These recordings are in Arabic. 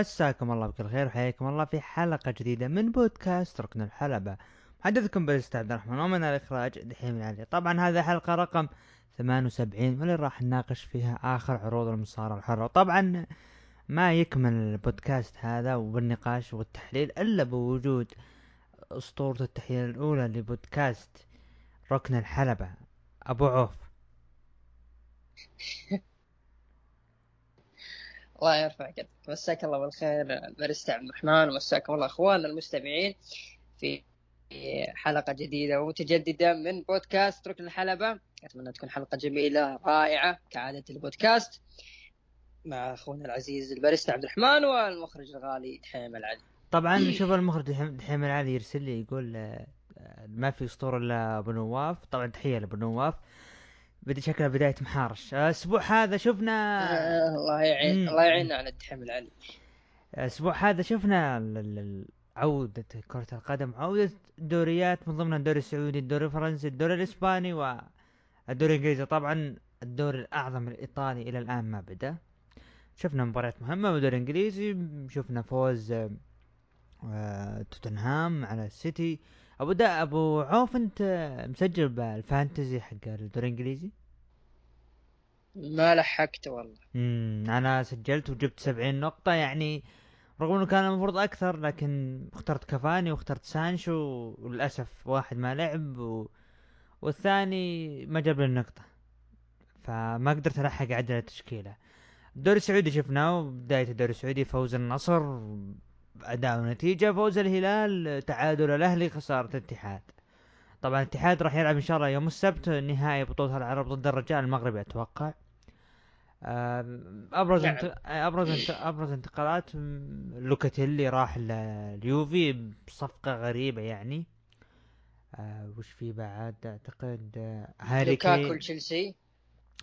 مساكم الله بكل خير وحياكم الله في حلقة جديدة من بودكاست ركن الحلبة. محدثكم بالأستاذ عبد الرحمن ومن الإخراج دحيم العلي. طبعا هذا حلقة رقم 78 واللي راح نناقش فيها آخر عروض المصارعة الحرة. وطبعا ما يكمل البودكاست هذا وبالنقاش والتحليل إلا بوجود أسطورة التحليل الأولى لبودكاست ركن الحلبة. أبو عوف. الله يرفع قدرك مساك الله بالخير باريستا عبد الرحمن ومساكم الله أخواننا المستمعين في حلقة جديدة ومتجددة من بودكاست ركن الحلبة. أتمنى تكون حلقة جميلة رائعة كعادة البودكاست مع أخونا العزيز الباريستا عبد الرحمن والمخرج الغالي دحيم العلي. طبعا شوف المخرج دحيم العلي يرسل لي يقول آه، ما في أسطورة إلا أبو نواف. طبعا تحية لأبو نواف. بدي شكلها بداية محارش. الأسبوع هذا شفنا آه الله يعين الله يعيننا على الدحم العلي. الأسبوع هذا شفنا عودة كرة القدم عودة دوريات من ضمنها الدوري السعودي الدوري الفرنسي الدوري الإسباني والدوري الإنجليزي. طبعا الدوري الأعظم الإيطالي إلى الآن ما بدأ. شفنا مباريات مهمة بالدوري الإنجليزي شفنا فوز آه توتنهام على السيتي. أبو دا أبو عوف أنت مسجل بالفانتزي حق الدوري الإنجليزي؟ ما لحقت والله. امم أنا سجلت وجبت سبعين نقطة يعني رغم إنه كان المفروض أكثر لكن اخترت كافاني واخترت سانشو وللأسف واحد ما لعب و... والثاني ما جاب لي النقطة فما قدرت ألحق عدل التشكيلة. الدوري السعودي شفناه بداية الدوري السعودي فوز النصر أداء ونتيجه فوز الهلال تعادل الأهلي خسارة الاتحاد. طبعا الاتحاد راح يلعب إن شاء الله يوم السبت نهائي بطولة العرب ضد الرجال المغربي أتوقع. أبرز نعم. انت... أبرز انت... أبرز انتقالات لوكاتيلي راح اليوفي بصفقة غريبة يعني. آه وش في بعد؟ أعتقد آه، هاري لوكاكو تشيلسي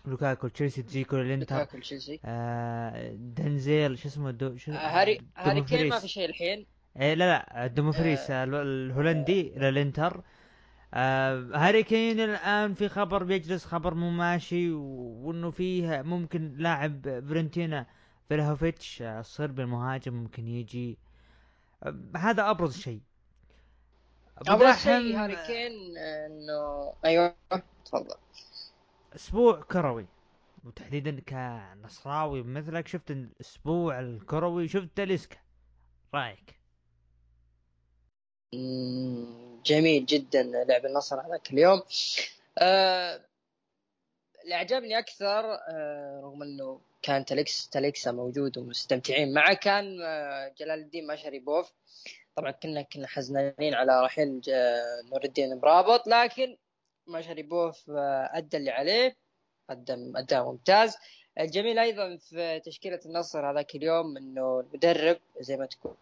لوكاكو تشيلسي تزيكو الانتر لوكاكو تشيلسي. آه دنزيل شو اسمه دو شو آه هاري هاري كين ما في شيء الحين. إيه لا لا دومفريس آه. الهولندي للانتر آه هاري كين الآن في خبر بيجلس خبر مو ماشي وإنه فيه ممكن لاعب فيورنتينا فلاهوفيتش آه، الصربي المهاجم ممكن يجي. آه هذا أبرز شيء. أبرز شيء هاري كين انه أيوه تفضل. أسبوع كروي. وتحديدا كنصراوي مثلك شفت الأسبوع الكروي شفت تاليسكا. رأيك؟ جميل جدا لعب النصر هذاك اليوم آه اللي أكثر آه رغم إنه كان تليكس تليكسا موجود ومستمتعين معه كان آه جلال الدين مشري بوف طبعا كنا كنا حزنانين على رحيل نور الدين برابط لكن بوف آه، ادى اللي عليه قدم اداء ممتاز. الجميل أيضا في تشكيلة النصر هذاك اليوم إنه المدرب زي ما تقول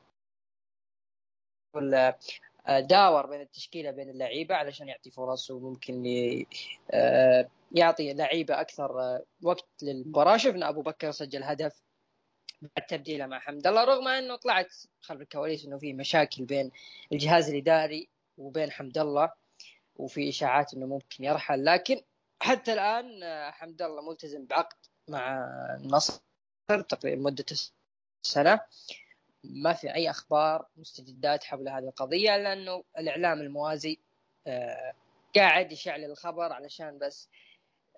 آه، داور بين التشكيلة بين اللعيبة علشان يعطي فرص وممكن آه، يعطي لعيبة أكثر وقت للمباراة. شفنا أبو بكر سجل هدف بعد تبديله مع حمد الله رغم إنه طلعت خلف الكواليس إنه في مشاكل بين الجهاز الإداري وبين حمد الله. وفي إشاعات إنه ممكن يرحل. لكن حتى الآن آه، حمد الله ملتزم بعقد مع النصر تقريبا مدة سنه ما في أي أخبار مستجدات حول هذه القضية لأنه الإعلام الموازي آه، قاعد يشعل الخبر علشان بس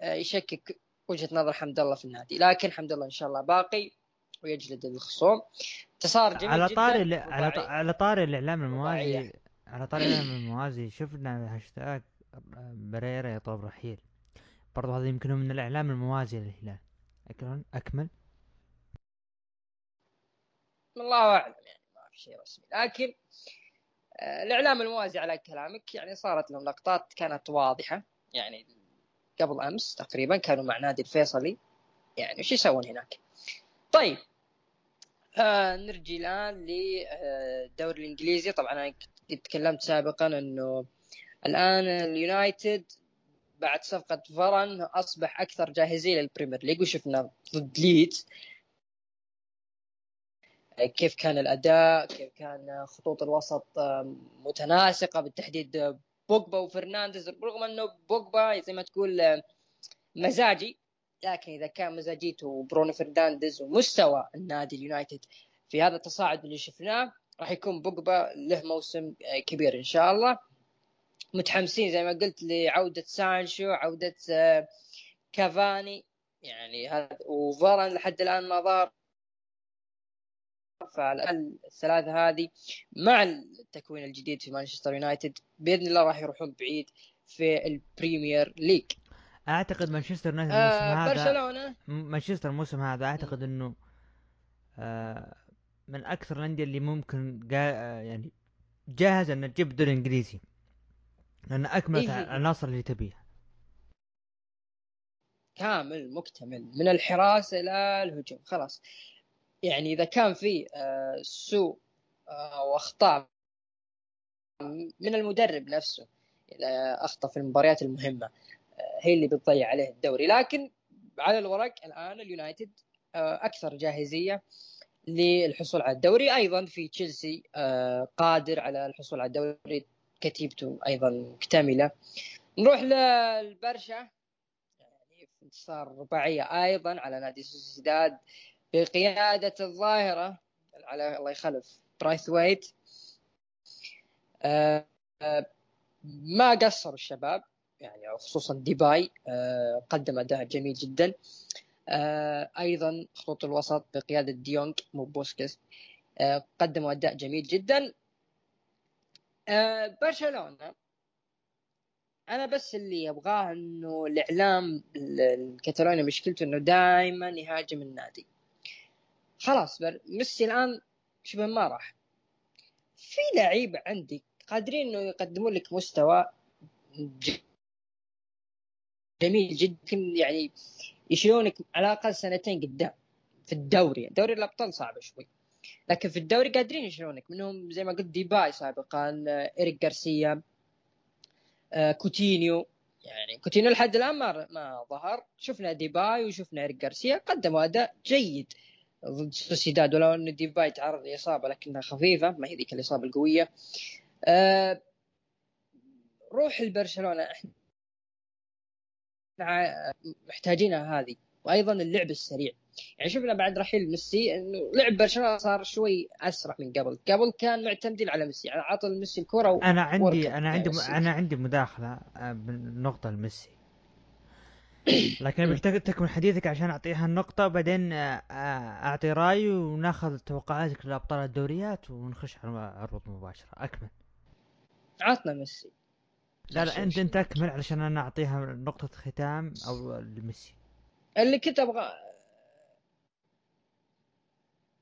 آه، يشكك وجهة نظر حمد الله في النادي. لكن حمد الله إن شاء الله باقي ويجلد الخصوم. انتصار جميل على طاري على طاري الإعلام الموازي على طريقة من الموازي شفنا هاشتاج بريرا يطلب رحيل. برضو هذا يمكن من الإعلام الموازي للهلال. أكمل. أكمل الله أعلم يعني ما في شيء رسمي. لكن آه، الإعلام الموازي على كلامك يعني صارت لهم لقطات كانت واضحة. يعني قبل أمس تقريبا كانوا مع نادي الفيصلي. يعني وش يسوون هناك؟ طيب آه نرجي الآن للدوري الإنجليزي. طبعا أنا قد تكلمت سابقا إنه الآن اليونايتد بعد صفقة فاران أصبح أكثر جاهزية لل Premier League وشفنا ضد ليدز. كيف كان الأداء؟ كيف كان خطوط الوسط متناسقة بالتحديد بوجبا وفرنانديز؟ رغم إنه بوجبا زي ما تقول مزاجي لكن إذا كان مزاجيته برونو فرنانديز ومستوى النادي اليونايتد في هذا التصاعد اللي شفناه راح يكون بوجبا له موسم آه، كبير إن شاء الله. متحمسين زي ما قلت لعودة سانشو عودة آه، كافاني. يعني هذا وفاران لحد الآن ما ظهر. الاقل الثلاثة هذه مع التكوين الجديد في مانشستر يونايتد بإذن الله راح يروحون بعيد في ال Premier League. أعتقد مانشستر يونايتد آه الموسم هذا برشلونة. مانشستر الموسم هذا أعتقد إنه آه من أكثر الأندية اللي ممكن جا يعني جاهز ان تجيب الدوري الإنجليزي. لأن أكملت إيه. العناصر اللي تبيها. كامل مكتمل. من الحراسه إلى الهجوم. خلاص. يعني إذا كان في آه، سوء آه، وأخطاء من المدرب نفسه إذا أخطأ في المباريات المهمة آه، هي اللي بتضيع عليه الدوري. لكن على الورق الآن اليونايتد أكثر جاهزية. للحصول على الدوري. أيضا في تشيلسي قادر على الحصول على الدوري. كتيبته أيضا مكتملة. نروح للبرشا. يعني انتصار رباعية أيضا على نادي سوسيداد بقيادة الظاهرة. على الله يخلف. برايث ويت آه، آه، ما قصروا الشباب. يعني خصوصا ديباي آه، قدم أداء جميل جدا. أيضا خطوط الوسط بقيادة ديونج مو بوسكس قدموا أداء جميل جدا. برشلونة. أنا بس اللي ابغاه إنه الإعلام الكتالوني مشكلته إنه دائما يهاجم النادي. خلاص ميسي الآن شبه ما راح. في لعيبه عندك قادرين إنه يقدمون لك مستوى جميل جدا يعني يشيلونك على الأقل سنتين قدام في الدوري. دوري الأبطال صعب شوي. لكن في الدوري قادرين يشيلونك منهم زي ما قلت ديباي سابقا إيريك غارسيا آه، كوتينيو. يعني كوتينيو لحد الآن ما ما ظهر. شفنا ديباي وشفنا إيريك غارسيا. قدموا أداء جيد ضد سوسيداد. ولو إن ديباي تعرض لإصابة لكنها خفيفة ما هي ذيك الإصابة القوية. أه روح البرشلونه إحنا محتاجينها هذه وأيضا اللعب السريع. يعني شفنا بعد رحيل ميسي إنه لعب برشلونة صار شوي أسرع من قبل، قبل كان معتمدين على ميسي، يعني عطى ميسي الكرة أنا عندي أنا عندي أنا عندي مداخلة آه، بالنقطة لميسي. لكن ابيك تكمل حديثك عشان أعطيها النقطة وبعدين آه، آه، أعطي راي وناخذ توقعاتك لأبطال الدوريات ونخش على العروض مباشرة أكمل. عطنا ميسي. لا لا أنت انت اكمل علشان أنا أعطيها نقطة ختام أو لميسي. اللي كنت أبغى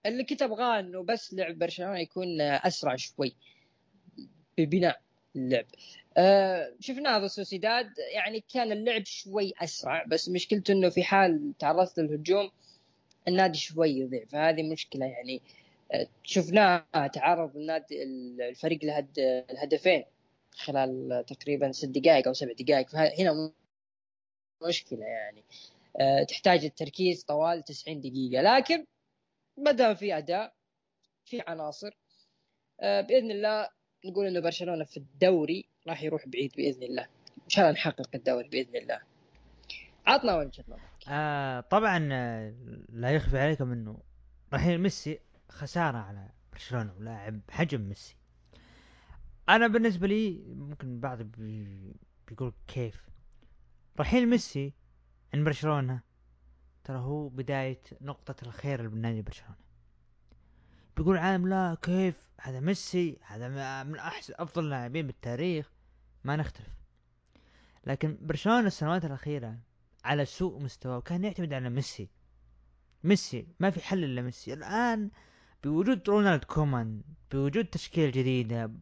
اللي كنت أبغاه إنه بس لعب برشلونة يكون أسرع شوي ببناء اللعب. آه شفنا هذا سوسيداد يعني كان اللعب شوي أسرع بس مشكلته إنه في حال تعرضت للهجوم النادي شوي يضيع فهذه مشكلة يعني. آه شفناه تعرض النادي الفريق لهد الهدفين. خلال تقريبا ست دقائق أو سبع دقائق. فهنا مشكلة يعني. آه تحتاج التركيز طوال 90 دقيقة. لكن ما دام في أداء في عناصر آه بإذن الله نقول إنه برشلونة في الدوري راح يروح بعيد بإذن الله. إن شاء الله نحقق الدوري بإذن الله. عطنا وجهه نظرك آه طبعا آه، لا يخفي عليكم إنه رحيل ميسي خسارة على برشلونة ولاعب حجم ميسي. أنا بالنسبة لي ممكن بعض بيقول كيف. رحيل ميسي عند برشلونة. ترى هو بداية نقطة الخير بالنادي برشلونة. بيقول عالم لا كيف هذا ميسي هذا من أحسن أفضل اللاعبين بالتاريخ. ما نختلف. لكن برشلونة السنوات الأخيرة على سوء مستوى وكان يعتمد على ميسي. ميسي ما في حل إلا ميسي. الآن بوجود رونالد كومان بوجود تشكيلة جديدة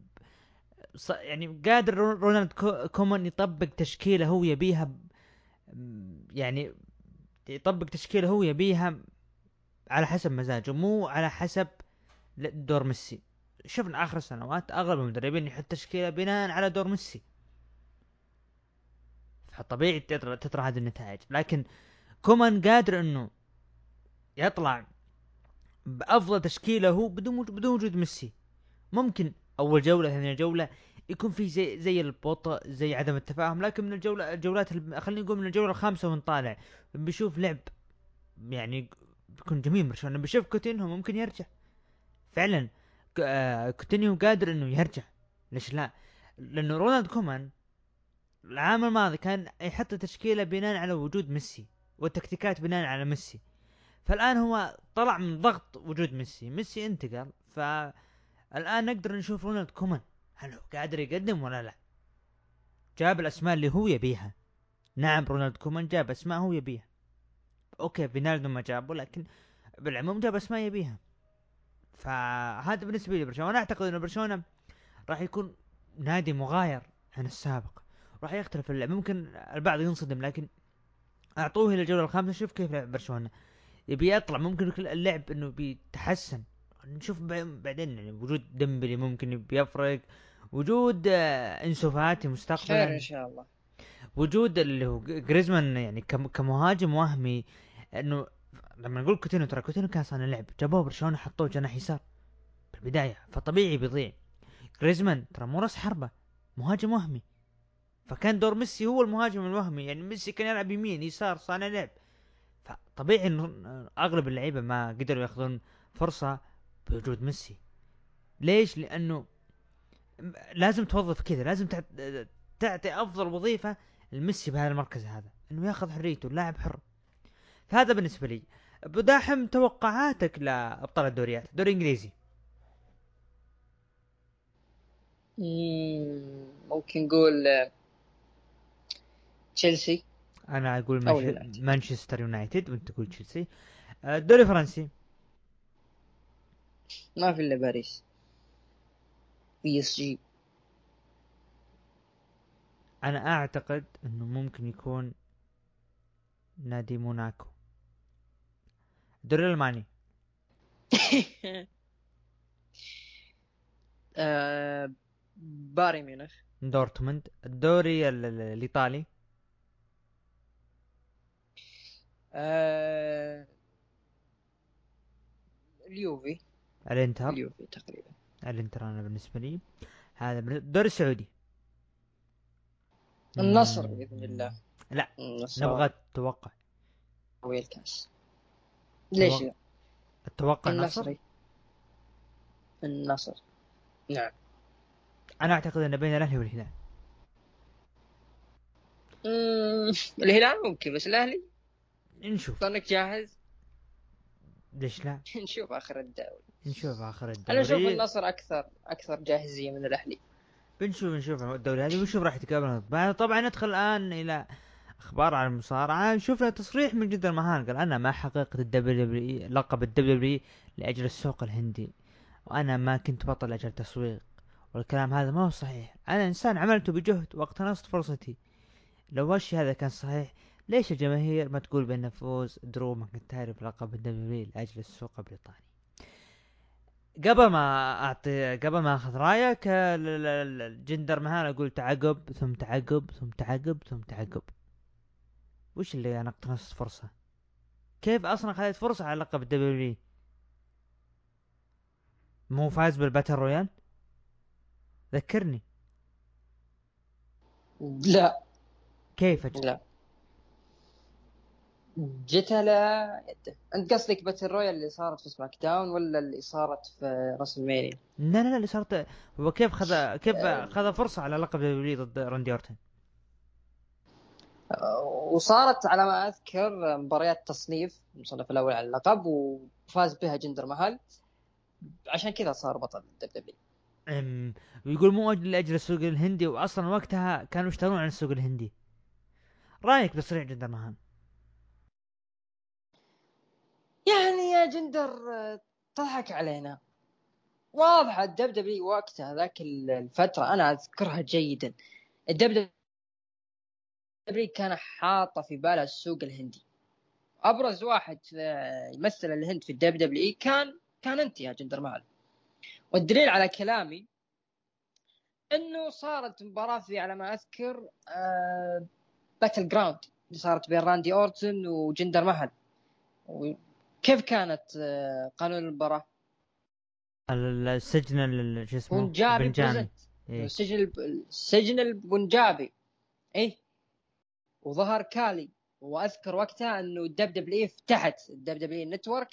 يعني قادر رونالد كومان يطبق تشكيلة هو يبيها يعني يطبق تشكيلة هو يبيها على حسب مزاجه مو على حسب دور ميسي. شفنا آخر السنوات أغلب المدربين يحط تشكيلة بناء على دور ميسي. فطبيعي تطلع هذه النتائج. لكن كومان قادر إنه يطلع بأفضل تشكيلة هو بدون بدون وجود ميسي. ممكن أول جولة ثاني جولة يكون في زي زي البطء زي عدم التفاهم لكن من الجولة الجولات خلينا نقول من الجولة الخامسة ونطالع بنشوف لعب يعني بيكون جميل برشلونه بنشوف كوتينهو ممكن يرجع. فعلا آه، كوتينيو قادر إنه يرجع. ليش لا؟ لأنه رونالد كومان العام الماضي كان يحط تشكيلة بناء على وجود ميسي والتكتيكات بناء على ميسي. فالآن هو طلع من ضغط وجود ميسي. ميسي انتقل فالان نقدر نشوف رونالد كومان. هل هو قادر يقدم ولا لا؟ جاب الأسماء اللي هو يبيها. نعم رونالد كومان جاب أسماء هو يبيها. أوكي فينالدوم ما جابه لكن بالعموم جاب أسماء يبيها. فهذا بالنسبة لي برشلونة. وأنا أعتقد ان برشلونة راح يكون نادي مغاير عن السابق. راح يختلف. اللعب ممكن البعض ينصدم لكن أعطوه إلى الجولة الخامسة. شوف كيف لعب برشلونة يبي يطلع. ممكن اللعب إنه بيتحسن. نشوف بعدين يعني وجود ديمبلي ممكن بيفرق. وجود آه، أنسو فاتي خير مستقبلا إن شاء الله. وجود اللي هو جريزمان يعني كم- كمهاجم وهمي إنه لما نقول كوتينو ترى كوتينو كان صانع لعب. جابوه برشلونة حطوه جناح يسار. في البدايه فطبيعي بيضيع. جريزمان ترى مو راس حربة مهاجم وهمي. فكان دور ميسي هو المهاجم الوهمي. يعني ميسي كان يلعب يمين يسار صانع لعب. فطبيعي إنه أغلب اللعيبة ما قدروا يأخذون فرصة. بوجود ميسي. ليش؟ لأنه لازم توظف كذا لازم تعطي أفضل وظيفة لميسي بهذا المركز هذا إنه ياخذ حريته اللاعب حر. فهذا بالنسبة لي. بداحم توقعاتك لأبطال الدوريات. دوري إنجليزي. مم، ممكن نقول آه، تشيلسي. أنا أقول. مانشستر يونايتد وأنت تقول تشيلسي. آه، الدوري الفرنسي ما في إلا باريس. PSG أنا أعتقد إنه ممكن يكون نادي موناكو. الدوري الألماني. آه، بايرن ميونخ. دورتموند. الدوري ال- ال- الإيطالي. آه، اليوفي. الانتر. اليوفي تقريبا. الانتر أنا بالنسبة لي. هذا بالن- الدوري السعودي. النصر. بإذن الله. لا. النصر. نبغى التوقع. قوي الكاس. ليش. لا؟ التوقع النصر؟ النصر. نعم. أنا أعتقد أن بين الأهلي والهلال. الهلال ممكن بس الأهلي؟ نشوف. ظنك جاهز؟ ليش لا؟ نشوف آخر الدوري. نشوف آخر الدوري. أنا أشوف النصر أكثر أكثر جاهزيه من الأهلي. بنشوف نشوف الدوري هذه ونشوف راح يتقابلون. بعد طبعا ندخل الآن إلى أخبار عن المصارعة. شفنا تصريح من جندر مهال. قال أنا ما حققت الدبليو دبليو لقب الدبليو دبليو لأجل السوق الهندي وأنا ما كنت بطل لأجل تسويق والكلام هذا ما هو صحيح. أنا إنسان عملته بجهد واقتنصت فرصتي. لو الشيء هذا كان صحيح ليش الجماهير ما تقول بأن فوز درو ماكنتاير بلقب ال WWE لأجل السوق البريطاني؟ قبل ما أعطي قبل ما أخذ رأيك ال- ال- ال- الجندر مهال أقول تعقب ثم تعقب ثم تعقب ثم تعقب. وش اللي أنا اقتنصت فرصة؟ كيف أصلا خذيت فرصة على لقب ال WWE مو فاز بال battle royal؟ ذكرني. لا. كيف أجل؟ لا. يده أنت قصدك battle royal اللي صارت في سماك داون ولا اللي صارت في راسلمانيا؟ لا لا لا اللي صارت هو كيف خذ كيف آه. خذ فرصة على لقب WWE ضد راندي أورتن؟ وصارت على ما أذكر مباريات تصنيف المصنف الأول على اللقب وفاز بها جندر مهال. عشان كذا صار بطل WWE أم، ويقول مو أجل لأجل السوق الهندي واصلا وقتها كانوا يشتغلون عن السوق الهندي. رأيك بتصريح جندر مهال يعني يا جندر آه، تضحك علينا. واضحة ال WWE وقتها ذاك الفترة أنا أذكرها جيدا. ال WWE كان حاطة في بالها السوق الهندي. أبرز واحد آه، يمثل الهند في ال WWE كان كان أنت يا جندر مهال. والدليل على كلامي إنه صارت مباراه في على ما أذكر آه Battleground اللي صارت بين راندي أورتن وجندر مهال. وكيف كانت آه قانون المباراة؟ ال- السجن ال- شو اسمه؟ بنجابي إيه. السجن السجن البنجابي إيه. وظهر كالي. وأذكر وقتها إنه ال WWE فتحت ال WWE Network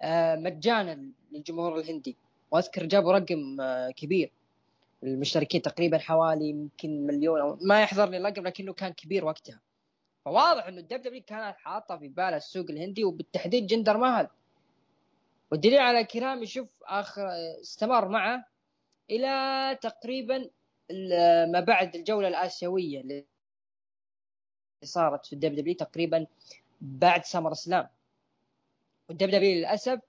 آه مجانا للجمهور الهندي. وأذكر جابوا رقم آه، كبير. المشتركين تقريبا حوالي يمكن مليون أو ما يحضرني الرقم لكنه كان كبير وقتها. فواضح إنه ال WWE كانت حاطة في بالها السوق الهندي وبالتحديد جندر مهال والدليل على كلامي شوف آخر استمر معه إلى تقريبا ما بعد الجولة الآسيوية اللي صارت في ال WWE تقريبا بعد SummerSlam. وال WWE للأسف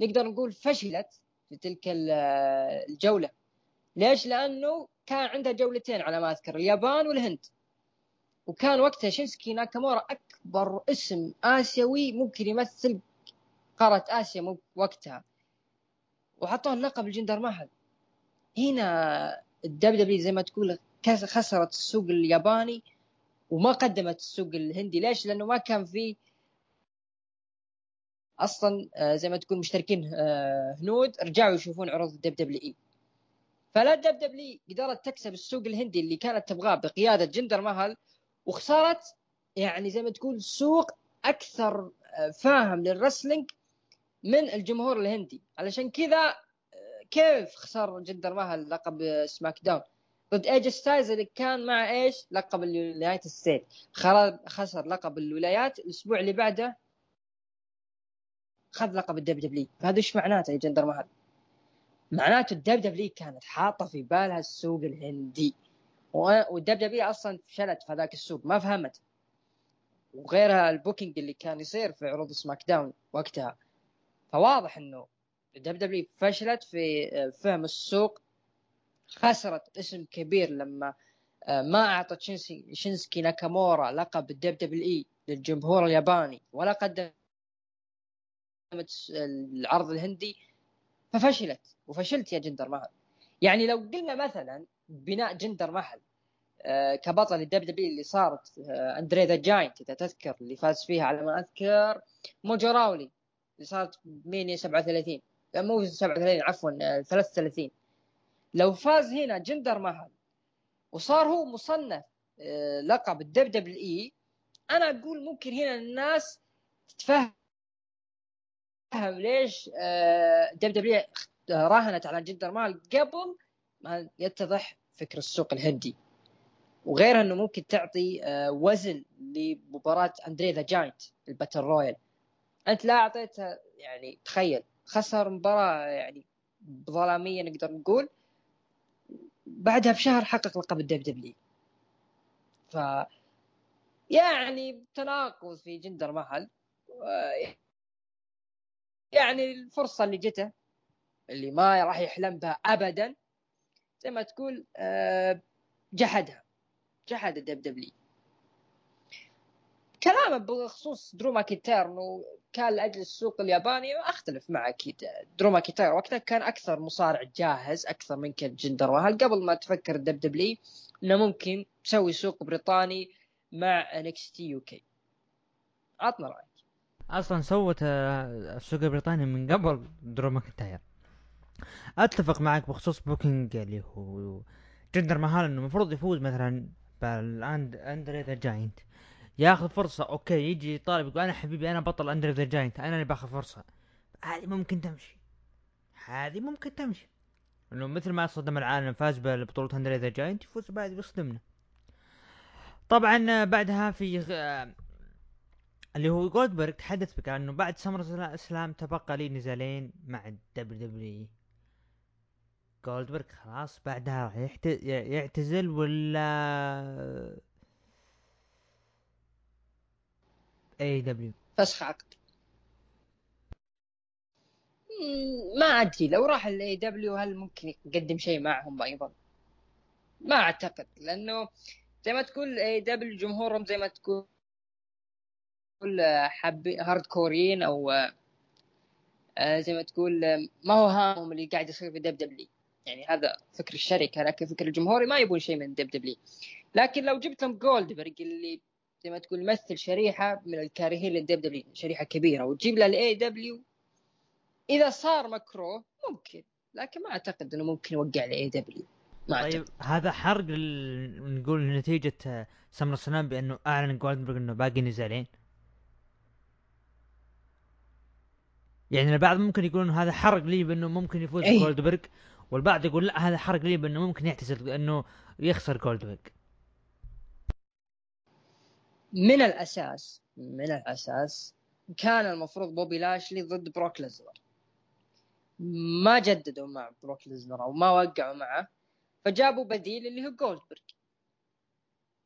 نقدر نقول فشلت في تلك الجولة. ليش؟ لأنه كان عندها جولتين على ما أذكر اليابان والهند. وكان وقتها شينسكي ناكامورا أكبر اسم آسيوي ممكن يمثل قارة آسيا وقتها. وحطوه اللقب الجندر مهل هنا ال WWE زي ما تقول خسرت السوق الياباني وما قدمت السوق الهندي. ليش؟ لأنه ما كان في أصلا آه، زي ما تقول مشتركين آه، هنود رجعوا يشوفون عروض الدب دبليو إي. فلا ال WWE قدرت تكسب السوق الهندي اللي كانت تبغاه بقيادة جندر مهل وخسرت يعني زي ما تقول سوق أكثر آه، فاهم لل wrestling من الجمهور الهندي. علشان كذا كيف خسر جندر مهل لقب سماك داون ضد اي جي ستايلز اللي كان مع إيش؟ لقب اليونايتد ستيت. خسر لقب الولايات. الأسبوع اللي بعده خذ لقب الدب دبليو فهذا إيش معناته يا جندر مهل؟ معناته الدب دبليو كانت حاطة في بالها السوق الهندي. والدب دبليو أصلا فشلت في هذاك السوق ما فهمت. وغيرها ال booking اللي كان يصير في عروض سماك داون وقتها. فواضح إنه الدب دبليو فشلت في فهم السوق. خسرت اسم كبير لما آه، ما أعطت شينسكي ناكامورا لقب الدب دبليو اي للجمهور الياباني ولا قدمت العرض الهندي. ففشلت وفشلت يا جندر مهل يعني لو قلنا مثلا بناء جندر مهل آه، كبطل الدب دبليو اللي صارت آه، أندري ذا جاينت إذا تذكر اللي فاز فيها على ما أذكر موجو راولي اللي صارت برسلمينيا 37 مو 37 عفوا 33 لو فاز هنا جندر مهل وصار هو مصنف آه، لقب الدب دبليو إي أنا أقول ممكن هنا الناس تتفهم ليش آه، دب دبليو راهنت على جندر مهل قبل يتضح فكر السوق الهندي. وغير أنه ممكن تعطي آه، وزن لمباراة اندري ذا جاينت ال battle royal. أنت لا اعطيته يعني تخيل خسر مباراة يعني ظلامية نقدر نقول بعدها بشهر حقق لقب الدب دبليو ف يعني تناقض في جندر مهل يعني الفرصة اللي جته اللي ما راح يحلم بها ابدا. زي ما تقول آه، جحدها. جحد الدب دبليو كلامه بخصوص درو ماكنتاير إنه كان لأجل السوق الياباني أختلف معه أكيد. درو ماكنتاير وقتها كان أكثر مصارع جاهز أكثر من كان جندر مهل قبل ما تفكر ال WWE إنه ممكن تسوي سوق بريطاني مع NXT UK. عطنا رأيك. أصلا سوت آه، السوق البريطاني من قبل درو ماكنتاير أتفق معك بخصوص booking اللي هو جندر مهال إنه المفروض يفوز مثلا بالاند اندري ذا جاينت ياخذ فرصة أوكي يجي يطالب يقول أنا حبيبي أنا بطل اندر ذا جاينت أنا اللي باخذ فرصة. هذه ممكن تمشي. هذه ممكن تمشي. إنه مثل ما صدم العالم فاز ببطولة اندر ذا جاينت يفوز بعد بيصدمنا طبعا بعدها في اللي هو جولدبرغ تحدث بك انه بعد سمر سلام تبقى لي نزالين مع ال WWE جولدبرغ خلاص بعدها راح يعتزل ولا؟ اي دبليو فسخ عقد ما أدري. لو راح ال AEW هل ممكن يقدم شيء معهم أيضا؟ ما أعتقد لأنه زي ما تقول AEW جمهورهم زي ما تقول حب هارد كوريين أو آه، زي ما تقول ما هو هامهم اللي قاعد يصير في دب دبليو يعني هذا فكر الشركة لكن فكر الجمهوري ما يبون شيء من دب دبليو لكن لو جبت لهم جولدبرغ اللي زي ما تقول مثل شريحة من الكارهين للدب دبليو شريحة كبيرة وتجيب لها ال AEW إذا صار مكروه ممكن. لكن ما أعتقد إنه ممكن يوقع ال AEW طيب. هذا حرق نقول نتيجة سمر سلام بأنه أعلن جولدبرغ إنه باقي نزالين. يعني البعض ممكن يقولون هذا حرق لي بأنه ممكن يفوز إيه. جولدبرغ والبعض يقول لا هذا حرق لي بأنه ممكن يعتزل انه يخسر جولدبرغ من الأساس من الأساس كان المفروض بوبي لاشلي ضد بروك ليزنر ما جددوا مع بروك ليزنر أو ما وقعوا معه فجابوا بديل اللي هو جولدبرغ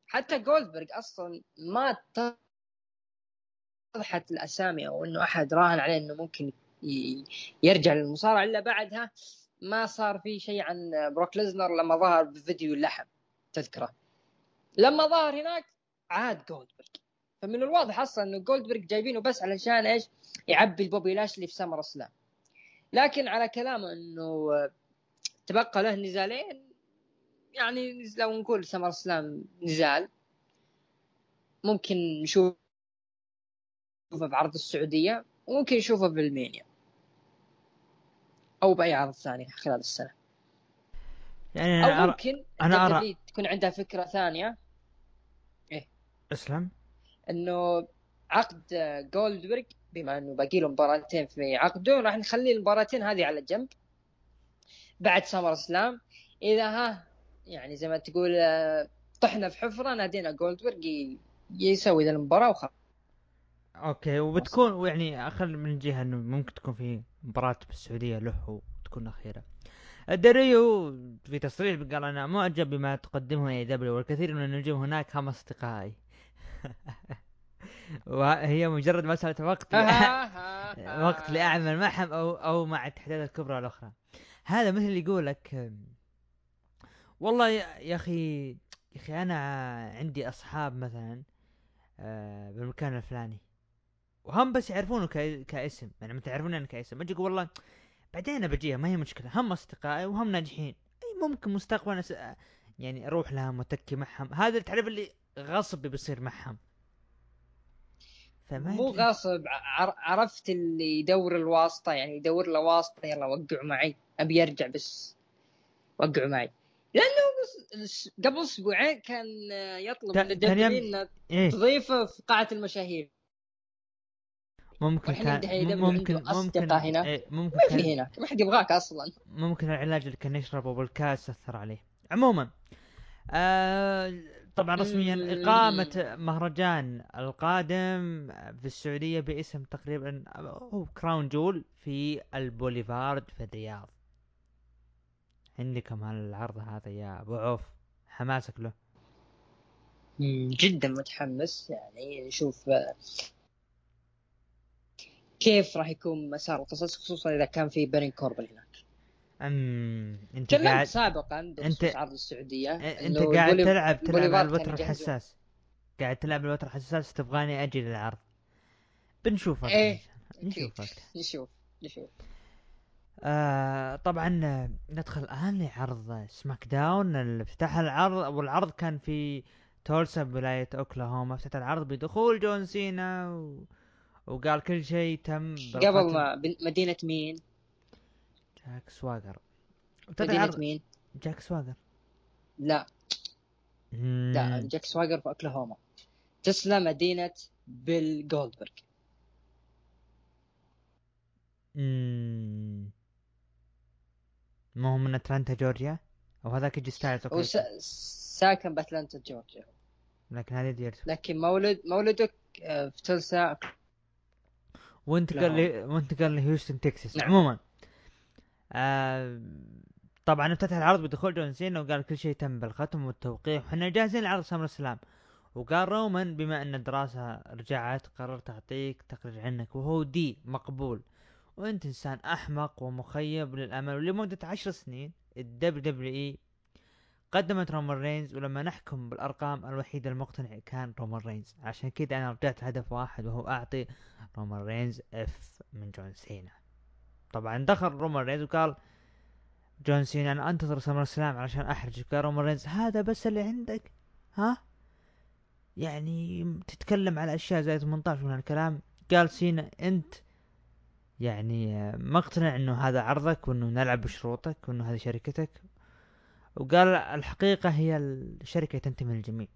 حتى جولدبرغ أصلا ما اتضحت الأسامي أو إنه أحد راهن عليه إنه ممكن يرجع للمصارعة إلا بعدها ما صار في شيء عن بروك ليزنر لما ظهر بفيديو اللحم تذكره؟ لما ظهر هناك عاد جولدبرغ فمن الواضح أصلا إنه جولدبرغ جايبينه بس علشان إيش؟ يعبي البوبي لاشلي في سمر سلام لكن على كلامه إنه تبقى له نزالين يعني لو نقول سمر سلام نزال ممكن نشوفه في عرض السعودية وممكن نشوفه برسلمينيا أو بأي عرض ثاني خلال السنة. يعني أو أنا أرى ممكن أنا أرى- WWE تكون عندها فكرة ثانية. اسلم. إنه عقد جولدبرغ بما إنه باقي له مباراتين في عقده راح نخلي المباراتين هذه على جنب. بعد SummerSlam إذا ها يعني زي ما تقول آه، طحنا في حفرة نادينا جولدبرغ يسوي ذا المباراة وخلاص. أوكي وبتكون يعني أخل من جهة إنه ممكن تكون في مباراة بالسعودية له وتكون أخيرة. الدريو في تصريح قال أنا معجب بما تقدمه AEW والكثير من النجوم هناك هم أصدقائي. وهي مجرد مسألة وقت وقت لأعمل معهم أو أو مع الاتحادات الكبرى الأخرى. هذا مثل اللي يقول لك والله يا أخي يا أخي أنا عندي أصحاب مثلا آه، بالمكان الفلاني. وهم بس يعرفونه ك- كاسم. يعني متى يعرفون أنا كاسم. أجي أقول والله بعدين بجيها ما هي مشكلة. هم أصدقائي وهم ناجحين. أي ممكن مستقبلا أس... يعني أروح لهم وأتكي معهم. هذا التعريف اللي غصب بيصير معهم. فما مو عر- عرفت اللي يدور الواسطة يعني يدور له واسطة يلا وقعوا معي. أبي يرجع بس وقعوا معي. لأنه قبل أسبوعين كان يطلب من الدبليو إنه إيه. تضيفه في قاعة المشاهير. ممكن كان ممكن ممكن هنا. إيه ممكن ما في هناك ما حد يبغاك أصلا ممكن العلاج اللي كان يشربه بالكاس اثر عليه عموما آه طبعا رسميا. إقامة مهرجان القادم في السعودية باسم تقريبا هو كراون جول في البوليفارد في الرياض عندكم هالعرض هذا يا أبو عوف حماسك له جدا متحمس يعني نشوف كيف راح يكون مسار القصص خصوصا إذا كان في بارون كوربن هناك؟ أم أنت قاعد سابقا أنت- عرض السعودية. أنت قاعد تلعب تلعب على الوتر. الحساس. قاعد تلعب الوتر الحساس تبغاني أجي للعرض. بنشوف وقتها. إن شاء الله. نشوف نشوف. آه طبعا آه، ندخل الان لعرض SmackDown. افتتاح العرض والعرض كان في تولسا بولاية أوكلاهوما. افتتح العرض بدخول جون سينا و... وقال كل شيء تم قبل. ما مدينه مين؟ جاك سواجر العرض مين؟ جاك سواجر لا لا. جاك سواجر في أوكلاهوما تولسا مدينة بيل جولدبرغ مم. ما هو من أتلانتا جورجيا أو هذاك يجي ستايلز هو أوكي س- ساكن بأتلانتا جورجيا لكن هذه ديرته لكن مولد مولدك آه، في تولسا وانتقل ل... وانتقل لهيوستن تكساس. نعم. عموما آه... طبعا افتتح العرض بدخول جون سينا وقال كل شيء تم بالختم والتوقيع. وحنا جاهزين لعرض SummerSlam وقال رومان بما أن الدراسة رجعت قررت أعطيك تقرير عنك وهو D مقبول. وأنت إنسان أحمق ومخيب للأمل ولمدة عشر سنين ال WWE قدمت رومان رينز ولما نحكم بالأرقام الوحيد المقتنع كان رومان رينز. عشان كذا أنا رجعت هدف واحد وهو أعطي رومان رينز F من جون سينا. طبعا دخل رومان رينز وقال جون سينا أنا أنتظر SummerSlam علشان أحرجك قال رومان رينز. هذا بس اللي عندك ها؟ يعني تتكلم على أشياء زي 18 من الكلام. قال سينا أنت يعني مقتنع إنه هذا عرضك وإنه نلعب بشروطك وإنه هذه شركتك. وقال الحقيقة هي الشركة تنتمي للجميع.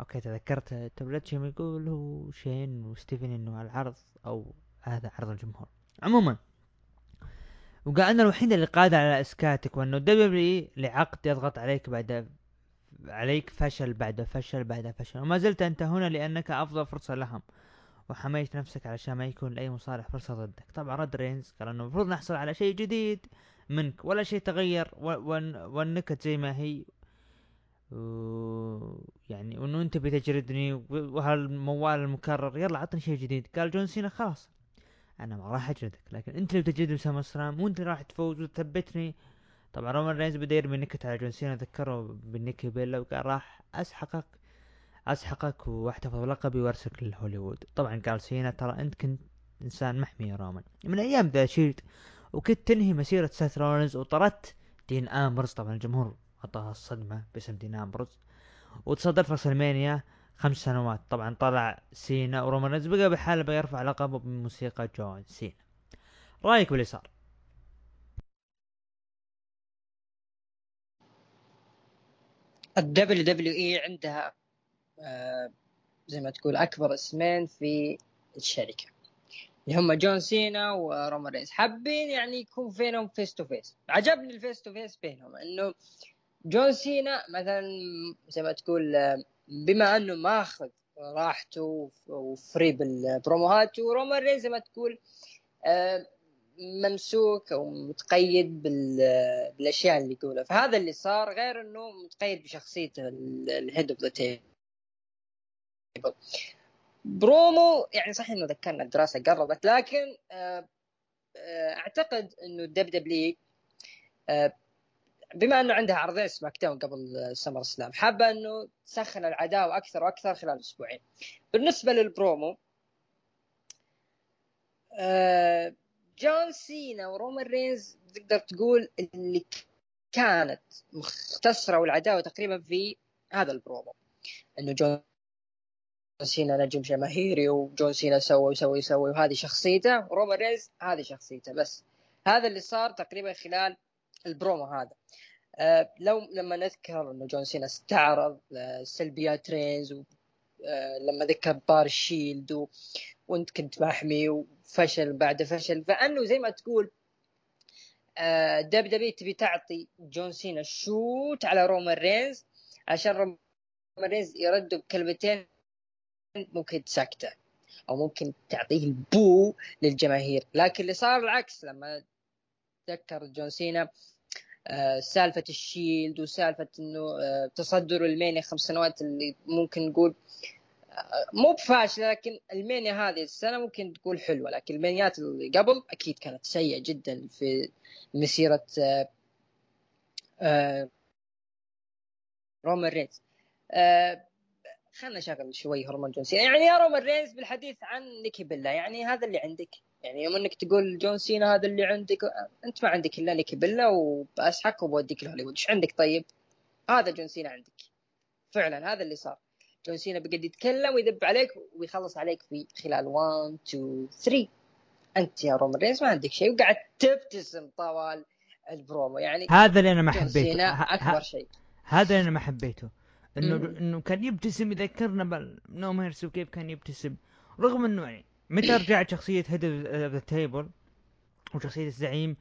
أوكي تذكرت تبلتشم يقول؟ هو شين وستيفن إنه العرض أو هذا عرض الجمهور. عموما وقال أنا الوحيد اللي قادر على إسكاتك وأنه دبليو لعقد يضغط عليك بعد عليك فشل بعد فشل بعد فشل. وما زلت أنت هنا لأنك أفضل فرصة لهم وحميت نفسك علشان ما يكون لأي مصالح فرصة ضدك. طبعا رد رينز قال أنه المفروض نحصل على شيء جديد. منك ولا شيء تغير والنكت زي ما هي. يعني وانه أنت بتجردني وهالموال المكرر يلا عطني شيء جديد. قال جون سينا خلاص أنا ما راح اجلدك لكن أنت اللي بتجلد سام سلام وأنت اللي راح تفوز وتثبتني. طبعا رومان رينز بدأ يرمي نكت على جون سينا ذكره بالنيكي بيلا وقال راح أسحقك أسحقك واحتفظ بلقبي وارسلك لهوليوود. طبعا قال سينا ترى أنت كنت إنسان محمي يا رومان. من أيام The Shield وكنت تنهي مسيرة سيث رولنز وطردت دين امبروز طبعا الجمهور أعطاها الصدمة باسم دين امبروز وتصدر فصل خمس سنوات. طبعا طلع سينا ورومان رينز بقى بحاله بيرفع لقبه بموسيقى جون سينا. رأيك باللي صار ال WWE عندها آه زي ما تقول أكبر اسمين في الشركة. اللي هم جون سينا ورومان رينز. حابين يعني يكون بينهم face to face عجبني ال face to face بينهم إنه جون سينا مثلا زي ما تقول بما إنه ماخذ راحته و free بالبروموهات ورومان رينز زي ما تقول آه، ممسوك أو متقيد بالأشياء اللي يقولها. فهذا اللي صار غير إنه متقيد بشخصيته ال Head of the Table promo يعني صحيح إنه ذكرنا الدراسة قربت لكن آه، آه، أعتقد إنه ال WWE بما إنه عندها عرضين SmackDown قبل SummerSlam حابة إنه تسخن العداوة أكثر وأكثر خلال أسبوعين. بالنسبة للبرومو آه، جون سينا ورومان رينز تقدر تقول اللي كانت مختصرة والعداوة تقريبا في هذا البرومو إنه جون سينا نجم جماهيري وجون سينا سوى وسوي يسوي وهذه شخصيته ورومان رينز هذه شخصيته بس. هذا اللي صار تقريبا خلال البرومو هذا. آه لو لما نذكر إنه جون سينا استعرض آه سلبيات رينز آه لما ذكر بار ال Shield و... وانت كنت محمي وفشل بعد فشل. فأنه زي ما تقول WWE تبي تعطي جون سينا shoot على رومان رينز عشان رومان رينز يرد بكلمتين ممكن تسكته أو ممكن تعطيه ال boo للجماهير. لكن اللي صار العكس لما تذكر جون سينا آه سالفة ال Shield وسالفة إنه آه تصدر ألمانيا خمس سنوات اللي ممكن نقول آه مو بفاشلة لكن ألمانيا هذه السنة ممكن تقول حلوة. لكن ألمانيات اللي قبل أكيد كانت سيئة جدا في مسيرة رومان رينز. خلنا نشغل شوي هرمون جون سينا يعني يا رومان رينز بالحديث عن نيكي بيلا يعني هذا اللي عندك. يعني يوم إنك تقول جون سينا هذا اللي عندك أنت ما عندك إلا نيكي بيلا وباسحقك وبوديك لهوليوود. إيش عندك طيب؟ هذا جون سينا عندك. فعلا هذا اللي صار. جون سينا بقد يتكلم ويذب عليك ويخلص عليك في خلال 1 2 3 أنت يا رومان رينز ما عندك شيء وقاعد تبتسم طوال البرومو. يعني هذا اللي أنا ما حبيته. أكبر شيء. هذا اللي أنا ما حبيته. إنه إنه كان يبتسم يذكرنا ب No Mercy وكيف كان يبتسم. رغم إنه يعني متى رجعت شخصية head of the table وشخصية الزعيم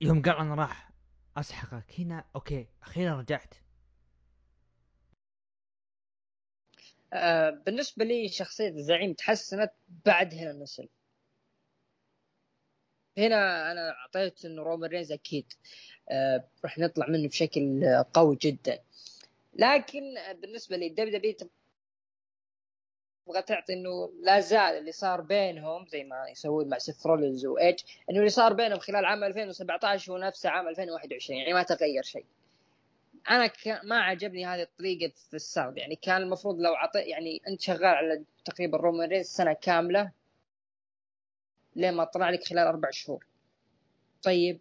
يوم قال أنا راح أسحقك. هنا okay أخيرا رجعت. آه بالنسبة لي شخصية الزعيم تحسنت بعد هنا النسل هنا أنا أعطيت إنه رومان رينز أكيد. آه راح نطلع منه بشكل قوي جدا. لكن بالنسبة لي WWE تبغى تعطي إنه لا زال اللي صار بينهم زي ما يسوون مع سيث رولينز وايج إنه اللي صار بينهم خلال عام 2017 هو نفسه عام 2021 يعني ما تغير شيء. أنا. ما عجبني هذه الطريقة في السرد يعني كان المفروض لو عطي يعني أنت شغال على تقريبا رومان رينز سنة كاملة لين ما طلع لك خلال أربع شهور. طيب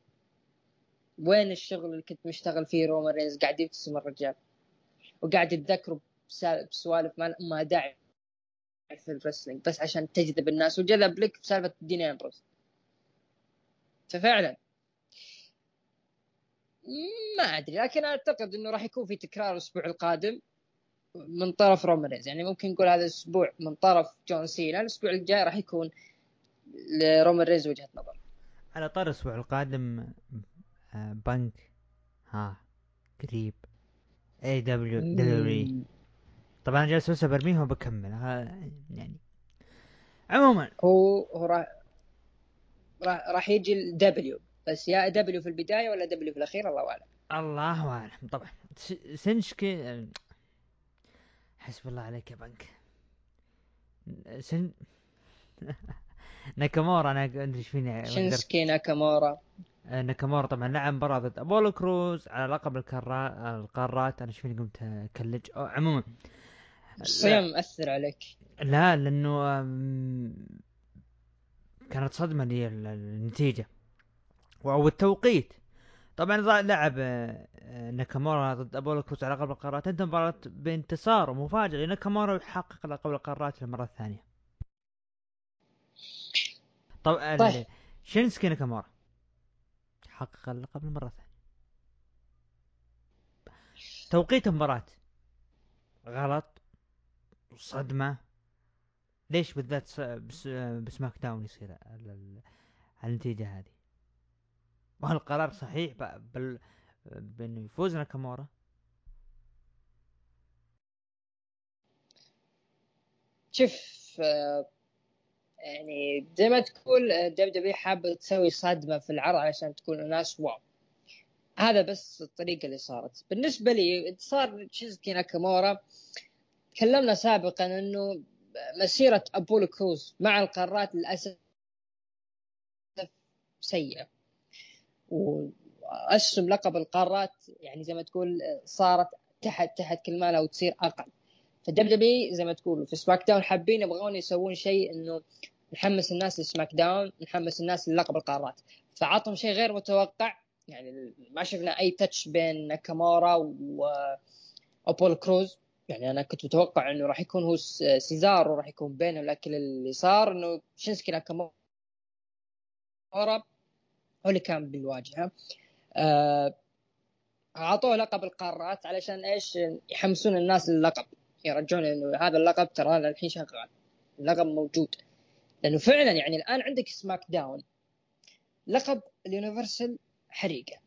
وين الشغل اللي كنت مشتغل فيه رومان رينز قاعد يبتسم الرجال وقاعد يتذكروا بسوالف ما داعي في الرسلينج بس عشان تجذب الناس. وجذب لك بسالفه دين أمبروز. ففعلا. ما أدري لكن أعتقد إنه راح يكون في تكرار الأسبوع القادم من طرف رومان يعني ممكن نقول هذا الأسبوع من طرف جون سينا. الأسبوع الجاي راح يكون لرومان رينز وجهة نظر. على طار الأسبوع القادم آه، بنك ها قريب اي دبليو دبليو طبعا أنا جالس بس برميها وبكمل يعني. عموما. هو هو راح راح يجي الدبليو بس يا دبليو في البداية ولا دبليو في الأخير؟ الله أعلم. الله أعلم. طبعا. سنشكي حسب الله عليك يا بنك. سن ناكامورا أنا أدري إيش فيني شينسكي ناكامورا. ناكامورا طبعا لعب مباراة ضد أبولو كروز على لقب القارات. أنا فيني قمت أكلج؟ عموما. الصيام مأثر عليك. لا لأنه كانت صدمة لي النتيجة. أو التوقيت. طبعا لعب آه، ناكامورا ضد أبولو كروز على لقب القارات. انت مباراة بانتصار ومفاجئ لناكامورا يحقق لقب القارات للمرة الثانية. طب طيب. شينسكي ناكامورا؟ حقق اللقب للمرة الثانية توقيت المباراة غلط. صدمة. ليش بالذات بسماك داون يصير النتيجة هذه؟ وهل القرار صحيح بل بأنه يفوز ناكامورا؟ شوف آه، يعني زي ما تقول WWE حابة تسوي صدمة في العرض عشان تكون الناس wow. هذا بس الطريقة اللي صارت. بالنسبة لي صار شينسكي ناكامورا. تكلمنا سابقا إنه مسيرة أبولو كروز مع القارات للأسف سيئة. واسهم لقب القارات يعني زي ما تقول صارت تحت تحت كل مالها وتصير أقل. فال WWE زي ما تقول في SmackDown حابين يبغون يسوون شيء إنه نحمس الناس ل SmackDown نحمس الناس للقب القارات. فعطهم شيء غير متوقع يعني ما شفنا أي touch بين ناكامورا وأبولو كروز. يعني أنا كنت متوقع إنه راح يكون هو سيزارو وراح يكون بينهم لكن اللي صار إنه شينسكي ناكامورا هو اللي كان بالواجهة. آه، أعطوه لقب القارات علشان إيش؟ يحمسون الناس للقب يرجعون إنه هذا اللقب ترى الحين شغال اللقب موجود. لأنه فعلا يعني الآن عندك SmackDown. لقب ال Universal حريقة.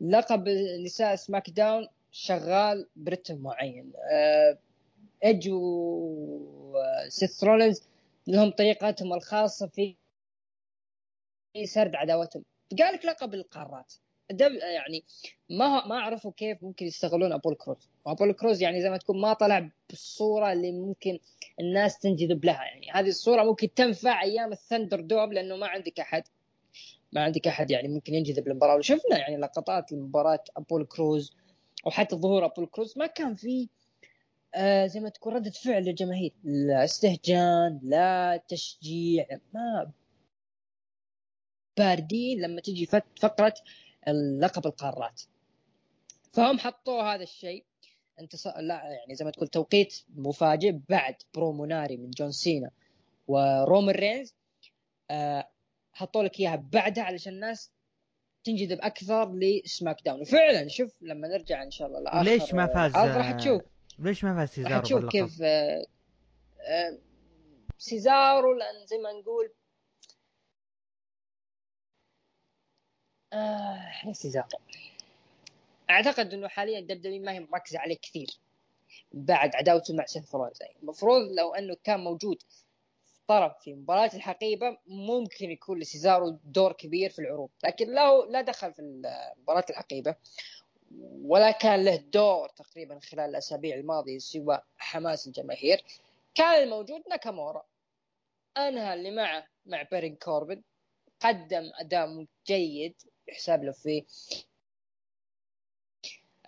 لقب نساء SmackDown شغال برتم معين. أه ايج وسيث رولينز لهم طريقتهم الخاصة في سرد عداوتهم. قال لك لقب القارات. يعني ما ما عرفوا كيف ممكن يستغلون أبول كروز. وأبول كروز يعني زي ما تكون ما طلع بالصورة اللي ممكن الناس تنجذب لها. يعني هذه الصورة ممكن تنفع أيام الثندر دوم لأنه ما عندك أحد. ما عندك أحد يعني ممكن ينجذب للمباراة. وشفنا يعني لقطات لمباراة أبول كروز وحتى ظهور أبول كروز. ما كان في آه زي ما تكون ردة فعل للجماهير. لا استهجان لا تشجيع ما باردين لما تجي فقرة لقب القارات. فهم حطوا هذا الشيء. انت لا يعني زي ما تقول توقيت مفاجئ بعد برومو ناري من جون سينا ورومان رينز. آه حطوا لك إياها بعدها علشان الناس تنجذب أكثر ل SmackDown. وفعلا شوف لما نرجع إن شاء الله لآخر ليش ما فاز راح تشوف. ليش ما فاز سيزارو راح تشوف كيف آه آه سيزارو لأن زي ما نقول آه أعتقد إنه حاليا WWE ما هي مركزة عليه كثير بعد عداوته مع سيث رولينز المفروض لو إنه كان موجود طرف في مباراة الحقيبة ممكن يكون لسيزارو دور كبير في العروض. لكن له لا دخل في مباراة الحقيبة ولا كان له دور تقريبا خلال الأسابيع الماضية سوى حماس الجماهير. كان الموجود ناكامورا. أنهى اللي معه مع بيرين كوربن. قدم أداء جيد يحسب له في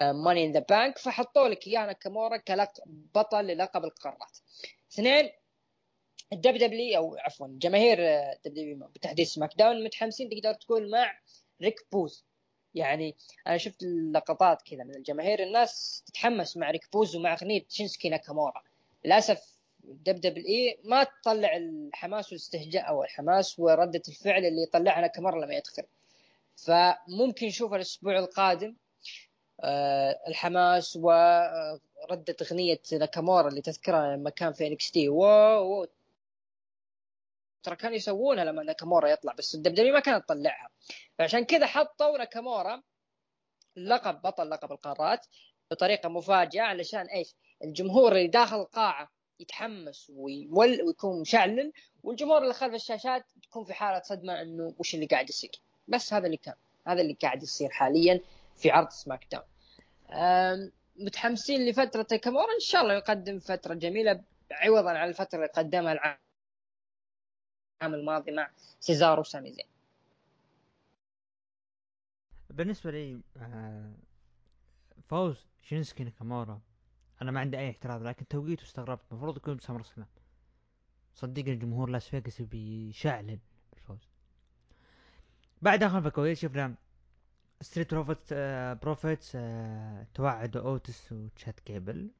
Money in the Bank فحطوا لك اياه ناكامورا كبطل للقب القارات. اثنين ال WWE أو عفوا جماهير WWE بالتحديد SmackDown متحمسين تقدر تقول مع ريك بوز. يعني أنا شفت اللقطات كذا من الجماهير الناس تتحمس مع ريك بوز ومع أغنية شينسكي ناكامورا. للأسف WWE ما تطلع الحماس والاستهجان أو الحماس ورده الفعل اللي يطلعها ناكامورا لما يدخل. فممكن نشوف الأسبوع القادم آه، الحماس و ردت أغنية ناكامورا اللي تذكرها لما كان في NXT wow, ترى كانوا يسوونها لما ناكامورا يطلع بس الدبدبي ما كانت تطلعها فعشان كذا حطوا ناكامورا لقب بطل لقب القارات بطريقة مفاجئة علشان إيش؟ الجمهور اللي داخل القاعة يتحمس ويكون مشعلل والجمهور اللي خلف الشاشات تكون في حالة صدمة إنه وش اللي قاعد يصير. بس هذا اللي كان هذا اللي قاعد يصير حاليا في عرض سماك داون. متحمسين لفترة كامورا إن شاء الله يقدم فترة جميلة عوضا عن الفترة اللي قدمها العام الماضي مع سيزارو وسامي زين بالنسبة لي آه، فوز شينسكي ناكامورا. أنا ما عندي أي اعتراض لكن توقيته استغربت. المفروض يكون ب SummerSlam صدقني الجمهور لاس فيغاس بيشعلن بالفوز بعد خلف الكواليس شفنا؟ Street Profit آه Profits آه توعدوا اوتس وتشاد قيبل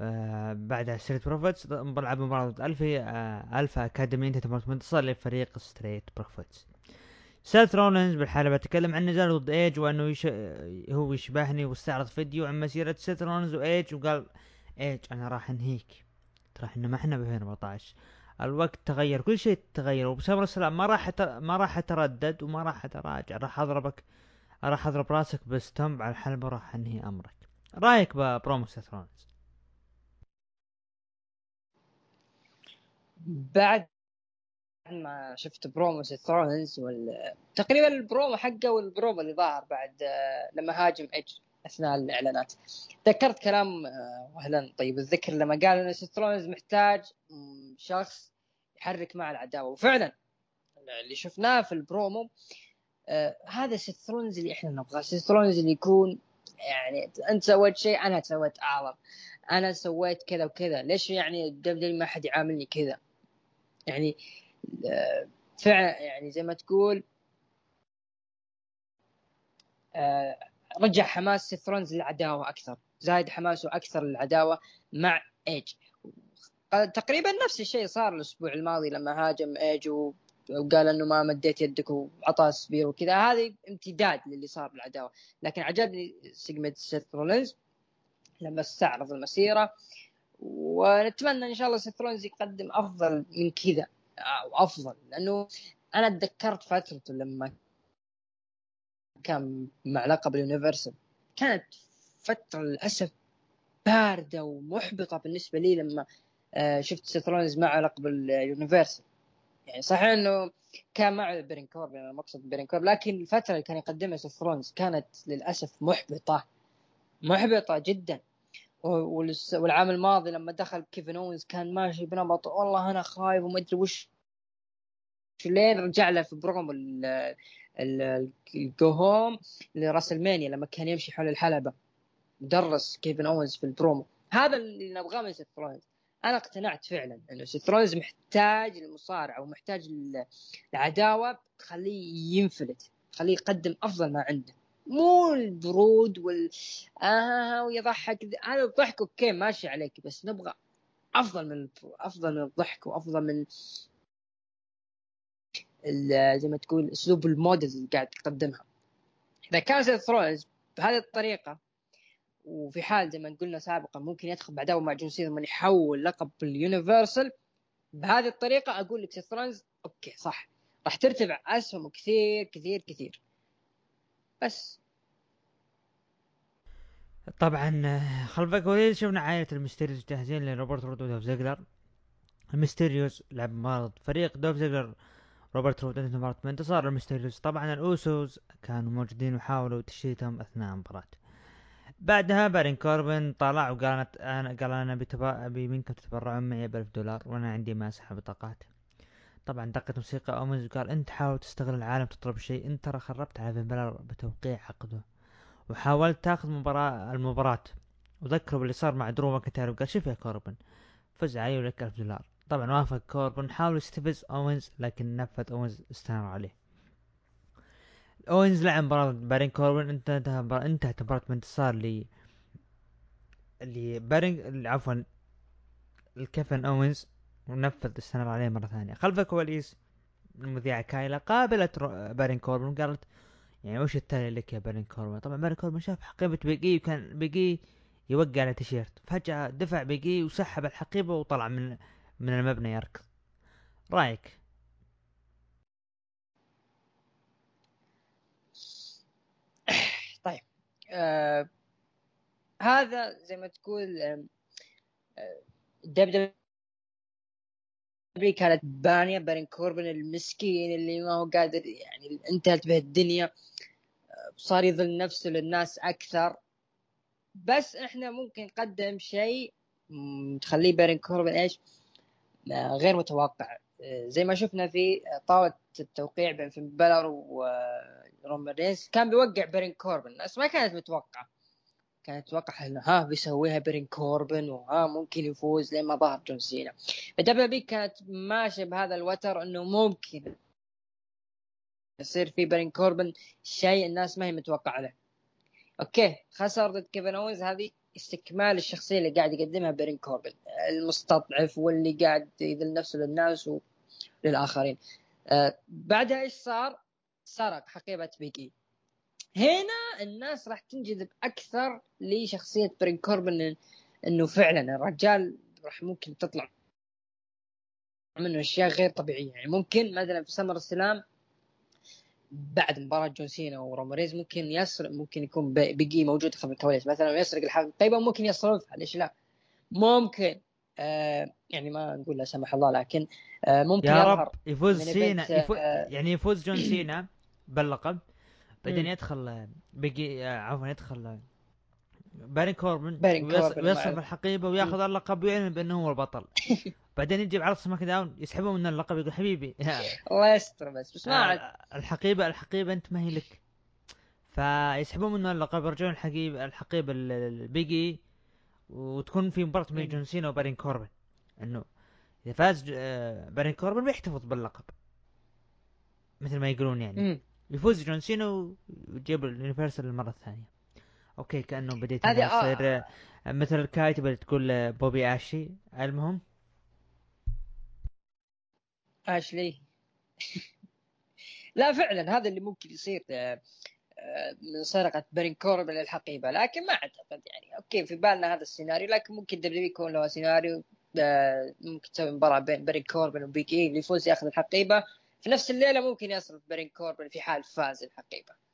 آه بعدها Street Profits لعبوا مباراة ضد ألفي آه Alpha Academy انتهت منتصر لفريق Street Profits سيث رولينز بالحلبة تكلم عن نزاله ضد ايج وأنه يش... هو يشبهني واستعرض فيديو عن مسيرة سيث رولينز وايج وقال ايج أنا راح أنهيك. ترى إحنا ما إحنا ب 2014 الوقت تغير كل شيء تغير. وبسمر سلام ما راح ما راح أتردد وما راح أتراجع. راح أضربك راح أضرب راسك ب stomp على الحلبة وراح أنهي أمرك. رأيك ببرومو سيث رولينز بعد ما شفت برومو ثرونز وال... تقريبا البرومو حقه والبرومو اللي ظهر بعد آه، لما هاجم ايج أثناء الإعلانات. ذكرت كلام آه، أهلا طيب الذكر لما قال إن رولينز محتاج شخص يحرك مع العداوة. وفعلا اللي شفناه في البرومو آه هذا سيث رولينز اللي إحنا نبغاه. سيث رولينز اللي يكون يعني أنت سويت شيء أنا سويت اعظم أنا سويت كذا وكذا. ليش يعني ال W ما حد يعاملني كذا؟ يعني فعلا يعني زي ما تقول آه، رجع حماس رولينز للعداوة أكثر. زايد حماسه أكثر للعداوة مع إيج. تقريبا نفس الشيء صار الأسبوع الماضي لما هاجم إيج وقال إنه ما مديت يدك وعطاه spear وكذا. هذه امتداد للي صار بالعداوة. لكن عجبني segment سيث رولينز لما استعرض المسيرة. ونتمنى إن شاء الله سيث رولينز يقدم أفضل من كذا وافضل لأنه أنا تذكرت فترته لما كان مع لقب ال Universal كانت فترة للأسف باردة ومحبطة بالنسبة لي لما آه، شفت رولينز مع لقب ال Universal يعني صحيح إنه كان معه بارين كوربن يعني المقصد بارين كوربن لكن الفترة اللي كان يقدمها رولينز كانت للأسف محبطة. محبطة جدا. والعام الماضي لما دخل كيفن اونز كان ماشي بنمط والله أنا خايف وما أدري وش لين رجع له في promo ال go home لراسلمانيا لما كان يمشي حول الحلبة. درس كيفن اونز في البرومو. هذا اللي نبغاه من سيث أنا اقتنعت فعلا إنه سيث محتاج المصارعة ومحتاج العداوة تخليه ينفلت تخليه يقدم أفضل ما عنده. مو البرود وال آه ويضحك. هذا الضحك okay ماشي عليك بس نبغى أفضل من أفضل من الضحك وأفضل من زي ما تقول أسلوب ال models اللي قاعد تقدمها. إذا كان سيث رولينز بهذه الطريقة وفي حال زي ما قلنا سابقا ممكن يدخل بعداوه مع جون سينا يحول لقب ال Universal. بهذه الطريقة أقول لك سيث okay صح. راح ترتفع اسهمه كثير كثير كثير. بس. طبعا خلف الكواليس شفنا عائلة الميستيريوس جاهزين لروبرت رود ودوف زيجلر. الميستيريوس لعب مباراة فريق دوف زيجلر روبرت رود انتهت مباراة بانتصار الميستيريوس طبعا الأوسوس كانوا موجودين وحاولوا تشتيتهم أثناء المباراة بعدها بارين كوربن طلع وقال أنا قال أنا. ابي منكم تتبرعون معي بألف دولار وأنا عندي ماسحة بطاقات. طبعا دقت موسيقى أوينز وقال أنت حاول تستغل العالم تطلب شيء. أنت ترى خربت على فين بتوقيع عقده. وحاولت تأخذ مباراة المباراة. وذكروا باللي صار مع درو ماكنتاير وقال شوف يا كوربن فز علي ولك ألف دولار. طبعا وافق كوربن حاول يستفز أوينز لكن نفذ أوينز ستانر عليه. أوينز لعب مباراة بارين كوربن انتهت انتهت مباراة بانتصار ل بارين عفوا الكيفن أوينز ونفذ ستانر عليه مرة ثانية. خلف الكواليس المذيعة كايلا قابلت بارين كوربن وقالت يعني وش التالي لك يا بارين كوربن؟ طبعا بارين كوربن شاف قيمة بيق إي وكان بيق إي يوقع على تيشيرت. فجأة دفع بيق إي وسحب الحقيبة وطلع من من المبنى يركض. رأيك؟ طيب. آه هذا زي ما تقول دب دب كانت بانية بارين كوربن المسكين اللي ما هو قادر يعني انتهت به الدنيا. صار يظل نفسه للناس أكثر. بس إحنا ممكن نقدم شيء تخليه بارين كوربن إيش؟ غير متوقع. زي ما شفنا في طاولة التوقيع بين فين بالور ورومان رينز كان بيوقع بارين كوربن الناس ما كانت متوقعة. كانت تتوقع إنه ها بيسويها بارين كوربن وها ممكن يفوز لين ما ظهر جون سينا. بي كانت ماشية بهذا الوتر إنه ممكن يصير في بارين كوربن شيء الناس ما هي متوقعة له. okay خسر ضد كيفن أوينز هذه. استكمال الشخصية اللي قاعد يقدمها بارين كوربن المستضعف واللي قاعد يذل نفسه للناس وللاخرين آه بعدها إيش صار؟ سرق حقيبة بيق إي هنا الناس راح تنجذب أكثر لشخصية بارين كوربن إنه فعلا الرجال راح ممكن تطلع منه أشياء غير طبيعية. يعني ممكن مثلا في سمر سلام بعد مباراة جون سينا ورومان رينز ممكن يسرق ممكن يكون بيق إي موجود خلف الكواليس. مثلا ويسرق الحقيبة ممكن يصرفها ليش لا؟ ممكن. آه يعني ما نقول لا سمح الله لكن آه ممكن يا رب يفوز سينا يفوز آه يعني يفوز جون سينا باللقب بعدين يدخل بيق إي عفوا يدخل بارين كوربن, بارين كوربن ويصرف الحقيبة وياخذ اللقب ويعلن بأنه هو البطل. بعدين يجي بعرض سماك داون يسحبون من اللقب يقول حبيبي. الله يستر بس بس ما الحقيبه الحقيبة أنت ما هي لك. فيسحبون منه اللقب يرجعون الحقيبه الحقيبة البيج إي وتكون في مباراة بين جون سينا وبارين كوربن. إنه إذا فاز بارين كوربن بيحتفظ باللقب. مثل ما يقولون يعني. يفوز جون سينا ويجيب ال Universal للمره الثانية okay كأنه بديت تصير آه. مثل الكاتبه تقول بوبي اشي المهم؟ أشلي. لا فعلا هذا اللي ممكن يصير آه، آه، من سرقة بارين كوربن للحقيبة لكن ما أعتقد يعني. okay في بالنا هذا السيناريو لكن ممكن دبليو يكون له سيناريو ممكن تسوي مباراة بين بارين كوربن وبيج إي اللي يفوز ياخذ الحقيبة. في نفس الليلة ممكن يصرف بارين كوربن في حال فاز الحقيبة.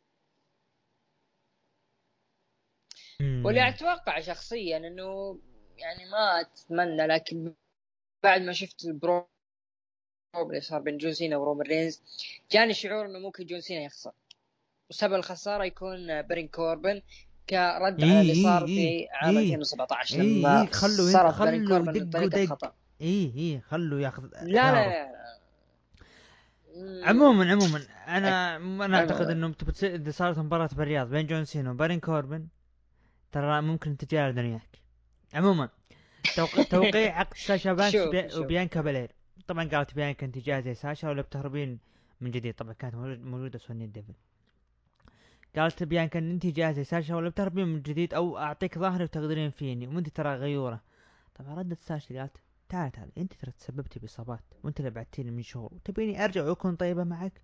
واللي أتوقع شخصيا إنه يعني ما أتمنى لكن بعد ما شفت البرو اللي صار بين جون سينا ورومان رينز جاني شعور إنه ممكن جون سينا يخسر. وسبب الخسارة يكون بارين كوربن كرد على اللي صار في عام 2017 لما صرف بارين كوربن بطريقه خطا اي اي خلوا ياخذ لا لا, لا. عموما عموما أنا أنا أعتقد انه اذا صارت مباراة بالرياض بين جون سينا وبارين كوربن. ترى ممكن تتجاهل دنياك. عموما توقيع عقد ساشا بانكس وبيانكا بالير طبعا قالت بيانكا انت جاهزه ساشا ولا بتهربين من جديد. طبعا كانت موجوده سوني ديفل قالت بيانكا إن انت جاهزه ساشا ولا بتهربين من جديد أو أعطيك ظهري وتقدرين فيني. وانت ترى غيورة. طبعا ردت ساشا قالت تعال تعال أنت ترى تسببتي بإصابات وأنت اللي بعتيني من شهور وتبيني أرجع وأكون طيبة معك؟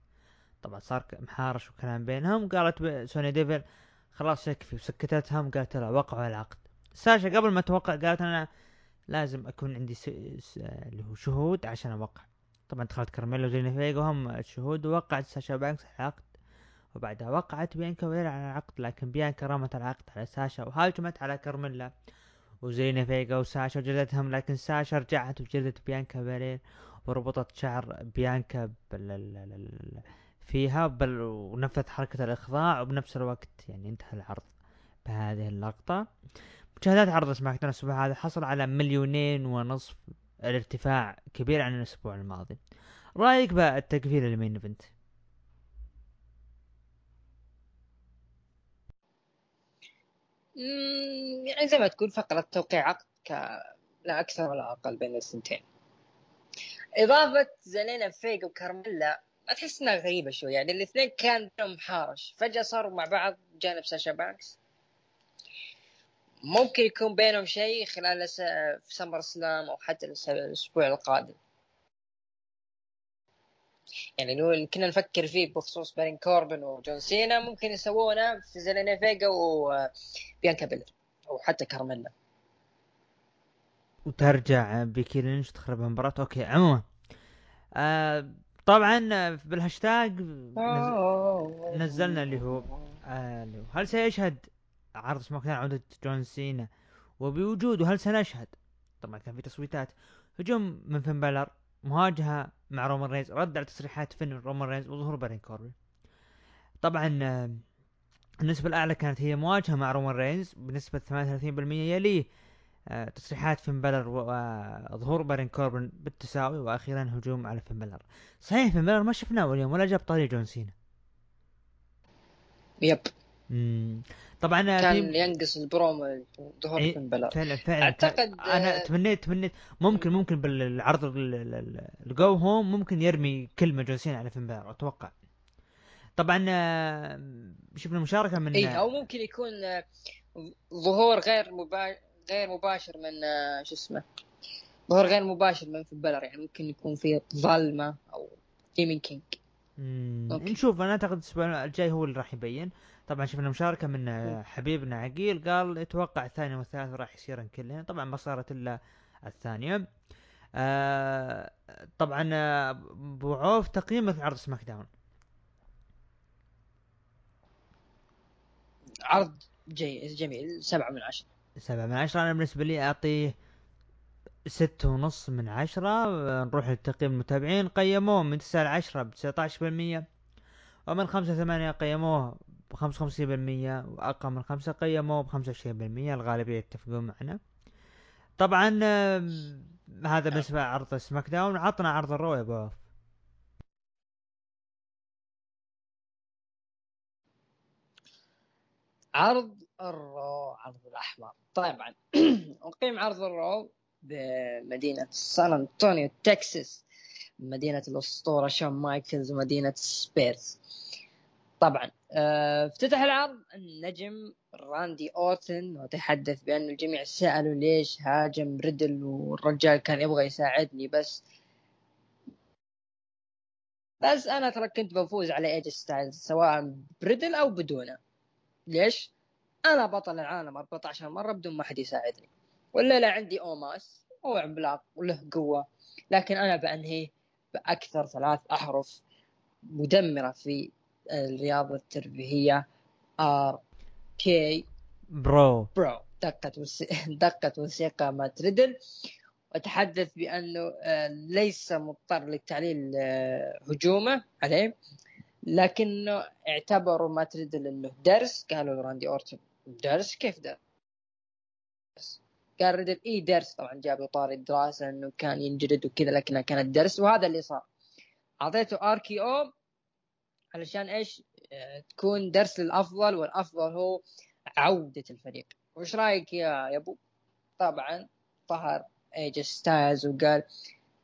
طبعا صار محارش وكلام بينهم. قالت سوني ديفل خلاص يكفي. وسكتتهم قالت لا وقعوا العقد. ساشا قبل ما توقع قالت أنا لازم أكون عندي اللي هو شهود عشان أوقع. طبعا دخلت كارميلا وزيلينا فيجا هم الشهود ووقعت ساشا بانكس العقد. وبعدها وقعت بيانكا بلير على العقد لكن بيانكا رمت العقد على ساشا وهاجمت على كارميلا. وزيلينا فيجا وساشا وجلدتهم لكن ساشا رجعت وجلدت بيانكا بلير وربطت شعر بيانكا بال فيها بل ونفذت حركة الإخضاع وبنفس الوقت يعني انتهى العرض بهذه اللقطة. مشاهدات عرض سماك داون الأسبوع هذا حصل على مليونين ونصف الارتفاع كبير عن الأسبوع الماضي. رأيك بقى التقفيل ال main event؟ يعني زي ما تقول فقرة توقيع عقد ك... لا أكثر ولا أقل بين السنتين. إضافة زيلينا فيجا وكارميلا تحس إنها غريبة شوي يعني الاثنين كان بينهم حارش فجأة صاروا مع بعض جانب ساشا بانكس ممكن يكون بينهم شيء خلال في سمر سلام أو حتى الأسبوع القادم. يعني لو كنا نفكر فيه بخصوص بارين كوربن وجون سينا ممكن يسوونه في زيلينا فيجا وبيانكا بلير أو حتى كارميلا. وترجع بيكي لينش تخرب المباراة okay عموما آه طبعا بالهاشتاج نز- نزلنا اللي هو هل سيشهد عرض سماك داون عودة جون سينا؟ وبوجوده هل سنشهد؟ طبعا كان في تصويتات. هجوم من فين بلر مواجهة مع رومان رينز. رد على تصريحات فين رومان رينز وظهور بارين كوربن طبعا آه، النسبة الأعلى كانت هي مواجهة مع رومان رينز بنسبة 38% يليه. تصريحات فين بلر وظهور بارين كوربن بالتساوي وأخيرا هجوم على فين بلر. صحيح فين بلر ما شفناه اليوم ولا جاب طاري جون سينا. yep. مم. طبعا آه، كان في ينقص البرومو ظهور فين بلر. فعلا فعلا. أعتقد أنا آه، تمنيت تمنيت. ممكن ممكن بالعرض ال- ال- ال- ال go home ممكن يرمي كلمة جون سينا على فين بلر أتوقع. طبعا آه، شفنا مشاركة من إي أو ممكن يكون آه، ظهور غير مباشر غير مباشر من آه، شو اسمه ظهور غير مباشر من فين بلر يعني ممكن يكون في ظلمه أو جيمين كينج. نشوف أنا أعتقد الأسبوع الجاي هو اللي راح يبين. طبعا شفنا مشاركة من آه،. حبيبنا عقيل قال يتوقع الثاني والثالث راح يصيرن كلهن طبعا ما صارت إلا الثانية. آه طبعا آه، أبو عوف تقييمك لعرض سماك داون. عرض جي جميل سبعة من عشرة. سبعة من عشرة. أنا بالنسبة لي اعطيه ستة ونص من عشرة. نروح لتقييم المتابعين. قيموه من تسعة لعشرة بتسعة عشر بالمية. ومن خمسة ثمانية قيموه بخمسة وخمسين بالمية. وأقل من خمسة قيموه بخمسة وعشرين بالمية. الغالبية يتفقون معنا. طبعا هذا بالنسبة لعرض سماك داون. عطنا عرض الرو يا أبو عرض الرو عرض الأحمر. طبعا أقيم عرض الرو بمدينة سان أنطونيو تكساس مدينة الأسطورة شون مايكلز ومدينه سبيرز. طبعا آه، افتتح العرض النجم راندي أورتن وتحدث بأن الجميع سألوا ليش هاجم ريدل والرجال كان يبغى يساعدني بس بس أنا ترى كنت بفوز على إي جي ستايلز سواء بريدل أو بدونه. ليش؟ أنا بطل العالم 14 مرة بدون ما حد يساعدني. والليله عندي أوماس هو عملاق وله قوة. لكن أنا بانهيه بأكثر ثلاث أحرف مدمرة في الرياضه الترفيهية. آر كي برو. برو. دقت. دقت وثيقة مات ريدل وتحدث بأنه آه، ليس مضطر لتعليل آه، هجومه عليه. لكنه اعتبره مات ريدل إنه درس قالوا راندي أورتون. درس كيف درس؟ قال ريدل اي درس طبعا جاب طاري الدراسة إنه كان ينجلد وكذا لكنها كانت درس وهذا اللي صار أعطيته RKO علشان إيش؟ آه، تكون درس للأفضل والأفضل هو عودة الفريق وش رأيك يا يا ابو؟ طبعا ظهر اي جي ستايلز وقال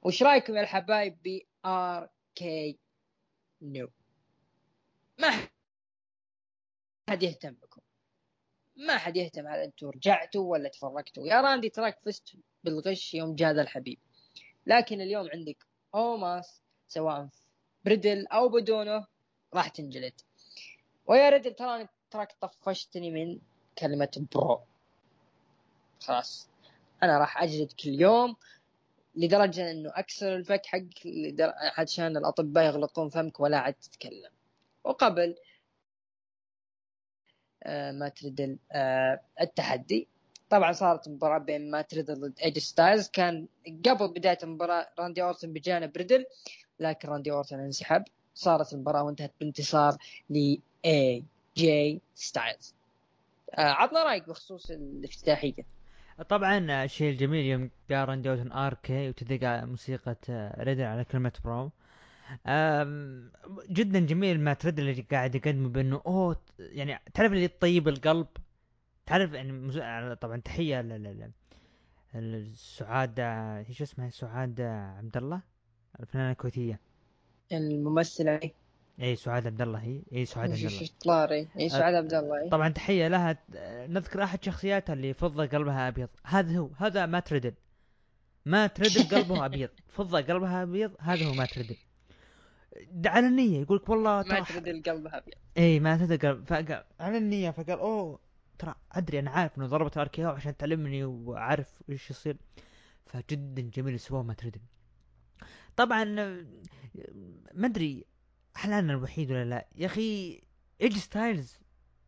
وش رأيكم يا الحبايب ب RK-Bro ما حد يهتم ما حد يهتم هل أنتم رجعتوا ولا تفرقتوا. يا راندي تراك فزت بالغش يوم ذا الحبيب. لكن اليوم عندك أوماس سواء بريدل أو بدونه راح تنجلد. ويا ريدل ترى تراك طفشتني من كلمة bro. خلاص. أنا راح أجلد كل يوم لدرجة إنه أكسر الفك حقك لدر... عشان الأطباء يغلقون فمك ولا عاد تتكلم. وقبل آه مات ريدل آه التحدي. طبعا صارت مباراة بين مات ريدل ضد اي جي ستايلز. كان قبل بداية المباراة راندي اورتون بجانب ريدل لكن راندي اورتون انسحب. صارت المباراة وانتهت بانتصار ل اي جي ستايلز. آه عطنا رأيك بخصوص الافتتاحية. طبعا الشيء الجميل يوم قال راندي اورتون RK وتدق موسيقى ريدل على كلمة bro. جدا جميل مات ريدل اللي قاعد يقدمه بأنه أوه يعني تعرف اللي تطيب القلب؟ تعرف يعني طبعا تحية لسعاد إيش اسمها سعاد عبد الله؟ الفنانة الكويتية. الممثلة اي سعاد عبد الله هي اي سعاد عبد الله. طلاري اي سعاد عبد الله إيه. طبعا تحية لها نذكر أحد شخصياتها اللي فضه قلبها أبيض. هذا هو هذا ما تردل ما تردل قلبه أبيض. فضه قلبها أبيض هذا هو ما تردل على النية يقول لك والله ما ترد القلب ابيض اي ما تدري فقال على النية فقال أوه ترى أدري أنا عارف إنه ضربت RKO عشان تعلمني وعارف إيش يصير. فجدا جميل سواه مات ريدل طبعا ما أدري هل أنا الوحيد ولا لا؟ يا أخي اي جي ستايلز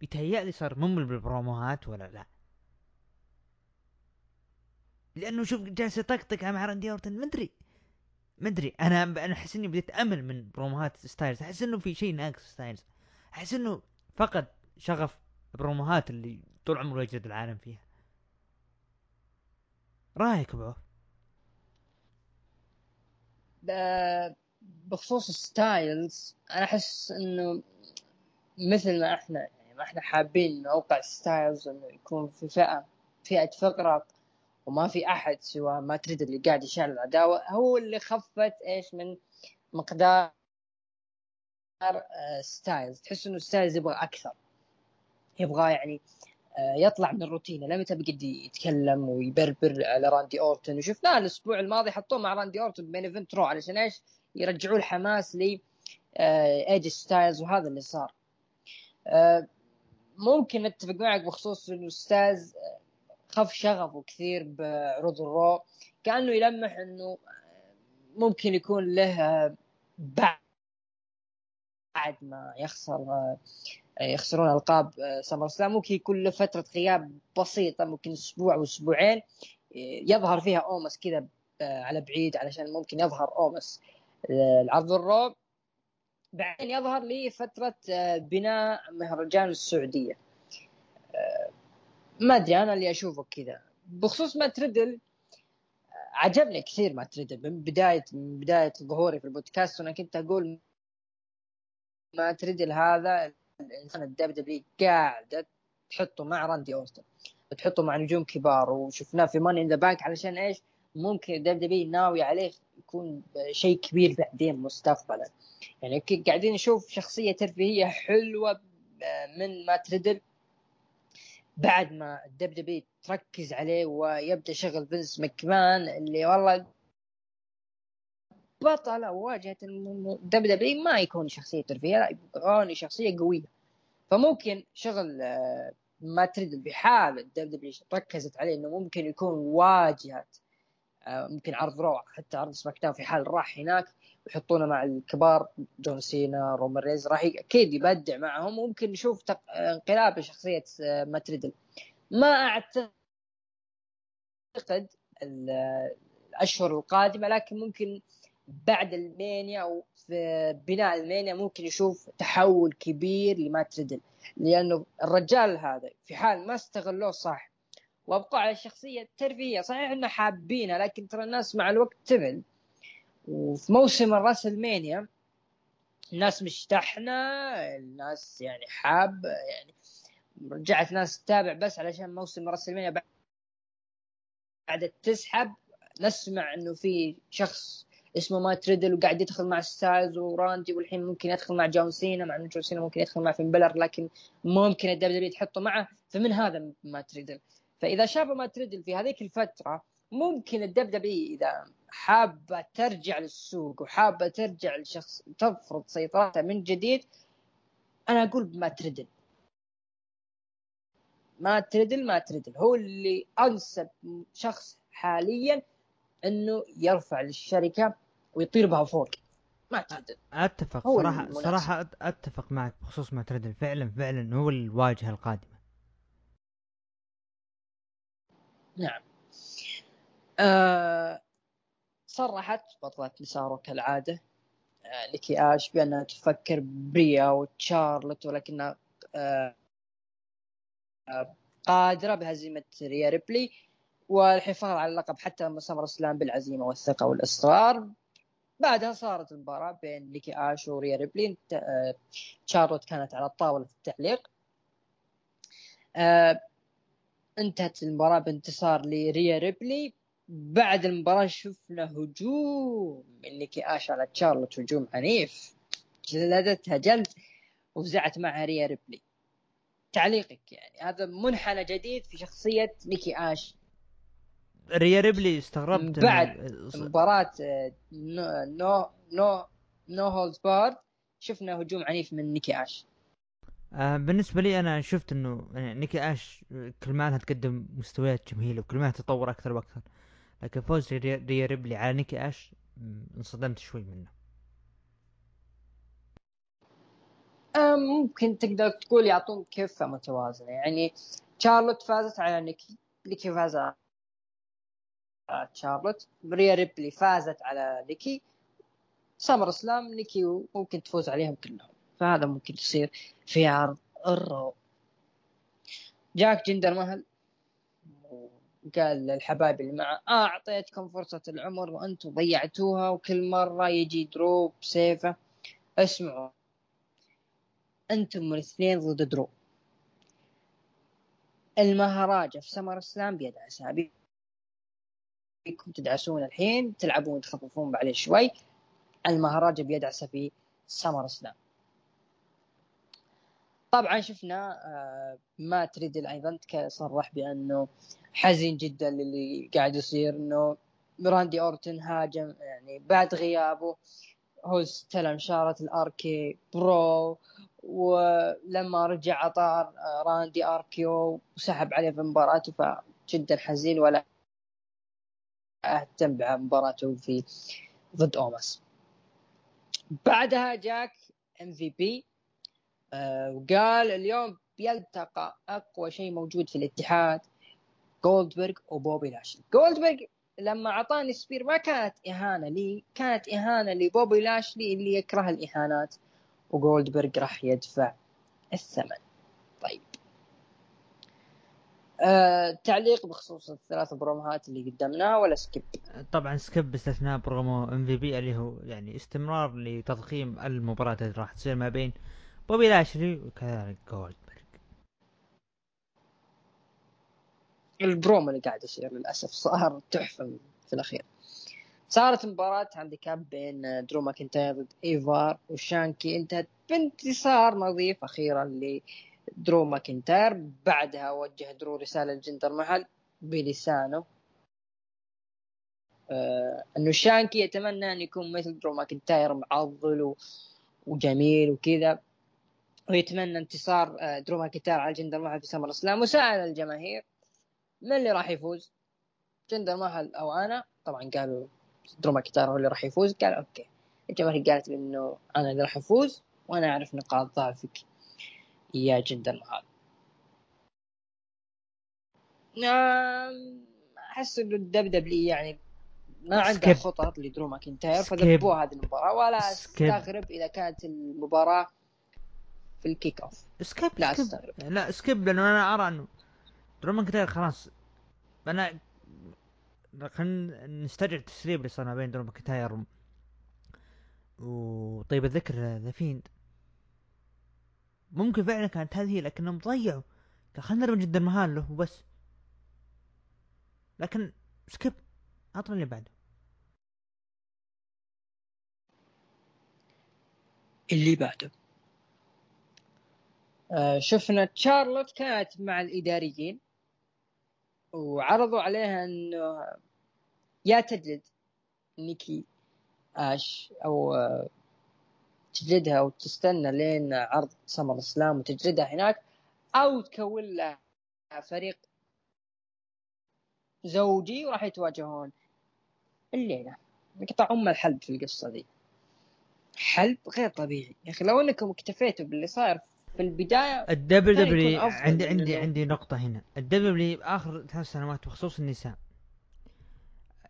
يتهيألي صار ممل بالبروموهات ولا لا؟ لأنه شوف جالس يطقطق مع راندي أورتون ما أدري. ما أدري أنا أنا أحس إني بديت أمل من بروموهات ستايلز. أحس إنه في شيء ناقص ستايلز. أحس إنه فقد شغف البروموهات اللي طول عمره يجلد العالم فيها. رأيك أبو بخصوص ستايلز أنا أحس إنه مثل ما إحنا يعني ما إحنا حابين نوقع ستايلز إنه يكون في فئة فئة فقره وما في أحد سوى مات ريدل اللي قاعد يشعل العداوة. هو اللي خفت إيش من مقدار ستايلز. تحس إنه ستايلز يبغى أكثر. يبغى يعني آه، يطلع من الروتين. لما قعد يتكلم ويبربر على راندي اورتون وشفناه الأسبوع الماضي حطوه مع راندي اورتون main event رو علشان إيش؟ يرجعوا الحماس ل اي جي ستايلز وهذا اللي صار. آه، ممكن أتفق معك بخصوص إنه ستايلز خف شغفه كثير بعروض الرو. كأنه يلمح إنه ممكن يكون له بعد ما يخسر يخسرون ألقاب سمر. سلام ممكن يكون له فترة غياب بسيطة ممكن أسبوع أو أسبوعين يظهر فيها أومس كذا على بعيد علشان ممكن يظهر أومس. العرض الروب بعدين يظهر لي فترة بناء مهرجان السعودية. ما أدري أنا اللي أشوفه كذا. بخصوص مات ريدل عجبني كثير مات ريدل من بداية من بداية ظهوري في البودكاست وأنا كنت أقول مات ريدل هذا الإنسان ال WWE قاعدة تحطه مع راندي اورتون تحطه مع نجوم كبار. وشفناه في Money in the Bank علشان إيش؟ ممكن WWE ناوي عليه يكون شيء كبير بعدين مستقبلا. يعني قاعدين نشوف شخصية ترفيهية حلوة من مات ريدل بعد ما ال WWE تركز عليه ويبدأ شغل فينس مكمان اللي والله بطل واجهة ال WWE ما يكون شخصية ترفيهيه لا يكون شخصية قوية. فممكن شغل آه، مات ريدل بحال ال WWE ركزت عليه إنه ممكن يكون واجهة ممكن عرض رو حتى عرض سماك داون في حال راح هناك ويحطونه مع الكبار جون سينا رومان رينز راح أكيد يبدع معهم ممكن نشوف انقلاب لشخصيه آه، مات ريدل ما أعتقد الأشهر القادمة لكن ممكن بعد ال Mania أو في بناء ال Mania ممكن يشوف تحول كبير لمات ريدل. لأنه الرجال هذا في حال ما استغلوه صح وابقوا على الشخصيه الترفيهيه صحيح إنه حابينها لكن ترى الناس مع الوقت تمل وفي موسم الراسلمانيا الناس مشتحنة الناس يعني حاب يعني رجعت ناس تتابع بس علشان موسم راسلمانيا بعد تسحب. نسمع إنه في شخص اسمه مات ريدل وقاعد يدخل مع ستايلز وراندي والحين ممكن يدخل مع جون سينا. مع إنه جون سينا ممكن يدخل مع فين بالور لكن ممكن ال WWE تحطه معه. فمن هذا مات ريدل فإذا شافوا مات ريدل في هذيك الفترة ممكن ال WWE إذا حابة ترجع للسوق وحابة ترجع لشخص تفرض سيطرتها من جديد أنا أقول مات ريدل مات ريدل مات ريدل هو اللي أنسب شخص حاليا إنه يرفع للشركة ويطير بها فوق. مات ريدل أتفق صراحة صراحة أتفق معك بخصوص مات ريدل فعلا فعلا هو الواجهة القادمة. نعم. آه صرحت بطلة نساء Raw كالعادة آه نيكي آش بأنها تفكر بريا وتشارلت ولكنها آه آه قادرة بهزيمة ريا ريبلي والحفاظ على اللقب حتى SummerSlam بالعزيمة والثقة والإصرار. بعدها صارت المباراة بين نيكي آش وريا ريبلي تشارلوت كانت على طاولة التعليق. آه، انتهت المباراة بانتصار لريا ريبلي. بعد المباراة شفنا هجوم من نيكي آش على تشارلوت هجوم عنيف. جلدتها جلد وفزعت معها ريا ريبلي. تعليقك يعني هذا منحنى جديد في شخصية نيكي آش. ريا ريبلي استغربت بعد مباراة no no No Holds Barred شفنا هجوم عنيف من نيكي آش. آه بالنسبة لي أنا شفت إنه يعني نيكي آش كل ما انها تقدم مستويات جميلة وكل ما تتطور أكثر وأكثر لكن فوز ريا ريبلي على نيكي آش انصدمت شوي منه. آه، ممكن تقدر تقول يعطون كفة متوازنة. يعني شارلوت فازت على نيكي نيكي فاز على شارلوت ريا ريبلي فازت على نيكي SummerSlam نيكي ممكن تفوز عليهم كلهم. فهذا ممكن يصير في عرض ال Raw جاك جندر محل قال للحبايب اللي معه آه أعطيتكم فرصة العمر وأنتم ضيعتوها وكل مرة يجي درو بسيفه اسمعوا. أنتم من اثنين ضد درو المهراجة في سمر اسلام بيد عسى فيكم تدعسون الحين تلعبون تخففون بعدين شوي. المهرجة بيد عسى في سمر اسلام طبعا شفنا آه، مات ريدل أيضا صرح بأنه حزين جدا للي قاعد يصير إنه راندي أورتن هاجم يعني بعد غيابه هو استلم شارة ال RK-Bro ولما رجع عطاه آه، راندي RKO وسحب عليه في مباراته فجدا حزين ولا أهتم بمباراته في ضد أوموس. بعدها جاك MVP. وقال اليوم بيلتقى أقوى شيء موجود في الاتحاد جولدبرغ وبوبي لاشلي جولدبرغ لما أعطاني spear ما كانت إهانة لي كانت إهانة لبوبي لاشلي اللي يكره الإهانات وجولدبرغ راح يدفع الثمن. طيب. أه تعليق بخصوص الثلاث بروموهات اللي قدمناها ولا skip؟ طبعا skip باستثناء promo MVP اللي هو يعني استمرار لتضخيم المباراة اللي راح تصير ما بين بوبي لاشلي وكذلك جولدبرغ البرومو اللي قاعد يصير للأسف صار تحفه في الأخير. صارت مباراة handicap بين درو ماكنتاير ضد إيفار وشانكي. انتهت بانتصار نظيف أخيرا لدرو ماكنتاير. بعدها وجه درو رسالة لجندر محل بلسانه. آه إنه شانكي يتمنى أن يكون مثل درو ماكنتاير معضل وجميل وكذا. ويتمنى انتصار آه درو ماكنتاير على جندر محل في SummerSlam وسأل الجماهير من اللي راح يفوز. جندر محل أو أنا طبعا قالوا درو ماكنتاير هو اللي راح يفوز قال okay. الجماهير قالت انه أنا اللي راح أفوز وأنا أعرف نقاط ضعفك يا جندر محل. نعم أحس إنه ال WWE يعني ما عنده خطط لدرو ماكنتاير فذبوه هذه المباراة ولا. أستغرب إذا كانت المباراة في ال kick off skip لا skip. استغرب لا skip لأنه أنا أرى إنه درو ماكنتاير خلاص. أنا خلينا نسترجع التسريب اللي صار ما بين درو ماكنتاير وطيب الذكر ذا فيند. ممكن فعلا كانت هذه هي لكنهم ضيعوا. خلينا نرمي جندر محل له وبس. لكن skip عطنا اللي بعده. اللي بعده. شفنا تشارلوت كانت مع الإداريين وعرضوا عليها إنه يا تجلد نيكي آش أو آه، تجلدها وتستنى لين عرض سمر اسلام وتجلدها هناك أو تكون لها فريق زوجي وراح يتواجهون. الليلة. نقطع أم الحلب في القصة دي حلب غير طبيعي. يا أخي لو أنكم اكتفيتوا باللي صاير في البداية ال WWE عندي عندي عندي نقطة هنا. ال WWE آخر ثلاث سنوات بخصوص النساء.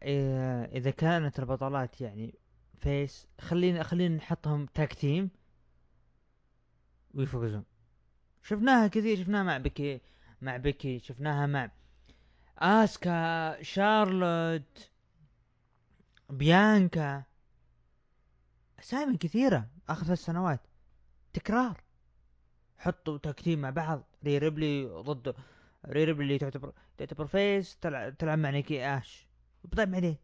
إيه، إذا كانت البطلات يعني face خلينا خلينا نحطهم tag team ويفوزون. شفناها كثير شفناها مع بيكي مع بيكي شفناها مع آسكا شارلوت بيانكا. أسامي كثيرة آخر ثلاث سنوات. تكرار. حطوا tag team مع بعض. ريا ريبلي ضد ريا ريبلي تعتبر تعتبر face تلعب, تلعب مع نيكي آش. طيب بعدين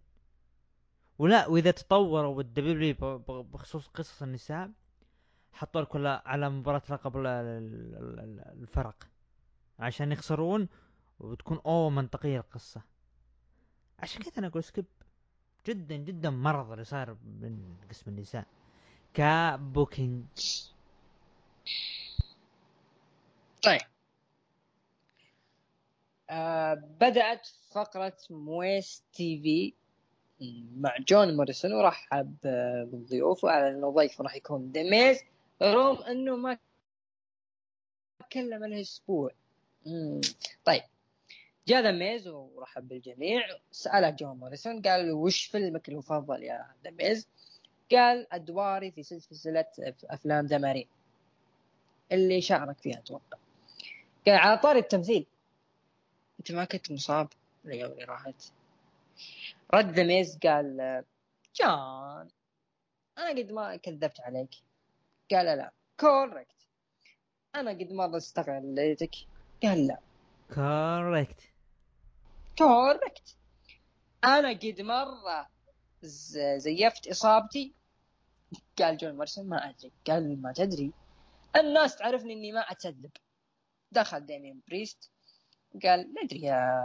ولا وإذا تطوروا بال WWE بخصوص قصص النساء حطوا لكم على مباراة لقب الفرق. عشان يخسرون وتكون اوه منطقية القصة. عشان كذا أنا أقول skip. جدا جدا مرض اللي صار من قسم النساء. ك booking. طيب. آه بدأت فقرة Moist TV مع جون موريسون ورحب بالضيوف وعلى انه ضيف راح يكون ذا ميز. رغم أنه ما تكلم له أسبوع. مم. طيب. جاء ذا ورحب بالجميع. سأله جون موريسون قال وش فيلمك المفضل يا ذا قال أدواري في سلسلة أفلام ذا اللي شارك فيها أتوقع. قال على طاري التمثيل. أنت ما كنت مصاب الأيام اللي راحت. رد ذا ميز قال جون أنا قد ما كذبت عليك. قال لا. correct أنا قد مرة استغليتك قال لا. correct correct أنا قد مرة زيفت إصابتي. قال جون موريسون ما أدري. قال ما تدري. الناس تعرفني إني ما اكذب دخل ديمين بريست قال ندري يا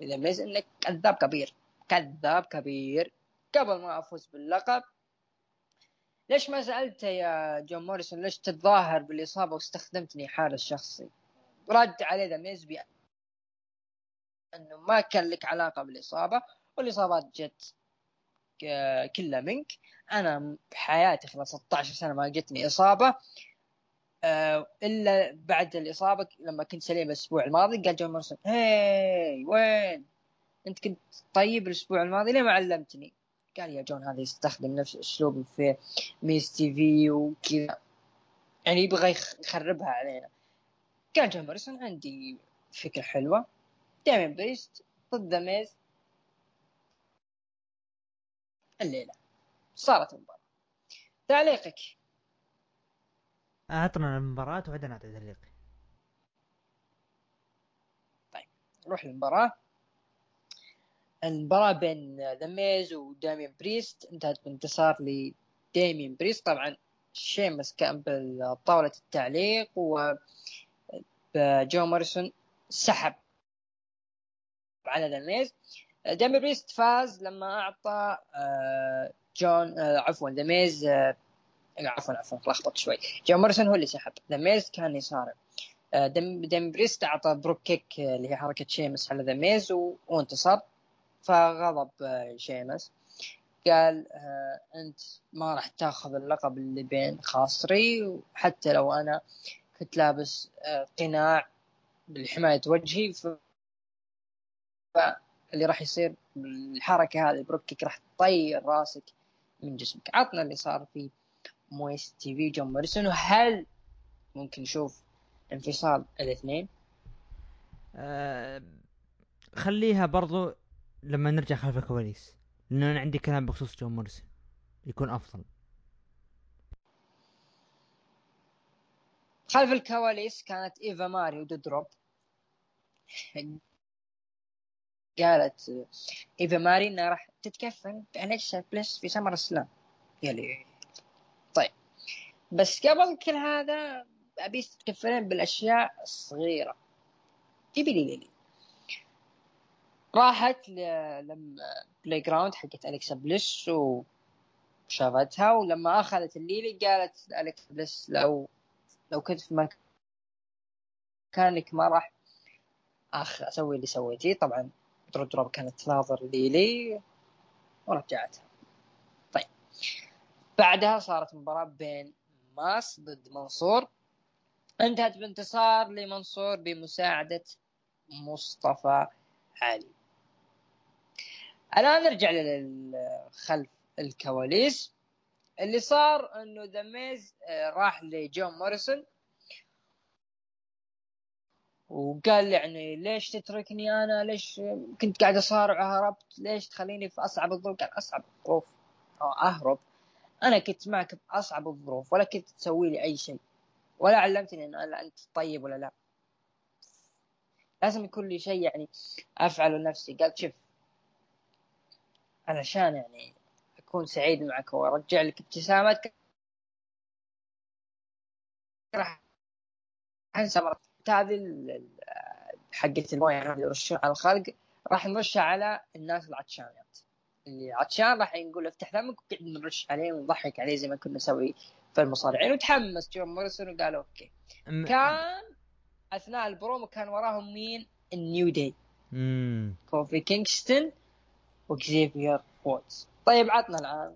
إذا ميز إنك كذاب كبير كذاب كبير قبل ما أفوز باللقب. ليش ما سالت يا جون موريسون؟ ليش تتظاهر بالإصابة واستخدمتني حارس شخصي؟ رد عليه ذا ميز إنه ما كان لك علاقة بالإصابة والإصابات جت كلها منك. أنا بحياتي خلال 16 سنة ما جتني إصابة. آه، إلا بعد الإصابة لما كنت سليم الأسبوع الماضي قال جون موريسون hey wait؟ أنت كنت طيب الأسبوع الماضي ليه ما علمتني؟ قال يا جون هذا يستخدم نفس اسلوبه في Miz TV وكذا. يعني يبغى يخربها علينا. قال جون موريسون عندي فكرة حلوة. دايمين بريست ضد ميز. الليلة. صارت المباراة. تعليقك. اعطنا المباراة وبعدين أعطي تعليقي طيب نروح للمباراة. المباراة بين ذا ميز ودامين بريست انتهت بانتصار لدامين بريست. طبعا شيمس كان بطاولة التعليق و جون موريسون سحب على ذا ميز. ديمي بريست فاز لما أعطى آه، جون آه، عفوا ذا ميز آه، عفوا عفوا لخبط شوي. جون موريسون هو اللي سحب. ذا ميز كان يصارع ديمي بريست أعطى Brogue Kick اللي هي حركة شيمس على ذا ميز وانتصر. فغضب شيمس قال أنت ما راح تأخذ اللقب اللي بين خاصري. وحتى لو أنا كنت لابس قناع لحماية وجهي فاللي راح يصير الحركه هذه Brogue Kick راح تطير راسك من جسمك. عطنا اللي صار في Miz TV جون موريسون وهل ممكن نشوف انفصال الاثنين؟ أه خليها برضو لما نرجع خلف الكواليس لأنه أنا عندي كلام بخصوص جون موريسون يكون أفضل. خلف الكواليس كانت إيفا ماري ودودروب قالت إيفا ماري إنها راح تتكفل بالكسا بلس في SummerSlam يلي طيب بس قبل كل هذا أبي تتكفلين بالأشياء الصغيرة. تبي ليلي راحت لل playground حقت الكسا بلس وشافتها ولما أخذت ليلي قالت الكسا بلس لو لو كنت في مكانك ما راح اخ أسوي اللي سويتيه. طبعا دودروب كانت تناظر ليلي ورجعتها. طيب. بعدها صارت مباراة بين ماس ضد منصور. انتهت بانتصار لمنصور بمساعدة مصطفى علي. الآن نرجع للخلف الكواليس. اللي صار إنه ذا ميز آه، راح لجون موريسون. وقال يعني ليش تتركني أنا؟ ليش كنت قاعد اصارع وهربت ليش تخليني في أصعب الظروف؟ قال أصعب الظروف. أهرب. أنا كنت معك بأصعب الظروف ولا كنت تسوي لي أي شيء ولا علمتني إن أنت طيب ولا لا. لازم يكون لي شيء يعني أفعله لنفسي قال شوف علشان يعني أكون سعيد معك وأرجع لك ابتسامتك راح أنسى هذه حقت الموية اللي يرشون على الخلق. راح نرشها على الناس العطشانات. اللي عطشان راح نقول افتح فمك وقعد نرش عليه ونضحك عليه زي ما كنا نسوي في المصارعين. وتحمس جون موريسون وقال okay. م... كان أثناء البرومو كان وراهم مين؟ ال New Day. كوفي كينغستون وكزيفير وودز. طيب عطنا الآن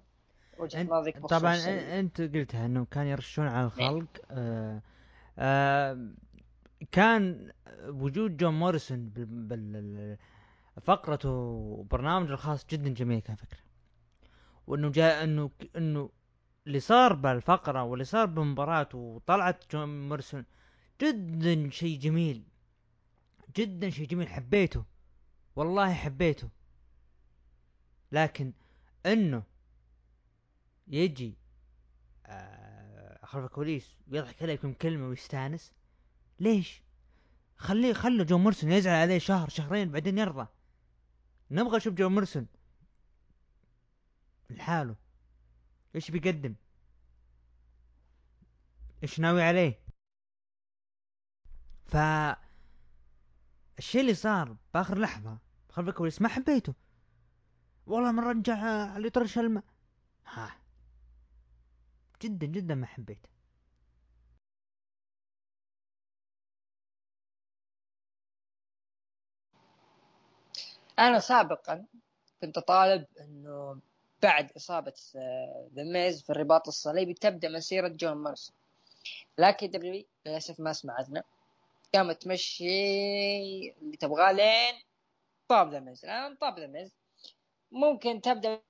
وجهة نظرك طبعا أنت قلتها إنهم كانوا يرشون على الخلق. آه آه كان وجود جون موريسون بال- بال- فقرته وبرنامجه الخاص جدا جميل كان فكره. وإنه جاء إنه إنه اللي صار بالفقرة واللي صار بالمباراة وطلعت جون موريسون جدا شيء جميل. جدا شيء جميل. حبيته. والله حبيته. لكن إنه يجي آه، خلف الكواليس ويضحك عليكم كلمه ويستانس. ليش؟ خليه خلوا جون موريسون يزعل عليه شهر شهرين بعدين يرضى. نبغى نشوف جون موريسون لحاله. إيش بيقدم؟ إيش ناوي عليه؟ ف الشيء اللي صار بآخر لحظة خلف الكواليس ما حبيته. والله من رجع على يطرش الماء. ها. جدا جدا ما حبيته. أنا سابقا كنت طالب إنه بعد إصابة ذا ميز في الرباط الصليبي تبدأ مسيرة جون مارسون. لكن دبليو للأسف ما سمعتنا. قامت تمشي اللي تبغاه لين طاب ذا ميز الآن طاب ذا ميز ممكن تبدأ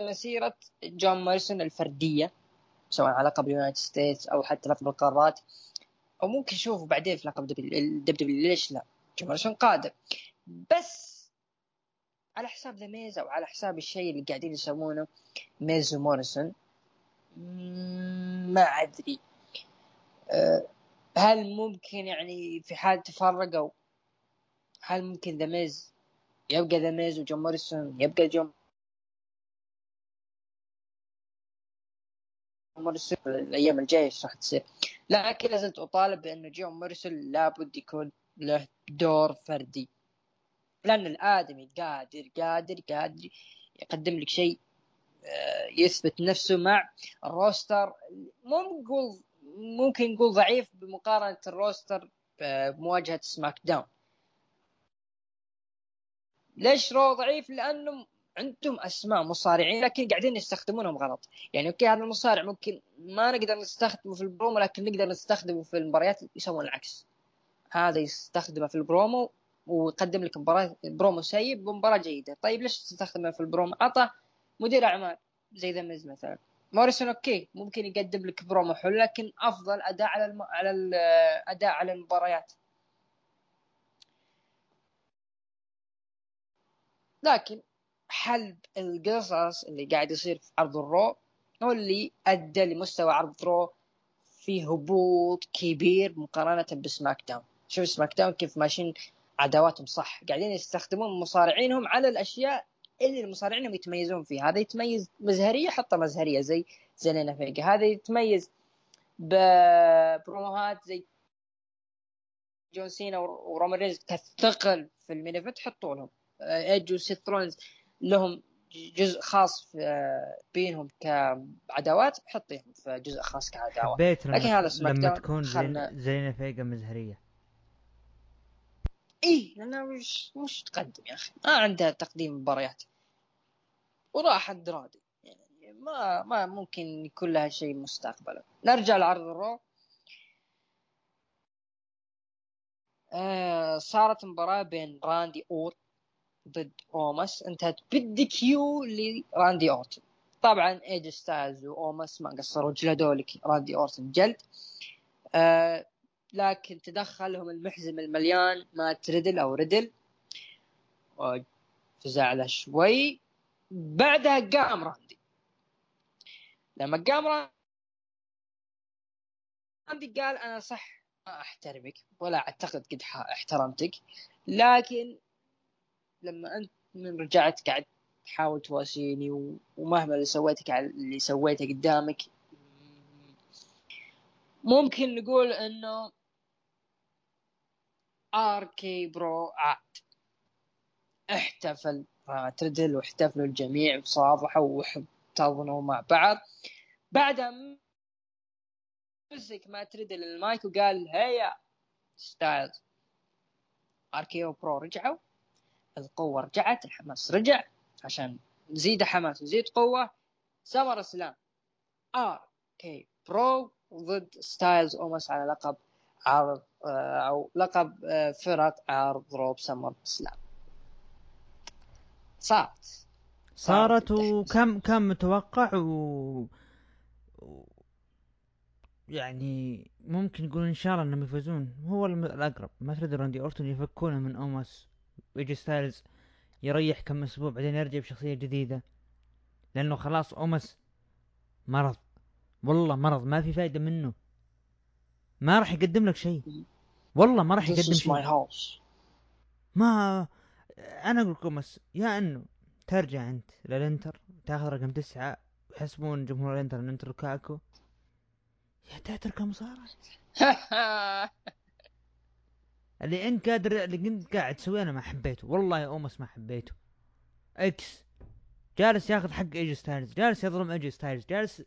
مسيرة جون موريسون الفردية سواء على لقب ال United States أو حتى لقب القارات. أو ممكن نشوفه بعدين في لقب دبليو ليش لا؟ جون موريسون قادم. بس على حساب ذا ميز أو على حساب الشيء اللي قاعدين يسوونه ميز وموريسون ما أدري. أه، هل ممكن يعني في حال تفرقوا هل ممكن ذا ميز يبقى ذا ميز وجون موريسون يبقى جون موريسون الأيام الجاية إيش راح تصير؟ لكن لازلت أطالب بأنه جون موريسون لابد يكون له دور فردي. لأن الآدمي قادر قادر قادر يقدم لك شيء آه، يثبت نفسه مع ال roster. مو نقول ممكن نقول ضعيف بمقارنة ال roster بمواجهة SmackDown. ليش Raw ضعيف؟ لأنه عندهم أسماء مصارعين لكن قاعدين يستخدمونهم غلط. يعني okay هذا المصارع ممكن ما نقدر نستخدمه في البرومو لكن نقدر نستخدمه في المباريات يسوون العكس. هذا يستخدمه في البرومو ويقدم لك مباراة برومو سيء بمباراة جيدة. طيب ليش تستخدمه في البرومو؟ عطى مدير أعمال زي The Miz مثلا. موريسون okay ممكن يقدم لك برومو حلو لكن أفضل أداء على الم... على الاداء على المباريات. لكن حلب القصص اللي قاعد يصير في عرض ال Raw هو اللي أدى لمستوى عرض Raw في هبوط كبير مقارنة ب SmackDown. شوف SmackDown كيف ماشيين عداواتهم صح. قاعدين يستخدمون مصارعينهم على الأشياء اللي المصارعين يتميزون فيها. هذا يتميز مزهرية حطه مزهرية زي زيلينا فيجا. هذا يتميز ببروموهات زي جون سينا ورومان رينز كثقل في ال main event حطوا لهم. ايج وسيث رولينز لهم جزء خاص بينهم كعداوات حطيهم في جزء خاص كعداوة. حبيت لما, لكن هذا سماك لما تكون خلنا- زين زينة فيجا مزهرية. اي لانها مش مش تقدم يا أخي؟ ما عندها تقديم مباريات. وراحت راضي يعني ما ما ممكن يكون لها شيء مستقبلا. نرجع لعرض الرو. آه صارت مباراة بين راندي اورت ضد أوماس. انتهت بال DQ لراندي أورتن. طبعا ايجي ستايلز وأوماس ما قصروا جلدوا لك راندي أورتن جلد. آه لكن تدخلهم المحزم المليان مات ريدل أو ريدل فزع له شوي. بعدها قام راندي. لما قام راندي قال أنا صح ما أحترمك ولا أعتقد قد احترمتك. لكن لما أنت من رجعت قاعد تحاول تواسيني ومهما اللي سويتك اللي سويته قدامك ممكن نقول إنه اركي برو عاد. احتفل تريدل واحتفلوا الجميع وصافحوا واحتضنوا مع بعض. بعدها مسك ما تريدل المايك وقال هيا ستايلز اركيو برو رجعوا. القوة رجعت الحماس رجع عشان نزيد حماس نزيد قوة. سمر اسلام آر كي برو ضد ستايلز أومس على لقب عرض أو لقب آه، فرق عرض روب سمر اسلام صارت. صارت وكم كان متوقع. و... يعني ممكن نقول إن شاء الله إنهم يفوزون. هو الأقرب. مات ريدل راندي اورتون يفكونه من أوماس وايجي ستايلز يريح كم أسبوع بعدين يرجع بشخصية جديدة. لأنه خلاص أوماس مرض. والله مرض. ما في فايدة منه. ما راح يقدم لك شيء. والله ما راح يقدم شيء. ما أنا أقول لكم بس يا إنه ترجع أنت للإنتر تاخذ رقم تسعة يحسبون جمهور الإنتر ان انت لوكاكو يا تترك مصارع اللي انت قادر اللي انت قاعد تسويه أنا ما حبيته. والله يا أومس ما حبيته. إكس. جالس ياخذ حق إيجي ستايلز جالس يظلم إيجي ستايلز جالس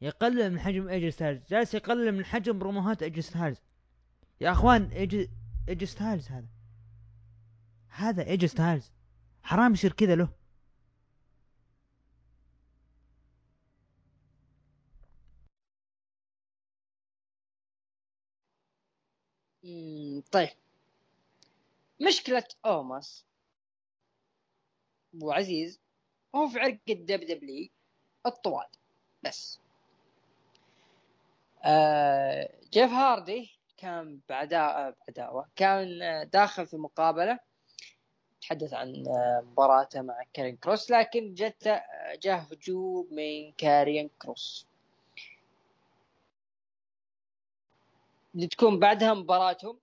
يقلل من حجم ايجي ستايلز جالس يقلل من حجم بروموهات ايجي ستايلز يا أخوان ايجي ايجي ستايلز هذا. هذا ايجي ستايلز حرام يصير كذا له. طيب. مشكلة أوماس. أبو عزيز هو في عرق الدب دبلي الطوال. بس. آه جيف هاردي كان بعداء بعداوة. كان داخل في مقابلة. تحدث عن مباراته مع كارين كروس لكن جت جاه هجوم من كارين كروس. تكون بعدها مباراتهم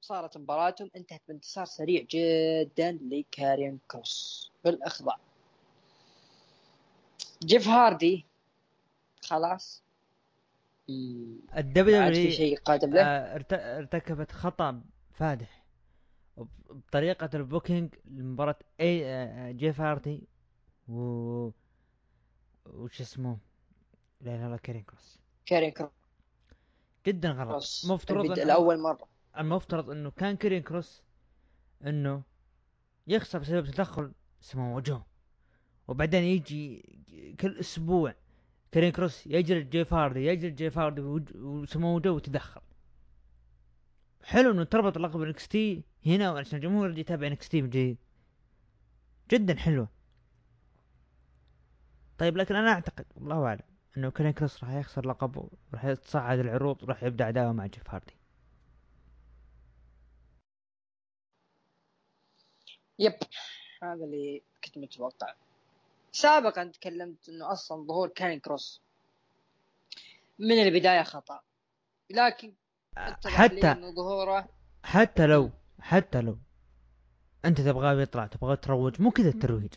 صارت مباراتهم انتهت بانتصار سريع جدا لكارين كروس بالاخضاع جيف هاردي خلاص ال WWE في شيء قادم له؟ آه، ارتكبت خطأ فادح. بطريقة ال booking لمباراة اي آه، جيف هاردي و وش اسمه؟ لا لا لا كارين كروس. كارين كروس جدا غلط. مفترض إنه لاول مرة. المفترض إنه كان كارين كروس إنه يخسر بسبب تدخل سمو جو وبعدين يجي كل أسبوع كارين كروس يجلد جيف هاردي يجلد جيف هاردي وسمو جو وتدخل. حلو إنه تربط لقب NXT هنا عشان الجمهور يجي يتابع NXT من جديد. جدا حلوة طيب لكن أنا أعتقد والله أعلم إنه كارين كروس راح يخسر لقبه راح يتصعد العروض راح يبدأ عداوه مع جيف هاردي Yep هذا اللي كنت متوقع. سابقا تكلمت إنه أصلا ظهور كارين كروس. من البداية خطأ. لكن حتى ظهوره حتى لو حتى لو أنت تبغاه يطلع تبغاه تروج مو كذا الترويج.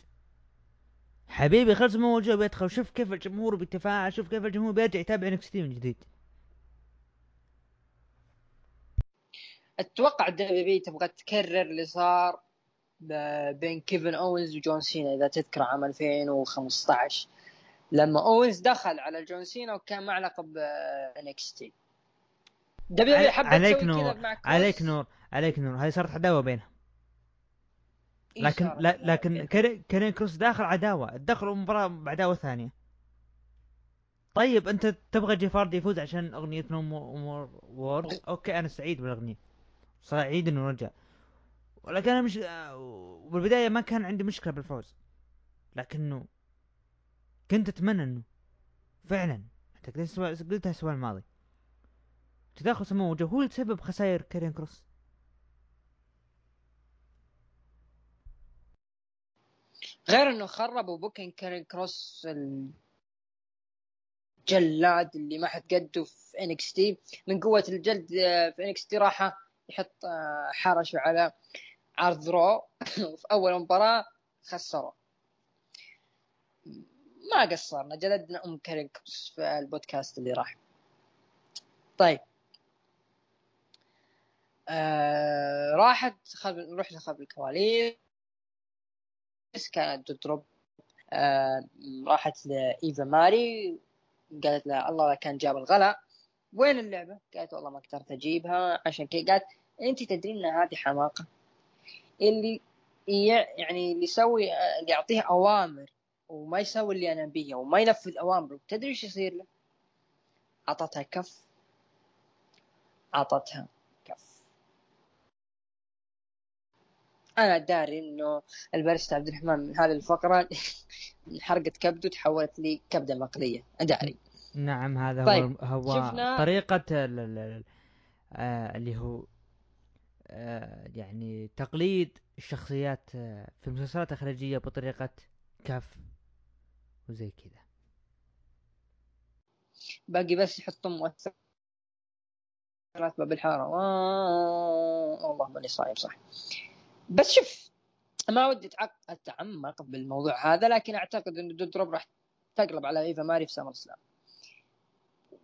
حبيبي خلص موجود بيدخل شوف كيف الجمهور بيتفاعل شوف كيف الجمهور بيرجع يتابع NXT من جديد. أتوقع ال W تبغى تكرر اللي صار بين كيفن اوينز وجون سينا إذا تذكر عام 2015 لما أوينز دخل على جون سينا وكان مع لقب NXT W حبت عليك نور عليك نور عليك نور. هذه صارت عداوة بينهم. لكن لا لكن كارين كروس داخل عداوة. دخلوا مباراة بعداوة ثانية. طيب أنت تبغى جيف هاردي يفوز عشان أغنية No More Words okay أنا سعيد بالأغنية. سعيد إنه رجع. ولكن أنا مش بالبدايه ما كان عندي مشكلة بالفوز. لكنه كنت أتمنى إنه فعلا حتى قلتها الأسبوع الماضي. تداخل سمو وجه هو سبب خسائر كارين كروس. غير إنه خربوا booking كارين كروس الجلاد اللي ما حد قده في NX من قوة الجلد آه، في NXT راح يحط آه، حرشه على عرض Raw. في أول مباراة خسروا. ما قصرنا جلدنا كارين كروس في البودكاست اللي راح. طيب. آه راحت خلف نروح لخلف الكواليس كانت تضرب آه راحت لايفا ماري قالت لها الله كان جاب الغلا. وين اللعبة؟ قالت والله ما قدرت أجيبها. عشان كذا قالت انت تدرين إن هذه حماقة. اللي يعني اللي يسوي اللي يعطيه أوامر وما يسوي اللي أنا بيه وما ينفذ أوامره تدري إيش يصير له؟ أعطتها كف أعطتها كف أنا داري إنه الباريستا عبد الرحمن من هذه الفقرة حرقة كبده تحولت لي كبدة مقلية أداري نعم هذا طيب. هو هو شفنا... طريقة آه اللي هو آه يعني تقليد الشخصيات آه في المسلسلات الخارجية بطريقة كف وزي كذا. باقي بس يحطون مؤثرات باب الحارة. آه والله ماني صايم صح. بس شوف ما ودي أتعمق بالموضوع هذا لكن أعتقد إن دودروب راح تقلب على إيفا ماري في SummerSlam.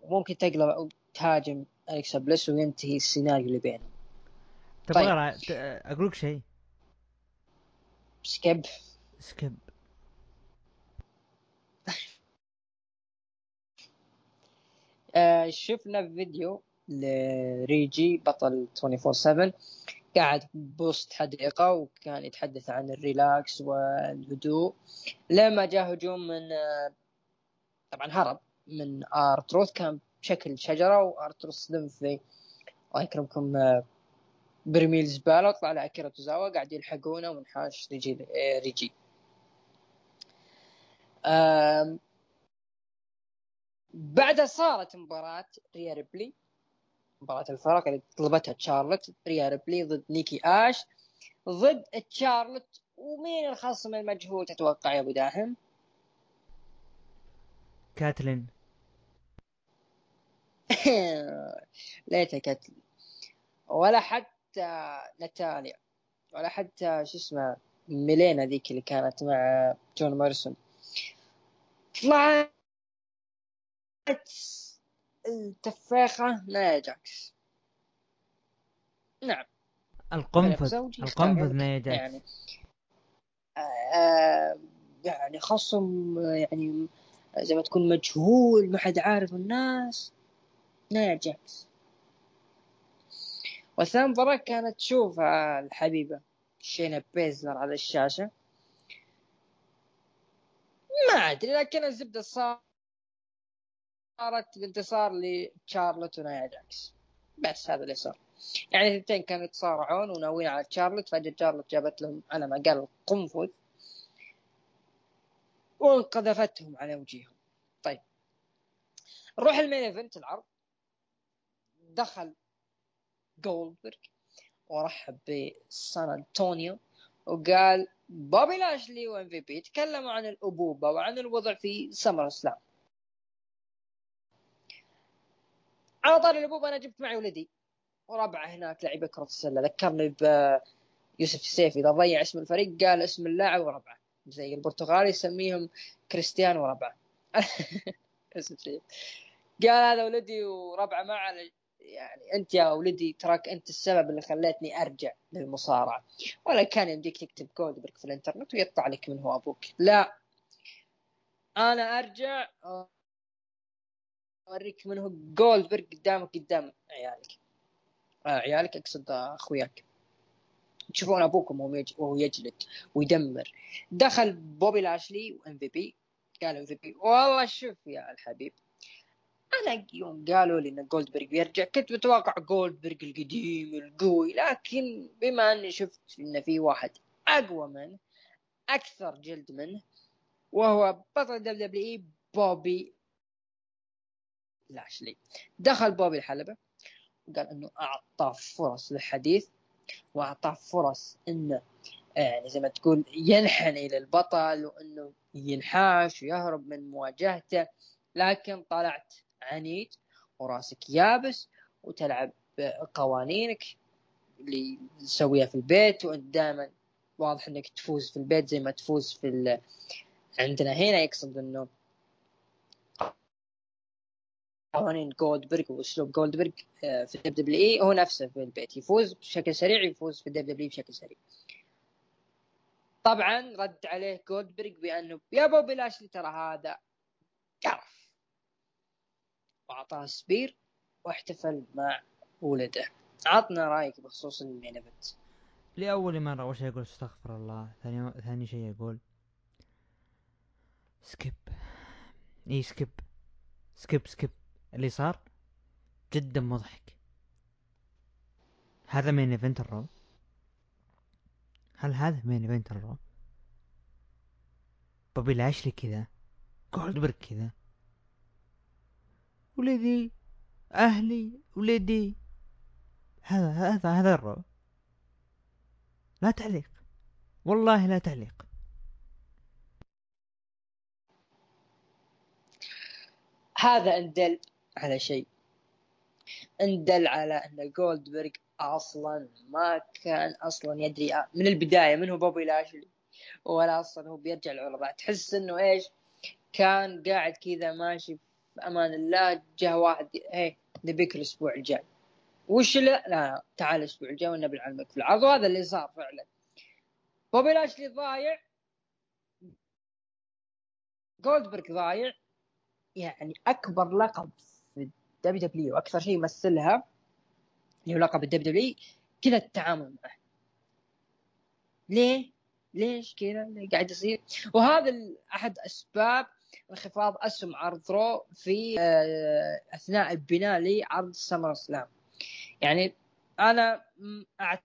وممكن تقلب أو تهاجم أليكسا بليس وينتهي السيناريو اللي بينهم. طيب. أقول لك شيء. skip. skip. آه شفنا فيديو لريجي بطل 24/7 قاعد بوسط حديقة وكان يتحدث عن ال relax والهدوء. لما جاء هجوم من آه، طبعا هرب من ارتروث كان بشكل شجرة وارتروث صدم في الله يكرمكم آه، برميل زبالة وطلع له اكيرا توزاوا قاعد يلحقونه وانحاش ريجي آه، ريجي. بعدها صارت مباراة ريا ريبلي مباراة الفرق اللي طلبتها تشارلت ريا ريبلي ضد نيكي آش ضد تشارلت ومين الخصم المجهول تتوقع يا أبو داهم؟ كاتلين. ليتها كاتلين. ولا حتى ناتاليا ولا حتى شو اسمه ميلينا ذيك اللي كانت مع جون موريسون طلعت التفاخة نايا جاكس. نعم. القنفذ القنفذ نايا جاكس. يعني آه يعني خصم يعني زي ما تكون مجهول ما حد عارف الناس. نايا جاكس. والثاني مباراة كانت تشوف الحبيبة شينا بيزلر على الشاشة. ما أدري لكن الزبدة صار صارت بانتصار لتشارلوت ونايا جاكس. بس هذا اللي صار. يعني الاثنين كانوا يتصارعون وناويين على تشارلوت فجأة تشارلوت جابت لهم على ما قال قنفذ وانقذفتهم على وجيههم طيب. نروح ال main event العرض. دخل جولدبرغ ورحب بسان أنطونيو وقال بوبي لاشلي و MVP تكلموا عن الأبوبة وعن الوضع في SummerSlam. على طاري الأبوبة أنا جبت معي ولدي وربعه هناك لعيبة كرة السلة. ذكرني بيوسف السيفي إذا ضيع اسم الفريق قال اسم اللاعب وربعه زي البرتغالي يسميهم كريستيانو وربعه قال هذا ولدي وربعه معه يعني أنت يا ولدي تراك أنت السبب اللي خليتني أرجع للمصارعة. ولا كان يمديك تكتب كود في الإنترنت ويطلع لك من هو أبوك. لا. أنا أرجع أوريك من هو جولدبرغ قدامك قدام عيالك. آه عيالك أقصد أخوياك. تشوفون ابوكم وهو يجلد ويدمر. دخل بوبي لاشلي و MVP قال MVP والله شوف يا الحبيب أنا يوم قالوا لي إن جولدبرغ بيرجع كنت متوقع جولدبرغ القديم القوي لكن بما إني شفت إن في واحد أقوى منه أكثر جلد منه وهو بطل WWE بوبي لاشلي. دخل بوبي الحلبة وقال إنه اعطاه فرص للحديث واعطاه فرص إنه يعني زي ما تقول ينحني للبطل وإنه ينحاش ويهرب من مواجهته لكن طلعت عنيد وراسك يابس وتلعب قوانينك اللي تسويها في البيت وأنت دائما واضح إنك تفوز في البيت زي ما تفوز في ال... عندنا هنا يقصد إنه قوانين جولدبرغ وأسلوب جولدبرغ آه، في ال WWE هو نفسه في البيت يفوز بشكل سريع يفوز في ال WW بشكل سريع. طبعا رد عليه جولدبرغ بأنه يا بوبي لاشلي ترى هذا واعطاه spear واحتفل مع ولده. عطنا رأيك بخصوص ال main event لأول مرة أول شيء يقول استغفر الله ثاني ثاني شيء يقول skip إي skip skip skip اللي صار جدا مضحك. هذا main event ال Raw. هل هذا main event ال Raw؟ بوبي لاشلي كذا جولدبرغ كذا. ولدي أهلي ولدي. هذا هذا هذا ال Raw لا تعليق. والله لا تعليق. هذا اندل على شيء. اندل على أن جولدبرغ أصلا ما كان أصلا يدري من البداية من هو بوبي لاشلي. ولا أصلا هو بيرجع العروض تحس إنه إيش؟ كان قاعد كذا ماشي في أمان الله جاء واحد هي نبيك الأسبوع الجاي. وش لا؟ لا تعال الأسبوع الجاي ونبي نعلمك في العرض وهذا اللي صار فعلا. بوبي لاشلي ضايع. جولدبرغ ضايع. يعني أكبر لقب في ال WWE وأكثر شيء يمثلها اللي هو لقب ال WWE كذا التعامل معه. ليه؟ ليش كذا؟ قاعد يصير؟ وهذا أحد أسباب انخفاض اسهم عرض Raw في آه، اثناء البناء لعرض SummerSlam. يعني أنا اعتقد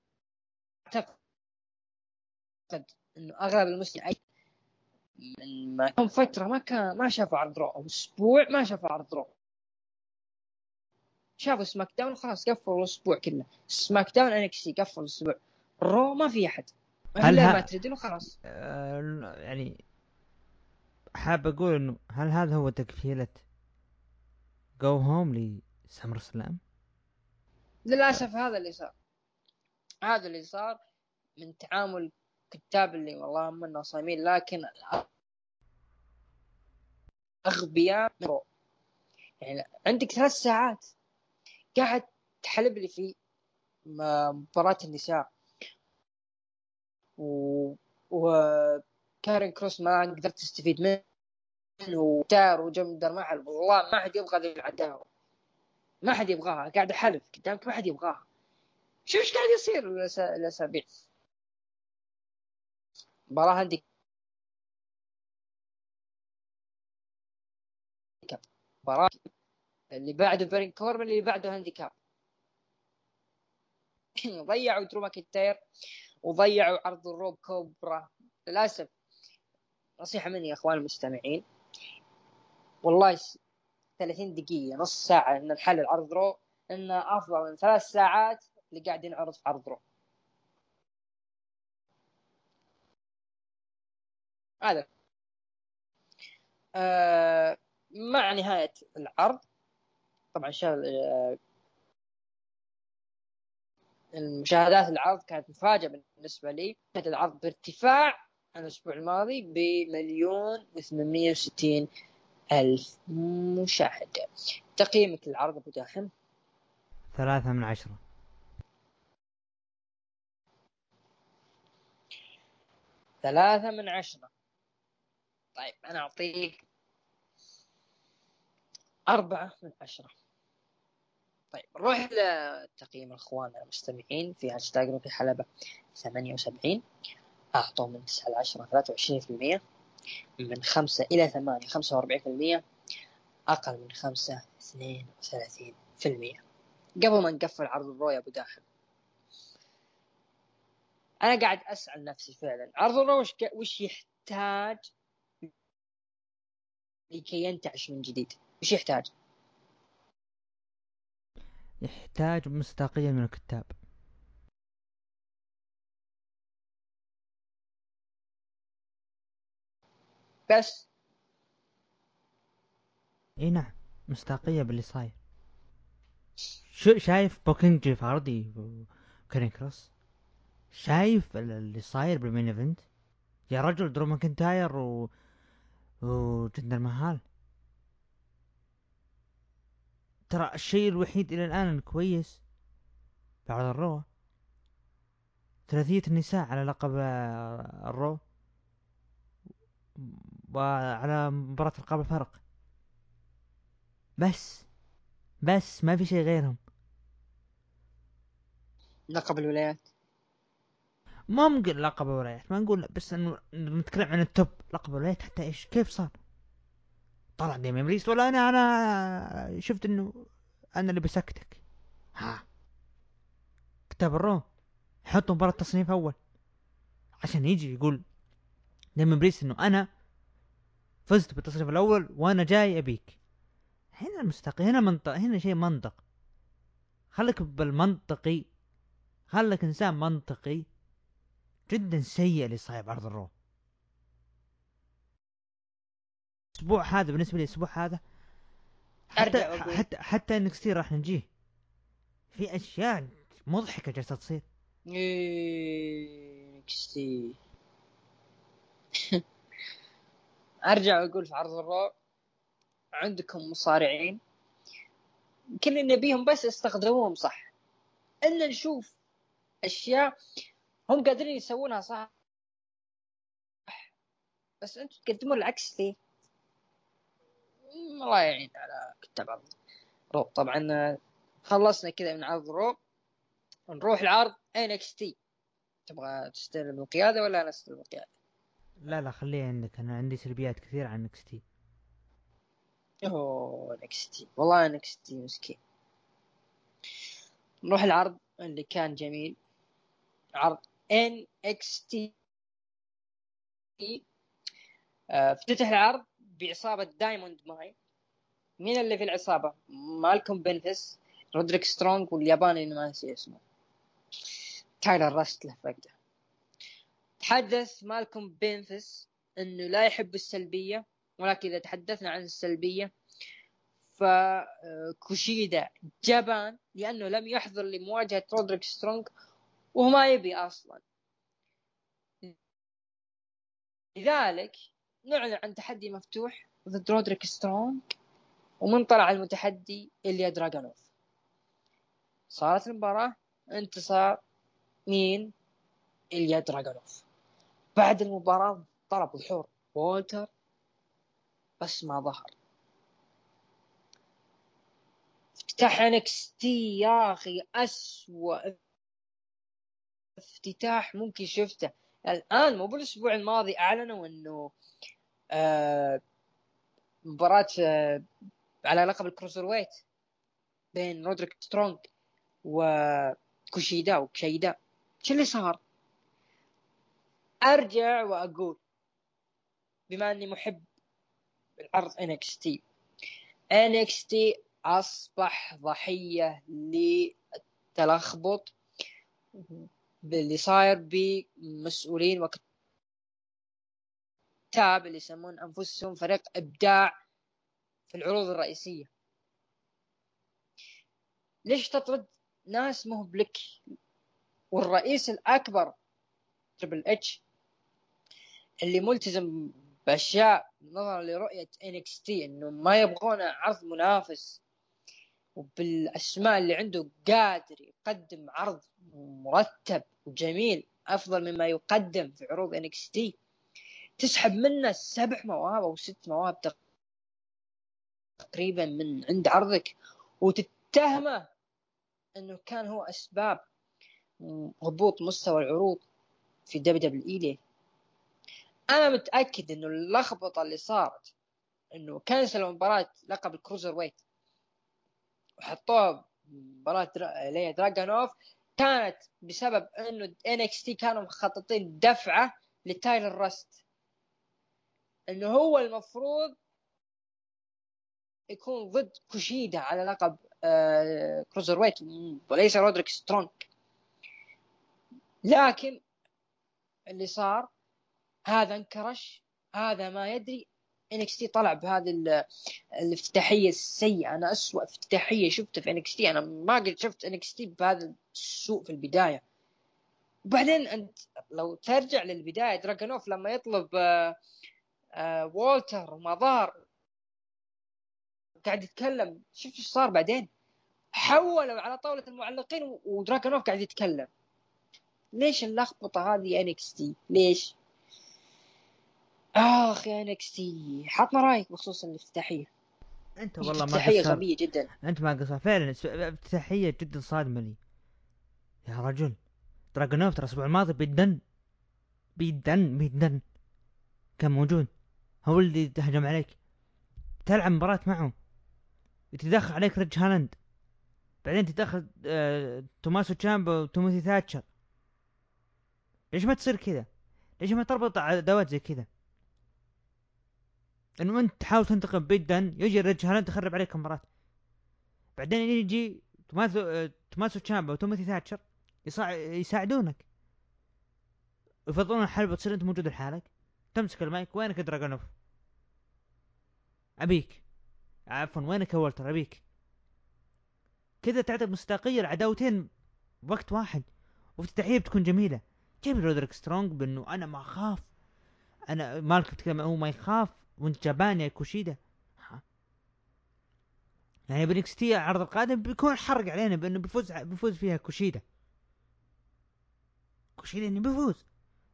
انه اغلب المستمعين من ما كان فترة ما كان ما شافوا عرض Raw أو أسبوع ما شافوا عرض Raw. شافوا SmackDown وخلاص قفلوا الأسبوع كله. سماك داون انكسي قفلوا الأسبوع. Raw ما في أحد. هل ها... ما تريدين وخلاص. آه يعني حاب أقول إنه هل هذا هو تكفيلة جو هوم لسمر سلام؟ للأسف هذا اللي صار. هذا اللي صار من تعامل كتاب اللي والله هم صايمين لكن أغبياء يعني عندك ثلاث ساعات قاعد تحلب لي في مباراة النساء. و... وكارين كروس ما قدرت تستفيد منه وتار وجمدر ما حد والله ما حد يبغى ذي العداوة. ما حد يبغاها قاعد أحلف قدامك ما حد يبغاها. شوف إيش قاعد يصير الاسابيع مباراة handicap مباراة اللي بعده بارون كوربن اللي بعده handicap ضيعوا درو ماكنتاير وضيعوا عرض ال Raw بكبره. للأسف نصيحة مني يا إخوان المستمعين. والله 30 دقيقة نص ساعة إن نحلل عرض Raw انه أفضل من ثلاث ساعات اللي قاعد ينعرض في عرض رو. هذا. آه مع نهاية العرض طبعا شغل المشاهدات العرض كانت مفاجأة بالنسبة لي. العرض بارتفاع الأسبوع الماضي بمليون وثمانمية وستين ألف مشاهدة تقييمك للعرض أبو داحم ثلاثة من عشرة. ثلاثة من عشرة. طيب أنا أعطيك أربعة من عشرة. طيب نروح لتقييم الأخوان المستمعين في هاشتاج ركن الحلبة ثمانية وسبعين. أعطوا من تسعة لعشرة ثلاثة وعشرين في المية. من خمسة إلى ثمانية خمسة وأربعين في المية. أقل من خمسة اثنين وثلاثين في المية. قبل ما نقفل عرض الرو أبو داحم أنا قاعد أسأل نفسي فعلا عرض الرو وش, وش يحتاج لكي ينتعش من جديد؟ وش يحتاج؟ يحتاج مصداقية من الكتاب. بس. إي نعم مصداقية باللي صاير شو شايف بوكينج عرضي وكارين كروس؟ شايف اللي صاير بالمين إيفنت؟ يا رجل درو ماكنتاير و وجندر مهال. ترى الشيء الوحيد إلى الآن الكويس بعد الرو. ثلاثية النساء على لقب ال Raw. وعلى مباراة القاب الفرق. بس بس ما في شيء غيرهم. لقب الولايات. ما نقول لقب الولايات ما نقول بس إنه نتكلم عن ال top. لقب الولايات حتى إيش؟ كيف صار؟ طلع ديميان بريست ولا أنا أنا شفت إنه أنا اللي بسكتك. ها. كتاب ال Raw حط مباراة تصنيف أول. عشان يجي يقول ديميان بريست إنه أنا فزت بالتصنيف الأول وأنا جاي أبيك. هنا المستقي هنا منطق هنا شيء منطق. خليك بالمنطقي خليك إنسان منطقي. جدا سيء اللي صاير بعرض ال Raw الأسبوع هذا بالنسبة لي الأسبوع هذا حتى أرجع. حتى حتى إنك راح نجيه. في أشياء مضحكة جالسة تصير. إيه، NXT ارجع واقول في عرض ال Raw عندكم مصارعين. كل اللي نبيهم بس استخدموهم صح. ان نشوف أشياء هم قادرين يسوونها صح. بس أنتم تقدمون العكس؟ مم، الله يعين على كتاب عرض Raw طبعا خلصنا كذا من عرض Raw نروح لعرض NXT تبغى تستلم القيادة ولا أنا أستلم القيادة؟ لا لا خليه عندك. أنا عندي سلبيات كثير عن NXT أوه NXT والله NXT مسكين. نروح العرض اللي كان جميل. عرض NXT آه، افتتح العرض بعصابة Diamond Mine مين اللي في العصابة؟ مالكوم بيفنز رودريك سترونج والياباني اللي ما نسي اسمه. تايلر راست له فقده تحدث مالكوم بيفنز إنه لا يحب السلبية ولكن إذا تحدثنا عن السلبية فكوشيدا جبان لأنه لم يحضر لمواجهة رودريك سترونج وهو ما يبي أصلا. لذلك نعلن عن تحدي مفتوح ضد رودريك سترونج ومن طلع المتحدي إليا دراجونوف صارت المباراة انتصار مين؟ إليا دراجونوف بعد المباراة طلب ظهور وولتر بس ما ظهر. افتتاح NXT يا أخي أسوأ افتتاح ممكن شفته. الآن مو بالأسبوع الماضي أعلنوا إنه آه مباراة آه على لقب ال cruiserweight بين رودريك سترونج وكوشيدا وكشيدا. شو اللي صار؟ أرجع وأقول بما أني محب العرض NXT NXT أصبح ضحية للتلخبط. باللي صاير بمسؤولين وكتاب اللي يسمون أنفسهم فريق إبداع في العروض الرئيسية. ليش تطرد ناس مو بلك والرئيس الأكبر تربل اتش اللي ملتزم بأشياء نظرا لرؤية NXT إنه ما يبغون عرض منافس. وبالأسماء اللي عنده قادر يقدم عرض مرتب وجميل أفضل مما يقدم في عروض NXT تسحب منه سبع مواهب أو ست مواهب تقريبا من عند عرضك وتتهمه إنه كان هو أسباب هبوط مستوى العروض في WWE ليه. أنا متأكد إنه اللخبطة اللي صارت إنه كنسلوا مباراة لقب ال cruiserweight وحطوها مباراة إليا دراجونوف كانت بسبب إنه NXT كانوا مخططين دفعة لتايلر راست. إنه هو المفروض يكون ضد كوشيدا على لقب آه cruiserweight وليس رودريك سترونج. لكن اللي صار هذا انكرش هذا ما يدري. NXT طلع بهذه الافتتاحية السيئة. أنا اسوء افتتاحية شفتها في NXT. أنا ما قد شفت NXT بهذا السوء في البداية. وبعدين أنت لو ترجع للبداية دراجونوف لما يطلب آآ وولتر وما ظهر قاعد يتكلم. شفت إيش صار بعدين؟ حولوا على طاولة المعلقين ودراجونوف قاعد يتكلم. ليش اللخبطة هذه NXT؟ ليش؟ آخ يا NXT عطنا رأيك بخصوص الافتتاحية. أنت والله ما افتتاحية غبية جدا. أنت ما قصرت. فعلا افتتاحية جدا صادمة لي. يا رجل. دراجونوف ترى الأسبوع الماضي بيت دن. بيت دن بيت دن. كان موجود. هو اللي هجم عليك. تلعب مباراة معه. يتدخل عليك ريدج هولاند. بعدين تدخل آه توماسو تشامبا وتيموثي ثاتشر. ليش ما تصير كذا؟ ليش ما تربط عداوات زي كذا؟ انه أنت تحاول تنتقم بيت دن يجي هولاند تخرب عليك المباراة بعدين يجي توماسو آه توماسو تشامبا وتيموثي ثاتشر يصع... يساعدونك. يفضلون الحلبة تصير أنت موجود لحالك. تمسك المايك وينك دراجونوف أبيك. عفوا وينك يا والتر؟ أبيك. كذا تعطي مصداقية العداوتين بوقت واحد وافتتاحية بتكون جميلة. جيب رودريك سترونج بأنه أنا ما أخاف. أنا مالك بتتكلم هو ما يخاف. وانت جبان يا كوشيدا ها. يعني ب NXT العرض القادم بيكون حرق علينا بأنه بيفوز بيفوز فيها كوشيدا كوشيدا إنه بيفوز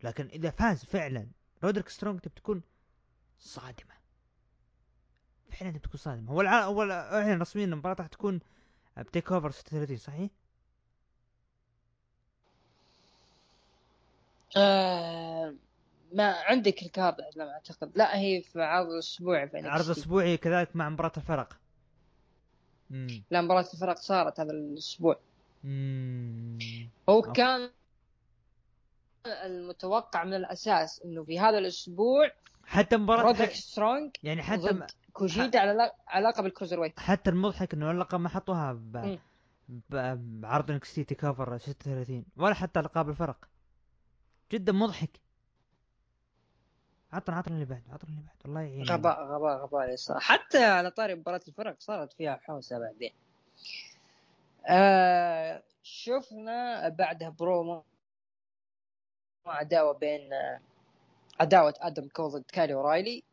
لكن إذا فاز فعلا رودريك سترونج تكون صادمة فعلا بتكون صادمة هو. اول اعلن رسميا المباراة راح تكون ب TakeOver 36 صحيح؟ آه ما عندك ال card على ما أعتقد. لا هي في عرض اسبوعي في عرض أسبوعي كذلك مع مباراة الفرق. مم. لا مباراة الفرق صارت هذا الأسبوع. مم. هو أوه. كان المتوقع من الأساس إنه في هذا الأسبوع حتى مباراة رودريك سترونج يعني حتى كوشيدا على علاقه بال cruiserweight حتى المضحك إنه اللقب ما حطوها ب... بعرض NXT TakeOver 36 ولا حتى القاب الفرق. جدا مضحك. عطنا عطنا اللي بعد عطنا اللي بعد الله يعين غباء غباء غباء. حتى على طاري مباراة الفرق صارت فيها حوسة بعدين. آه شفنا بعدها برومو عداوة بين عداوة آدم كول ضد كايل اورايلي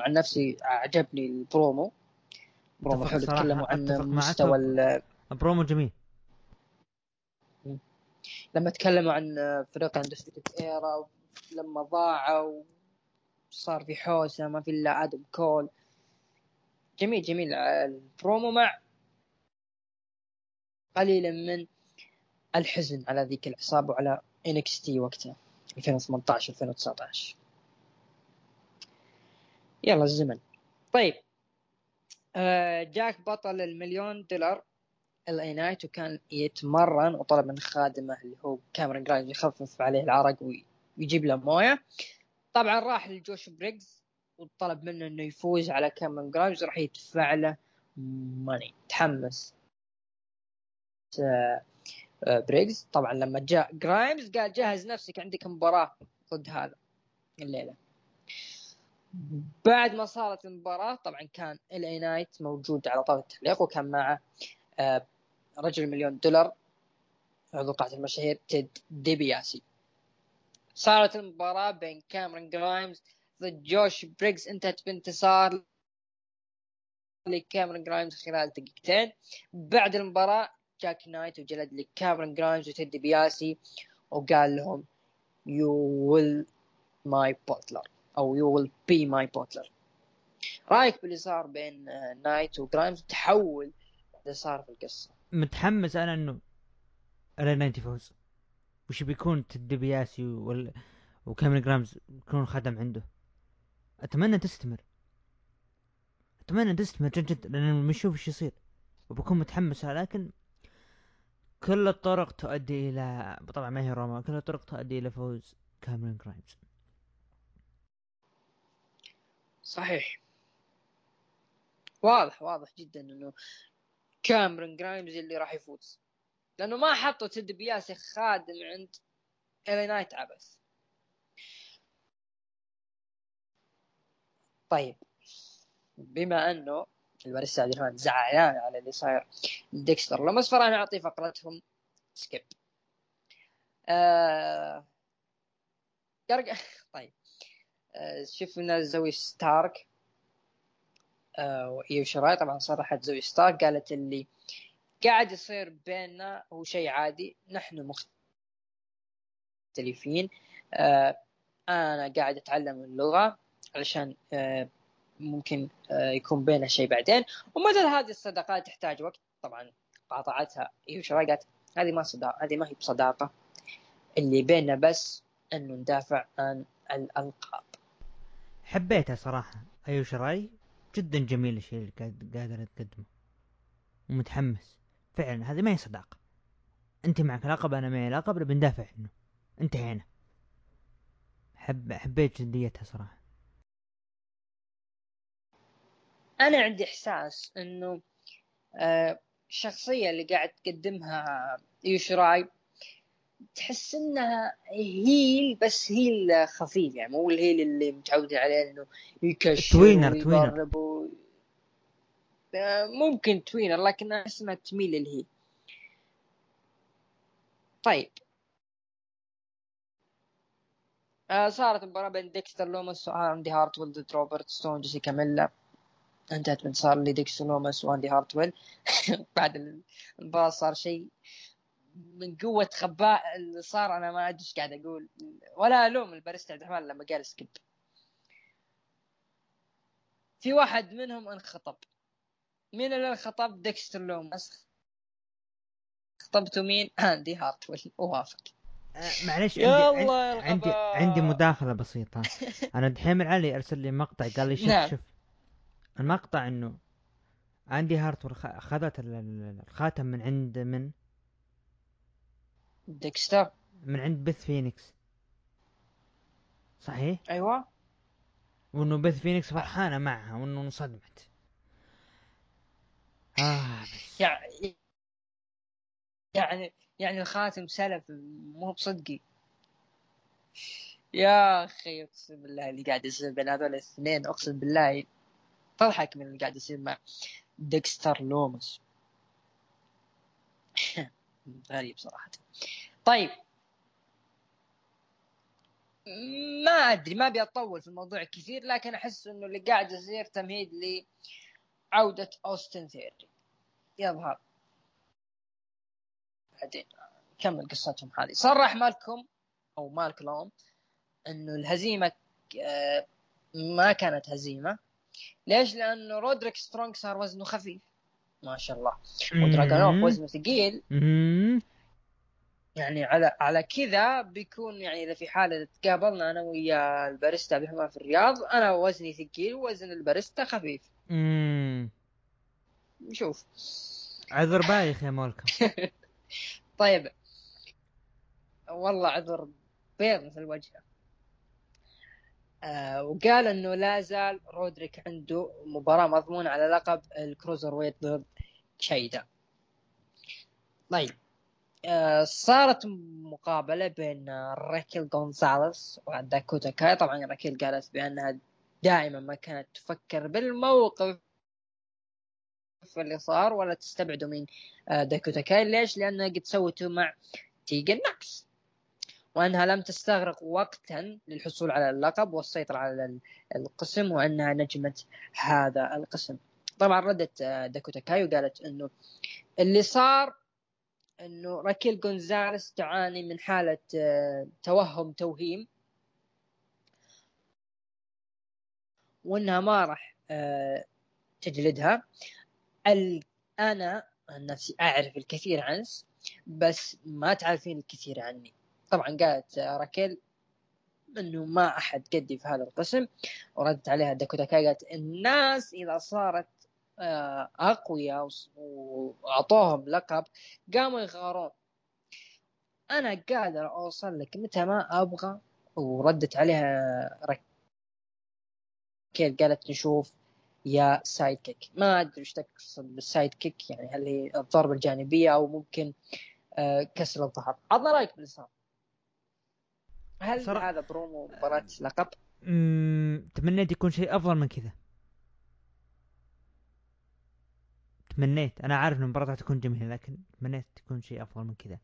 عن نفسي عجبني البرومو. برومو حلو تكلموا عن مستوى برومو جميل. لما تكلموا عن فريق Undisputed Era لما ضاعوا صار في حوسة ما في إلا آدم كول. جميل جميل. البرومو مع قليلا من الحزن على ذيك العصابة وعلى NXT وقتها 2018 2019 يلا الزمن. طيب. آه جاك بطل المليون دولار LA نايت وكان يتمرن وطلب من خادمه اللي هو كاميرون جرايمز يخفف عليه العرق ويجيب له مويه. طبعا راح لجوش بريجز وطلب منه إنه يفوز على كاميرون جرايمز راح يدفع له money تحمس. آه بريجز. طبعا لما جاء جرايمز قال جهز نفسك عندك مباراة. ضد هذا. الليلة. بعد ما صارت المباراة طبعا كان LA نايت موجود على طاولة التعليق وكان معه آه رجل مليون دولار. عضو قاعة المشاهير تيد ديبياسي. صارت المباراة بين كاميرون جرايمز ضد جوش بريجز. انتهت بانتصار لكاميرون جرايمز خلال دقيقتين. بعد المباراة جاك نايت وجلد لك كاميرون جرايمز وتيد ديبياسي وقال لهم you will my butler أو you will be my butler رأيك باللي صار بين نايت وجرايمز؟ تحول اللي صار في القصة. متحمس أنا إنه إل إيه نايت يفوز. وش بيكون تيد ديبياسي وال... وكاميرون جرايمز يكون خدم عنده. أتمنى تستمر. أتمنى تستمر جد جد لأن بنشوف إيش يصير. وبكون متحمس لكن كل الطرق تؤدي إلى طبعا ما هي روما كل الطرق تؤدي إلى فوز كاميرون جرايمز صحيح. واضح واضح جدا إنه كاميرون جرايمز اللي راح يفوز. لأنه ما حطوا تيد ديبياسي خادم عند إل إيه نايت عبث. طيب. بما أنه الباريستا الرحمن زعلان على اللي صاير ديكستر اصفر أنا اعطي فقرتهم skip. آه... طيب. آه شفنا زوي ستارك. آه وإيو شراي طبعا صرحت زوي ستارك قالت اللي قاعد يصير بيننا هو شيء عادي. نحن مختلفين. آه أنا قاعد أتعلم اللغة علشان آه ممكن يكون بيننا شيء بعدين. ومثل هذه الصداقات تحتاج وقت. طبعا قاطعتها. ايو شراي قالت هذه ما صداقة هذه ما هي بصداقة. اللي بيننا بس أنه ندافع عن الألقاب. حبيتها صراحة. أيوه شراي جدا جميل الشيء اللي قادر تقدمه. ومتحمس. فعلا هذه ما هي صداقة أنت معك لقب أنا معي لقب بندافع عنه. انتهينا. حب حبيت جديتها صراحة. أنا عندي إحساس إنه آه، الشخصية اللي قاعد تقدمها إيو شراي تحس إنها heel بس heel خفيف يعني مو ال heel اللي متعود عليه إنه يكشف tweener tweener. ممكن tweener لكن احس انها تميل لل heel طيب. آه صارت مباراة بين ديكستر لومس وأندي هارتويل ضد روبرت ستون جيسيكا ميلا انتهت بانتصار لديكستر لومس وأندي هارتويل. بعد المباراة صار شيء من قوة غباء اللي صار أنا ما أدري إيش قاعد أقول. ولا ألوم الباريستا عبد الرحمن لما قال skip. في واحد منهم انخطب. مين اللي انخطب ديكستر لومس خطبته مين؟ اندي هارتويل ووافق. آه، معلش عندي عندي عندي مداخلة بسيطة. أنا دحين علي أرسل لي مقطع قال لي شوف نعم. شوف. المقطع إنه اندي هارتويل اخذت الخاتم من عند من؟ ديكستر. من عند بث فينيكس. صحيح؟ أيوه. وإنه بث فينيكس فرحانة معها وإنه انصدمت. يعني يعني يعني الخاتم سلف مو بصدقي. يا أخي أقسم بالله اللي قاعد يصير بين هذول الاثنين أقسم بالله تضحك من اللي قاعد يصير مع ديكستر لومس. غريب صراحة. طيب. ما أدري ما أبي أطول في الموضوع كثير لكن أحس إنه اللي قاعد يصير تمهيد لعودة أوستن ثيري. يظهر بعدين كمل قصتهم هذه. صرح مالكم أو مالك لوم إنه الهزيمة آه، ما كانت هزيمة. ليش؟ لأنه رودريك سترونج صار وزنه خفيف. ما شاء الله. ودراجونوف وزنه ثقيل. يعني على على كذا بيكون يعني إذا في حالة تقابلنا أنا ويا الباريستا عبد في الرياض أنا وزني ثقيل ووزن الباريستا خفيف. امم نشوف. عذر بايخ يا مولكم طيب. والله عذر بيض مثل وجهه آه وقال إنه لا زال رودريك عنده مباراة مضمونة على لقب الكروزر ويت ضد شيدا طيب. آه صارت مقابلة بين راكيل غونزاليس وداكوتا كاي. طبعا راكيل قالت بأنها دائما ما كانت تفكر بالموقف اللي صار ولا تستبعدوا من آه، داكوتا كاي ليش؟ لأنها قد سوته مع تيجن نوكس وأنها لم تستغرق وقتا للحصول على اللقب والسيطرة على القسم وأنها نجمة هذا القسم. طبعا ردت آه، داكوتا كاي وقالت أنه اللي صار أنه راكيل جونزاليس تعاني من حالة آه، توهم توهيم وأنها ما راح تجلدها. أنا عن نفسي أعرف الكثير عنك بس ما تعرفين الكثير عني. طبعا قالت راكيل إنه ما أحد قدي في هذا القسم وردت عليها داكوتا قالت الناس إذا صارت آه، أقوياء وأعطوهم لقب قاموا يغارون. أنا قادر أوصل لك متى ما أبغى وردت عليها راكيل قالت نشوف يا sidekick. ما أدري إيش تقصد بال sidekick يعني هل هي الضربة الجانبية أو ممكن آه، كسر الظهر. عطنا رأيك باللي صار هل صار... هذا برومو مباراة لقب؟ تمنيت يكون شيء أفضل من كذا. تمنيت. أنا عارف إن المباراة تكون جميلة لكن تمنيت تكون شيء أفضل من كذا.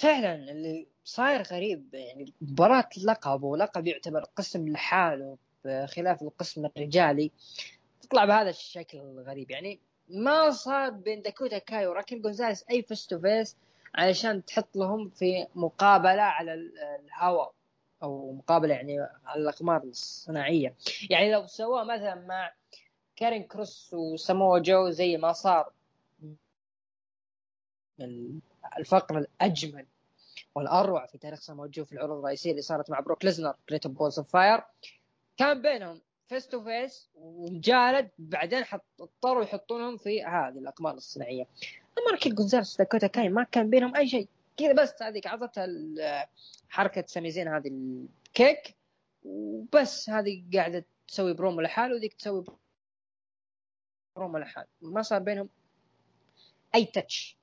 فعلا اللي صاير غريب يعني مباراة لقب ولقب يعتبر قسم لحاله بخلاف القسم الرجالي. تطلع بهذا الشكل الغريب. يعني ما صار بين داكوتا كاي وراكيل جونزاليس أي face to face علشان تحط لهم في مقابلة على الهواء أو مقابلة يعني على الأقمار الصناعية. يعني لو سووها مثلا مع كاريون كروس وسامو جو زي ما صار الفقرة الأجمل والأروع في تاريخ سامو في العروض الرئيسية اللي صارت مع بروك ليزنر Great Balls of Fire كان بينهم face to face ومجالد بعدين حط اضطروا يحطونهم في هذه الأقمار الصناعية. أما راكيل جونزاليس داكوتا كاي ما كان بينهم أي شيء. كذا بس هذيك عطتها حركة سميزين هذه ال kick. وبس هذه قاعدة تسوي برومو لحال وذيك تسوي برومو لحال. ما صار بينهم أي touch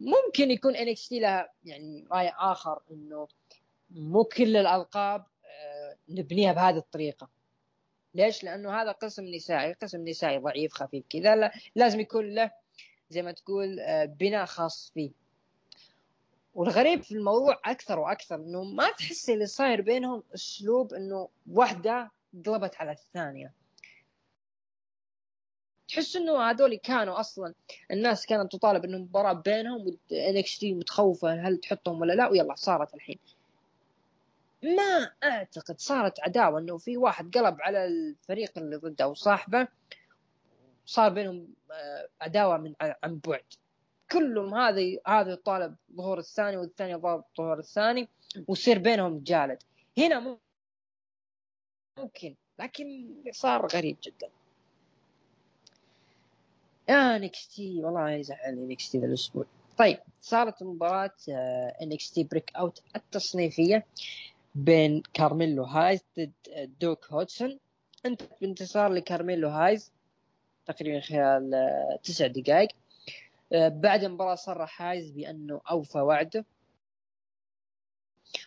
ممكن يكون تي لها يعني رأي آخر إنه مو كل الألقاب آه، نبنيها بهذه الطريقة ليش؟ لأنه هذا قسم نسائي، قسم نسائي ضعيف خفيف كذا لازم يكون له زي ما تقول آه، بناء خاص فيه. والغريب في الموضوع أكثر وأكثر إنه ما تحس اللي صاير بينهم أسلوب إنه واحدة قلبت على الثانية. تحس إنه هذول كانوا أصلا الناس كانت تطالب إنه مباراة بينهم NXT متخوفة هل تحطهم ولا لا ويلا صارت الحين. ما أعتقد صارت عداوة إنه في واحد قلب على الفريق اللي ضده أو صاحبه صار بينهم آه، عداوة من عن بعد. كلهم هذه هذا يطالب ظهور الثاني والثاني يطالب ظهور الثاني ويصير بينهم جالد. هنا ممكن لكن صار غريب جدا. يا NXT والله يزعلني NXT ذا الأسبوع. طيب صارت مباراة NXT Breakout التصنيفية بين كارميلو هايز ضد دوك هودسون. انتهت بانتصار لكارميلو هايز تقريبا خلال آه، تسع دقائق. آه، بعد المباراة صرح هايز بأنه أوفى وعده.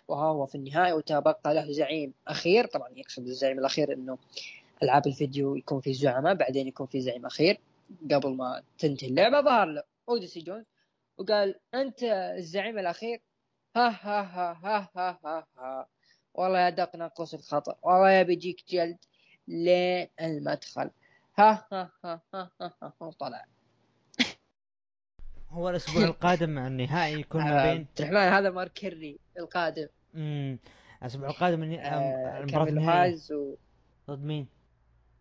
وها هو في النهاية وتبقى له زعيم أخير. طبعا يقصد الزعيم الأخير أنه ألعاب الفيديو يكون في زعماء بعدين يكون في زعيم أخير. قبل ما تنتهي اللعبة ظهر له أوديسي جونز وقال أنت الزعيم الأخير ها ها ها ها ها ها, ها. والله يا دق ناقوس الخطر والله يا بيجيك جلد لين المدخل ها ها ها ها ها, ها, ها طلع هو الأسبوع القادم مع النهائي يكون ما آه، بين الرحمن هذا مارك كيري القادم امم الأسبوع القادم آه المباراة النهائية. ضد مين؟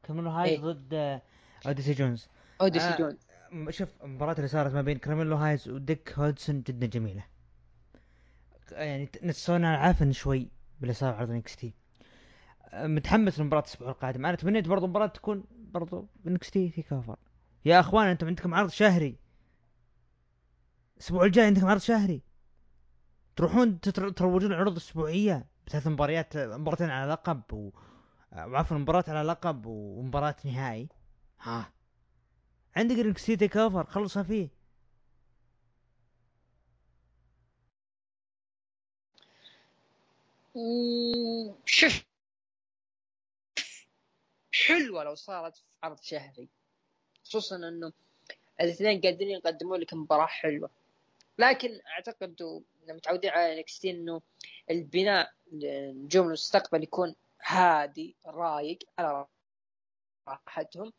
كاميلو هايز إيه؟ ضد آه، أوديسي جونز أوديسي آه جونز. شوف المباراة اللي صارت ما بين كارميلو هايز وديك هودسون جدا جميلة. يعني نسونا العفن شوي باللي صار عرض NXT متحمس لمباراة الأسبوع القادم. أنا تمنيت برضو مباراة تكون برضو NXT TakeOver يا أخوان أنتم عندكم عرض شهري. الأسبوع الجاي عندكم عرض شهري. تروحون تروجون العروض الأسبوعية. بثلاث مباريات مباراتين على لقب و... وعفوا مباراة على لقب ومباراة نهائي. ها عندك NXT TakeOver خلصها فيه. شوف حلوة لو صارت في عرض شهري. خصوصا إنه الاثنين قادرين يقدمون لك مباراة حلوة. لكن أعتقد متعودين على انكس إنه البناء لنجوم المستقبل يكون هادي رايق على راحتهم.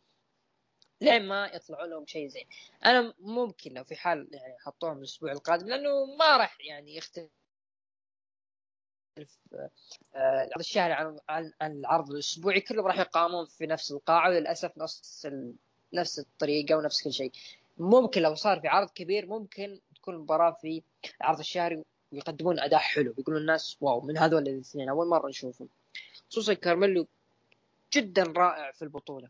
لين ما يطلعوا لهم شيء زين؟ أنا ممكن لو في حال يعني حطوهم الأسبوع القادم لأنه ما راح يعني يختلف العرض آه، الشهري عن عن العرض الأسبوعي كلهم راح يقامون في نفس القاعه وللاسف نفس. نفس الطريقة ونفس كل شيء. ممكن لو صار في عرض كبير ممكن تكون المباراة في العرض الشهري ويقدمون أداء حلو يقولون الناس wow من هذول الاثنين أول مرة نشوفهم. خصوصا كارميلو جدا رائع في البطولة.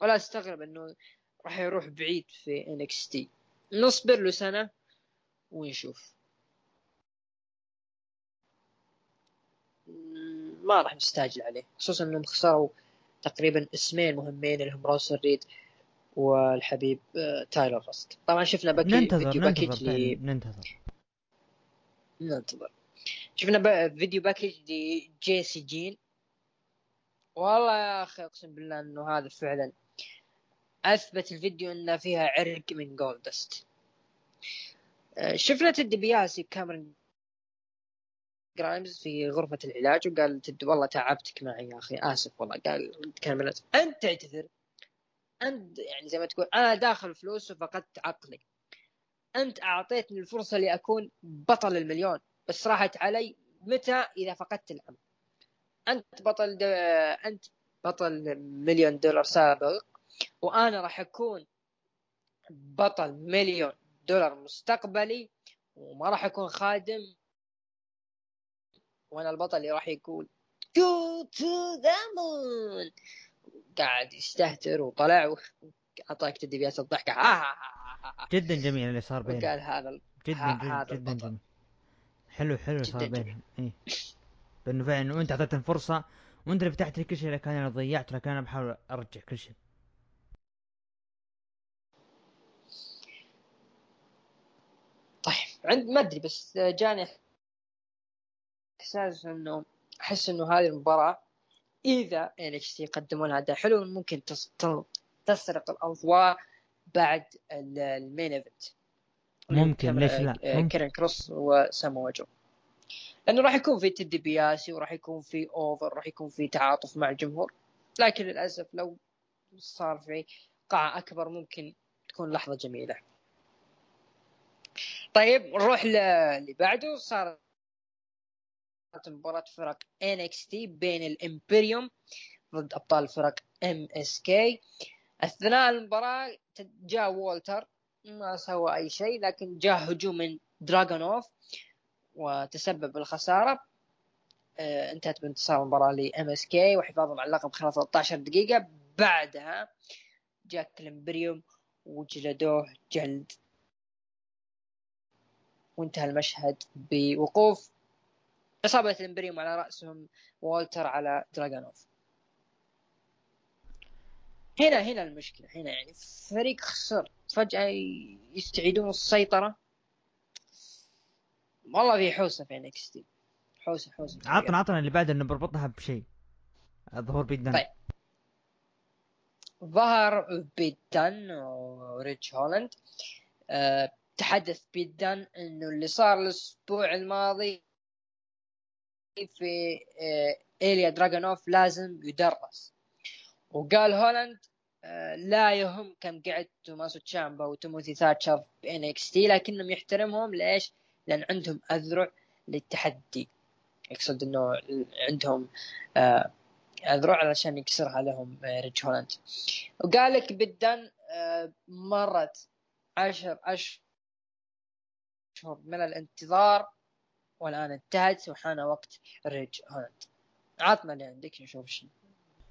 ولا استغرب إنه راح يروح بعيد في انكس تي نصبر له سنة ونشوف. ما راح نستعجل عليه. خصوصا إنهم خسروا تقريبا اسمين مهمين اللي هم برونسون ريد والحبيب آه، تايلر رست طبعا شفنا package ننتظر فيديو ننتظر package لي... ننتظر. ننتظر. شفنا فيديو package لجيسي جين. والله يا أخي أقسم بالله إنه هذا فعلا أثبت الفيديو انه فيها عرق من جولدداست آه، شفنا تدي بياسي كاميرون جرايمز في غرفة العلاج وقال تد والله تعبتك معي يا أخي آسف والله. قال كلمة أنت تعتذر أنت يعني زي ما تقول أنا داخل فلوس وفقدت عقلي. أنت أعطيتني الفرصة لأكون بطل المليون بس راحت علي متى؟ إذا فقدت الأمل أنت بطل أنت بطل مليون دولار سابق وأنا راح أكون بطل مليون دولار مستقبلي وما راح أكون خادم. وأنا البطل اللي راح يقول go to the moon قاعد يستهتر وطلع اعطاك تدي بياسي الضحكة. ها ها ها جدا جميل اللي صار بينهم. وقال هذا جدا جدا, جدا. جميل. حلو حلو اللي صار جداً بينهم. إيه. لأنه فعلا انه انت اعطيتني فرصة. وأنت اللي فتحت لي كل شيء لكن أنا ضيعت لكن أنا بحاول أرجع كل شيء طيب عند ما أدري بس جاني إحساس إنه أحس إنه هذه المباراة إذا انكس يقدمون لها اداء حلو ممكن تسرق الأضواء بعد ال- ال main event. ممكن، ليش لا؟ كيرن كروس وسامو جو لأنه راح يكون في تدي بياسي وراح يكون في over راح يكون في تعاطف مع الجمهور. لكن للأسف لو صار في قاعة أكبر ممكن تكون لحظة جميلة. طيب نروح اللي بعده. صارت مباراة فرق NXT بين الامبريوم ضد أبطال فرق MSK أثناء المباراة جاء وولتر ما سوى أي شيء لكن جاء هجوم من دراغونوف وتسبب بالخسارة آه، انتهت بانتصار المباراة ل MSK وحفاظهم على اللقب خلال 13 دقيقة. بعدها جاك الامبريوم وجلدوه جلد وانتهى المشهد بوقوف. عصابة الامبريوم على رأسهم والتر على دراغونوف هنا هنا المشكلة هنا يعني فريق خسر. فجأة يستعيدون السيطرة. والله في حوسة في NXT. حوسة حوسة. عطنا عطنا اللي بعد إنه بربطها بشيء. ظهور بيت دان. طيب. ظهر بيت دان وريتش هولاند. أه تحدث دان إنه اللي صار الأسبوع الماضي في ايليا دراغونوف لازم يدرس. وقال هولاند أه لا يهم كم قعد توماسو تشامبا وتيموثي ثاتشر في NXT لكنهم يحترمهم. ليش؟ لأن عندهم أذرع للتحدي. يقصد إنه عندهم أه أذرع علشان يكسرها لهم آه، ريتش هولاند. وقال لك آه، مرت عشر أشهر من الانتظار والآن انتهت وحان وقت ريتش هولاند عطنا اللي عندك نشوف شو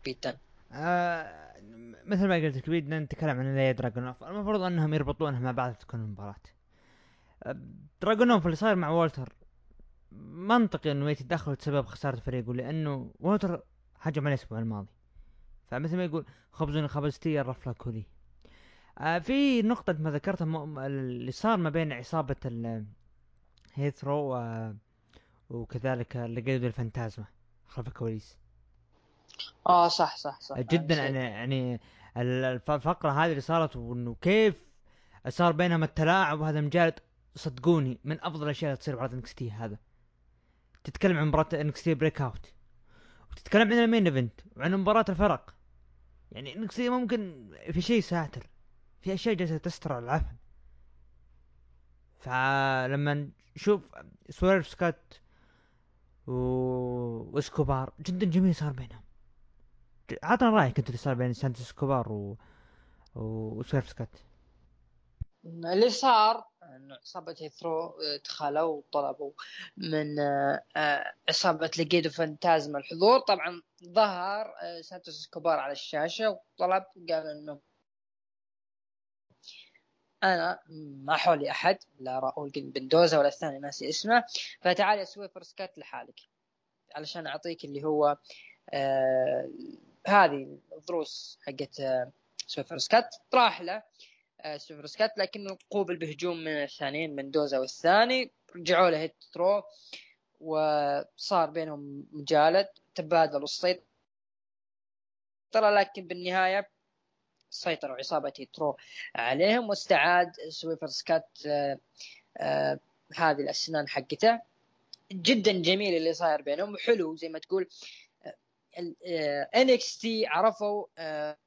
بدن آه مثل ما قلت لك بيت دان تكلم عن ايليا دراجونوف المفروض أنهم يربطونها مع بعض تكون المباراة. آه، دراجونوف اللي صاير مع والتر منطقي إنه يتدخل بسبب خسارة فريقه لأنه والتر هجم عليه الأسبوع الماضي. فمثل ما يقول خبز خبزتيه يا الرفلة كليه آه في نقطة ما ذكرتها م... اللي صار ما بين عصابة ال Hit Row و... وكذلك Legado ال Fantasma خلف الكواليس. آه صح صح صح. جدا يعني. يعني الف- الفقرة هذه اللي صارت وإنه كيف صار بينهم التلاعب وهذا مجال صدقوني من أفضل الأشياء اللي تصير بعد NXT هذا. تتكلم عن مباراة NXT Breakout وتتكلم عن ال main event وعن مباراة الفرق. يعني NXT ممكن في شيء ساتر. في اشياء جالسة تستر على العفن. فلما نشوف سويرف سكوت و... وإسكوبار جدا جميل صار بينهم. عطنا رأيك أنت اللي صار بين سانتوس إسكوبار و... وسويرف سكوت اللي صار إنه عصابة Hit Row دخلوا وطلبوا من آه، آه، عصابة Legado Fantasma الحضور. طبعا ظهر آه، سانتوس إسكوبار على الشاشة وطلب قال إنه أنا ما حولي أحد لا راؤول مندوزا ولا الثاني ناسي اسمه. فتعال يا سويرف سكوت لحالك علشان أعطيك اللي هو آه هذه الضروس حقت آه سويرف سكوت. راح له آه سويرف سكوت لكنه قوبل بهجوم من الثانيين مندوزا والثاني. رجعوا له Hit Row وصار بينهم مجالد تبادلوا السيطرة لكن بالنهاية سيطروا عصابة Hit Row عليهم واستعاد سويرف سكوت آه آه هذه الأسنان حقته. جدا جميل اللي صاير بينهم وحلو زي ما تقول. NXT عرفوا آه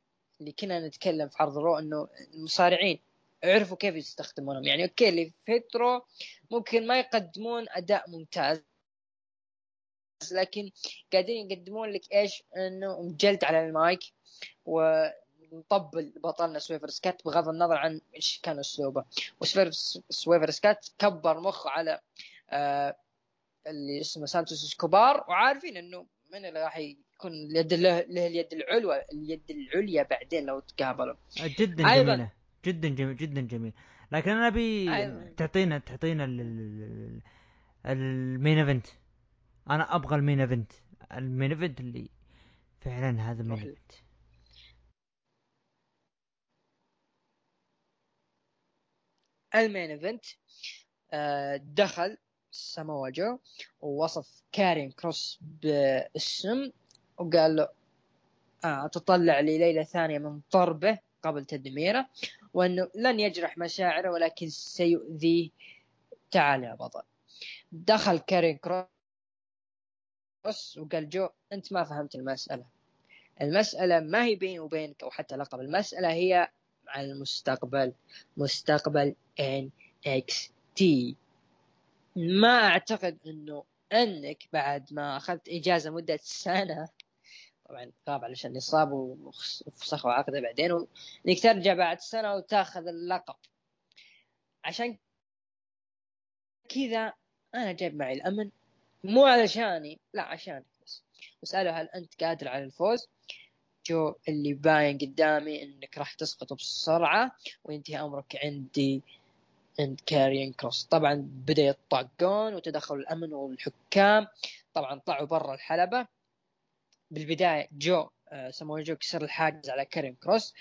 اللي كنا نتكلم في عرض ال Raw إنه المصارعين عرفوا كيف يستخدمونهم. يعني okay اللي في Hit Row ممكن ما يقدمون أداء ممتاز لكن قاعدين يقدمون لك إيش؟ إنه جلد على المايك و نطبل بطلنا سويرف سكوت بغض النظر عن إيش كان اسلوبه وسويرف سويرف سكوت كبر مخه على آه اللي اسمه سانتوس إسكوبار وعارفين إنه من اللي راح يكون اليد له, له اليد العلوى اليد العليا بعدين لو تقابلوا جدا أيضا. جميلة. جدا جميل جدا جميل. لكن أنا أبي. تعطينا تعطينا ال main event أنا أبغى ال main event ال main event اللي فعلا هذا ال main event ال main event. آه، دخل ساموا جو ووصف كارين كروس باسم وقال له آه تطلع لليلة ثانية من ضربه قبل تدميره وأنه لن يجرح مشاعره ولكن سيؤذيه تعال يا بطل. دخل كاريون كروس وقال جو أنت ما فهمت المسألة. المسألة ما هي بيني وبينك أو حتى لقب. المسألة هي عن المستقبل. مستقبل NXT ما أعتقد إنه إنك بعد ما أخذت إجازة مدة سنة طبعا غاب علشان اصاب وفسخوا عقده بعدين إنك ترجع بعد سنة وتأخذ اللقب. عشان كذا أنا جايب معي الأمن مو علشاني لا عشانك بس. وسأله هل أنت قادر على الفوز؟ جو اللي باين قدامي إنك راح تسقط بسرعة وينتهي أمرك عندي عند كاريون كروس طبعا بدأ يطاقون وتدخل الأمن والحكام. طبعا طلعوا برا الحلبة. بالبداية جو آه سموه جو كسر الحاجز على كاريون كروس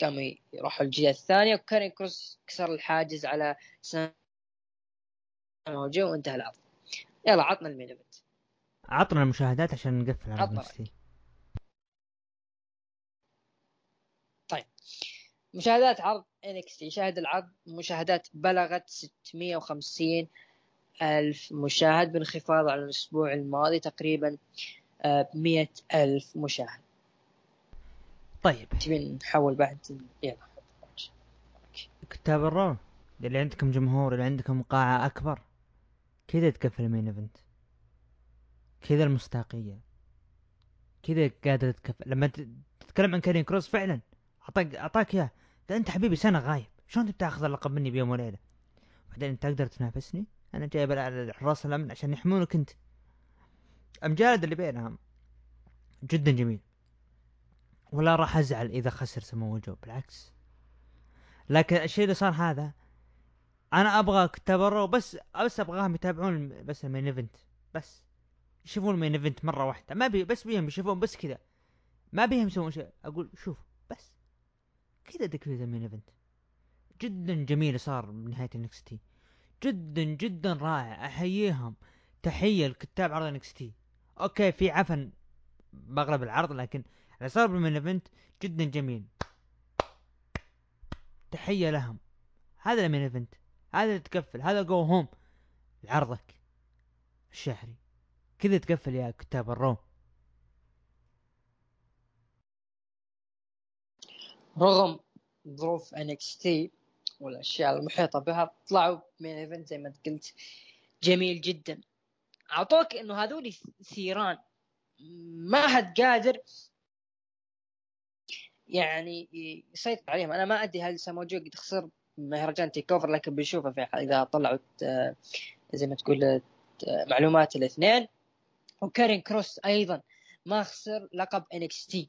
قاموا يروحوا الجهة الثانية وكاريون كروس كسر الحاجز على سموه جو وانتهى العرض. يلا عطنا ال main event. عطنا المشاهدات عشان نقفل على نفسي. مشاهدات عرض NXT شاهد العرض مشاهدات بلغت 650 ألف مشاهد بانخفاض على الأسبوع الماضي تقريبا آه، مئة ألف مشاهد. طيب. تبين نحول بعد. يلا. كتاب ال Raw. اللي عندكم جمهور اللي عندكم قاعة أكبر كذا تقفل ال main event كذا المستاقية كذا قادر تقفل لما تتكلم عن كاريون كروس فعلا اعطاك أعطاك إياه. ده أنت حبيبي سنة غايب. شلون انت تاخذ اللقب مني بيوم وليلة؟ بعدين أنت تقدر تنافسني؟ أنا جايب حراس الأمن عشان يحمونك أنت. امجاد اللي بينهم. جدا جميل. ولا راح أزعل إذا خسر سمو جو بالعكس. لكن الشيء اللي صار هذا أنا أبغى كتاب بس بس أبغاهم يتابعون بس ال main event. بس. يشوفون ال main event مرة واحدة. ما بي بس بيهم يشوفون بس كذا. ما بيهم يسوون شيء. أقول شوف بس. كذا تكفي ال main event. جدا جميل صار بنهايه ال NXT جدا جدا رائع. أحييهم. تحية لكتاب عرض NXT okay في عفن بأغلب العرض لكن اللي صار بال main event جدا جميل. تحية لهم. هذا ال main event. هذا اللي تقفل. هذا go home لعرضك الشهري. كذا تقفل يا كتاب ال Raw رغم ظروف تي والأشياء المحيطة بها طلعوا main event زي ما قلت جميل جدا. أعطوك إنه هذول ثيران ما حد قادر يعني يسيطر عليهم. أنا ما أدري هل سامو جو قد خسر مهرجان TakeOver لكن بنشوفه في إذا طلعوا آه، زي ما تقول آه، معلومات الاثنين. وكارين كروس أيضا ما خسر لقب NXT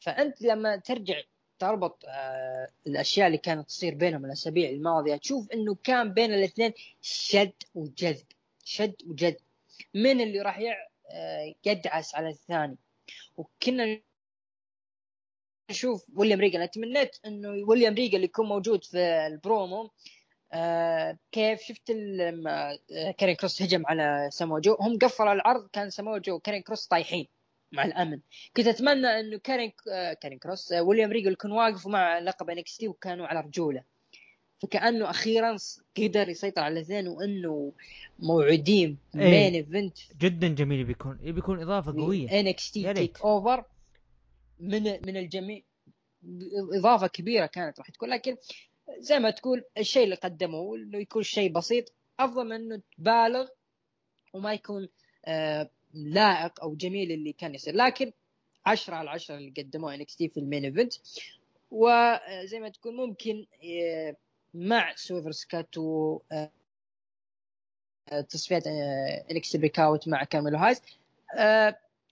فأنت لما ترجع تربط آه الأشياء اللي كانت تصير بينهم الأسابيع الماضية. تشوف إنه كان بين الاثنين شد وجذب شد وجذب. من اللي راح آه يدعس على الثاني. وكنا نشوف ويليام ريجل أنا تمنيت إنه ويليام ريجل يكون موجود في البرومو آه كيف شفت لما آه، كارين كروس هجم على سامو جو هم قفلوا العرض كان سامو جو وكارين كروس طايحين. مع الأمن. كنت أتمنى انه كارين آه، كارين كروس آه، ويليام ريجل يكون واقف مع لقب NXT وكانوا على رجوله. فكأنه أخيرا قدر يسيطر على الاثنين وانه موعدين إيه. main event جدا جميل بيكون. بيكون إضافة قوية. NXT TakeOver من من الجميع. إضافة كبيرة كانت راح تكون. لكن زي ما تقول الشيء اللي قدموه انه يكون شيء بسيط أفضل من إنه تبالغ وما يكون آه لائق أو جميل اللي كان يصير. لكن 10 على 10 اللي قدموه NXT في ال main event. وزي ما تقول ممكن آه، مع سويرف سكوت و آه، تصفيات NXT Breakout مع كارميلو هايز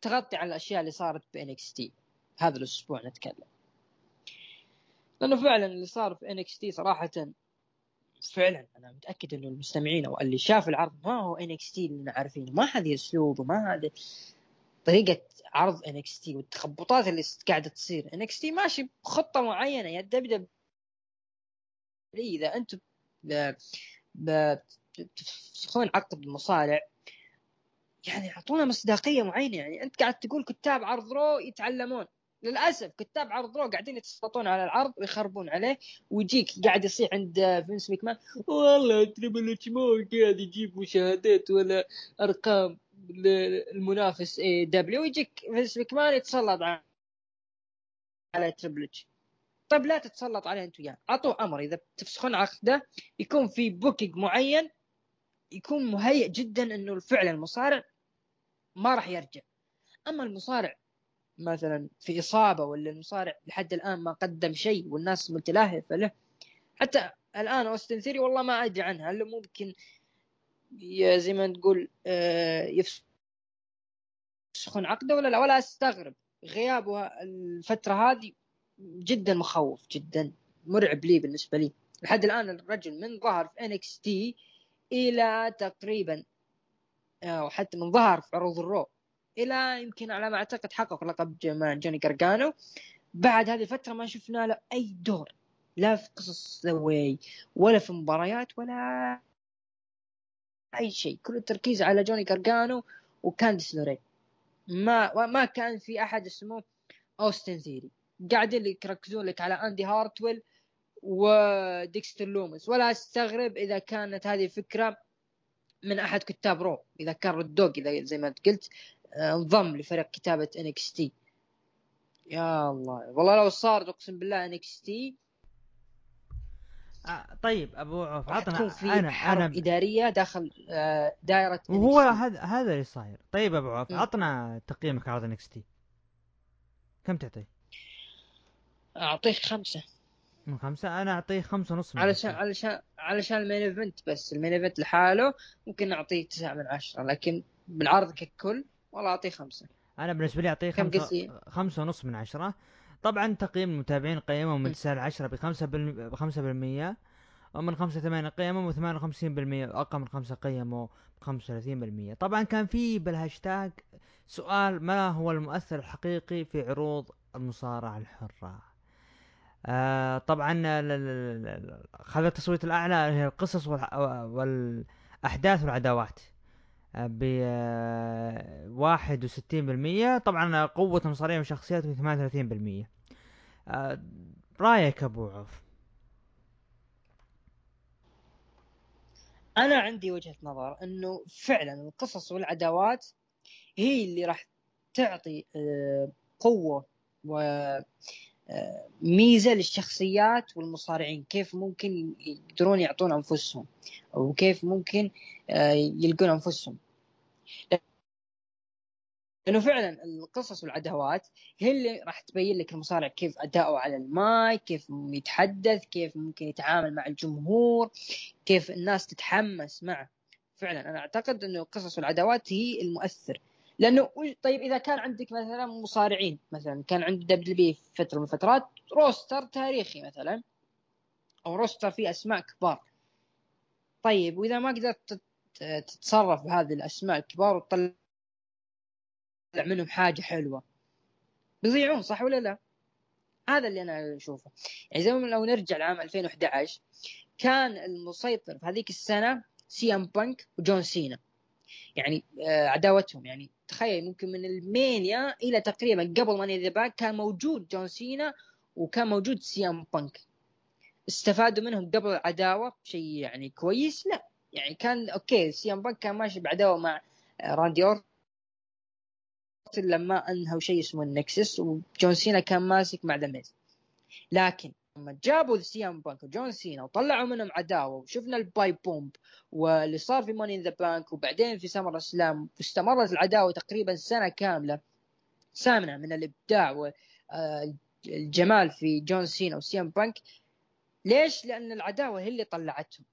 تغطي على الأشياء اللي صارت ب NXT هذا الأسبوع نتكلم. لأنه فعلا اللي صار في NXT صراحة فعلا أنا متأكد إنه المستمعين أو اللي شاف العرض ما هو NXT اللي عارفينه. ما هذه اسلوب وما هذه طريقة عرض NXT والتخبطات اللي قاعدة تصير. NXT ماشي بخطة معينة. يا دبدب. إذا أنتم تفسخون عقد المصارع يعني أعطونا مصداقية معينة. يعني أنت قاعد تقول كتاب عرض Raw يتعلمون. للأسف كتاب عرض Raw قاعدين يتسلطون على العرض ويخربون عليه ويجيك قاعد يصيح عند فينس مكمان والله تريبل اتش مو قاعد يجيب مشاهدات ولا أرقام المنافس AEW ويجيك فينس مكمان يتسلط على تريبل اتش طيب لا تتسلط عليه انت وياه أعطوه أمر إذا تفسخون عقده يكون في booking معين يكون مهيئ جدا إنه فعلا المصارع ما راح يرجع. أما المصارع مثلا في إصابة ولا المصارع لحد الآن ما قدم شيء والناس متلهفة له. حتى الآن أوستن ثيري والله ما أدري عنها. هل ممكن زي ما تقول آه، يفسخون عقده ولا لا؟ ولا أستغرب. غيابه الفترة هذه جدا مخوف جدا مرعب لي بالنسبة لي. لحد الآن الرجل من ظهر في NXT إلى تقريبا أو حتى من ظهر في عروض ال Raw. إلى يمكن على ما أعتقد حقق لقب جوني جرجانو. بعد هذه الفترة ما شفنا له أي دور. لا في قصص The Way ولا في مباريات ولا أي شيء. كل التركيز على جوني جرجانو وكانديس لوري. ما ما كان في أحد اسمه أوستن ثيري قاعدين يركزون لك على إندي هارتويل وديكستر لومس. ولا أستغرب إذا كانت هذه فكرة من أحد كتاب Raw. إذا كان رود دوق إذا زي ما قلت انضم لفريق كتابة NXT يا الله. والله لو صار اقسم بالله NXT آه طيب أبو عوف عطنا أنا أنا إدارية داخل آه دائرة وهو هذا هذا اللي صاير. طيب أبو عوف عطنا تقييمك على NXT كم تعطيه؟ أعطيه خمسة. من خمسة؟ أنا أعطيه خمسة ونص من علشان علشان علشان ال main event بس. ال main event لحاله ممكن أعطيه تسعة من عشرة لكن بالعرض ككل والله أعطيه خمسة. أنا بالنسبة لي أعطيه خمسة خمسة ونص من عشرة. طبعا تقييم المتابعين قيموا من تسعة لعشرة بخمسة بخمسة بالمية ومن خمسة ثمانية قيموا وثمانية وخمسين بالمية وأقل من خمسة قيموا بخمسة وثلاثين بالمية. طبعا كان في بالهاشتاج سؤال ما هو المؤثر الحقيقي في عروض المصارعة الحرة؟ آه طبعا خذ التصويت الأعلى هي القصص والأحداث والعداوات. ب واحد وستين بالمية. طبعا قوة المصارعين وشخصياتهم ثمانية وثلاثين بالمية. آه رأيك أبو عوف؟ أنا عندي وجهة نظر إنه فعلا القصص والعداوات هي اللي راح تعطي آه، قوة و ميزة للشخصيات والمصارعين كيف ممكن يقدرون يعطون أنفسهم أو كيف ممكن آه، يلقون أنفسهم. لأنه فعلا القصص والعداوات هي اللي راح تبين لك المصارع كيف أداؤه على المايك كيف يتحدث كيف ممكن يتعامل مع الجمهور كيف الناس تتحمس معه. فعلا أنا أعتقد إنه القصص والعداوات هي المؤثر. لأنه طيب إذا كان عندك مثلا مصارعين مثلا كان عند WWE فترة من الفترات roster تاريخي مثلا أو roster فيه أسماء كبار. طيب وإذا ما قدرت تتصرف بهذه الأسماء الكبار وتطلع منهم حاجة حلوة. بيضيعون صح ولا لا؟ هذا اللي أنا أشوفه. يعني زي ما لو نرجع لعام 2011 كان المسيطر في هذيك السنة سي إم بانك وجون سينا. يعني آه، عداوتهم. يعني تخيل ممكن من راسلمانيا إلى تقريبا قبل Money in the Bank كان موجود جون سينا وكان موجود سي إم بانك. استفادوا منهم قبل العداوه شيء يعني كويس؟ لا. يعني كان أوكي سي إم بانك كان ماشي بعداوة مع راندي أورتن لما أنهوا شيء اسمه ال Nexus وجون سينا كان ماسك مع ذا لكن لما جابوا سي إم بانك وجون سينا وطلعوا منهم عداوة وشفنا ال pipe bomb واللي صار في Money in the Bank وبعدين في SummerSlam واستمرت العداوة تقريبا سنة كاملة سامنة من الإبداع الجمال في جون سينا وسي ام بانك. ليش؟ لأن العداوة هي اللي طلعتهم.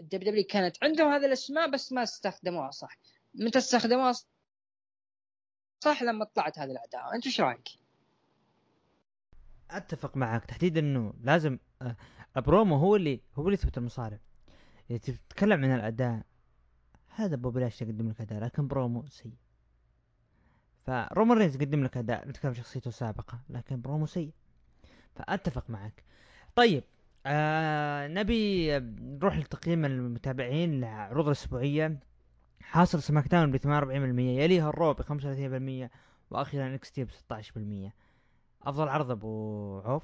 ال WWE كانت عندهم هذه الأسماء بس ما استخدموها صح. متى استخدموها صح لما طلعت هذه العداوة. أنت إيش رأيك؟ أتفق معك تحديدا إنه لازم آه، البرومو هو اللي هو اللي يثبت المصارع إذا تتكلم عن الأداء هذا بوبي لاشلي يقدم لك أداء لكن برومو سيء. فرومان رينز قدم لك أداء نتكلم شخصيته السابقة لكن برومو سيء. فأتفق معك. طيب آه نبي نروح لتقييم المتابعين لعروض الأسبوعية. حاصل SmackDown ب 48% يليها ال Raw ب 35% وأخيرا NXT ب 16% أفضل عرض أبو عوف؟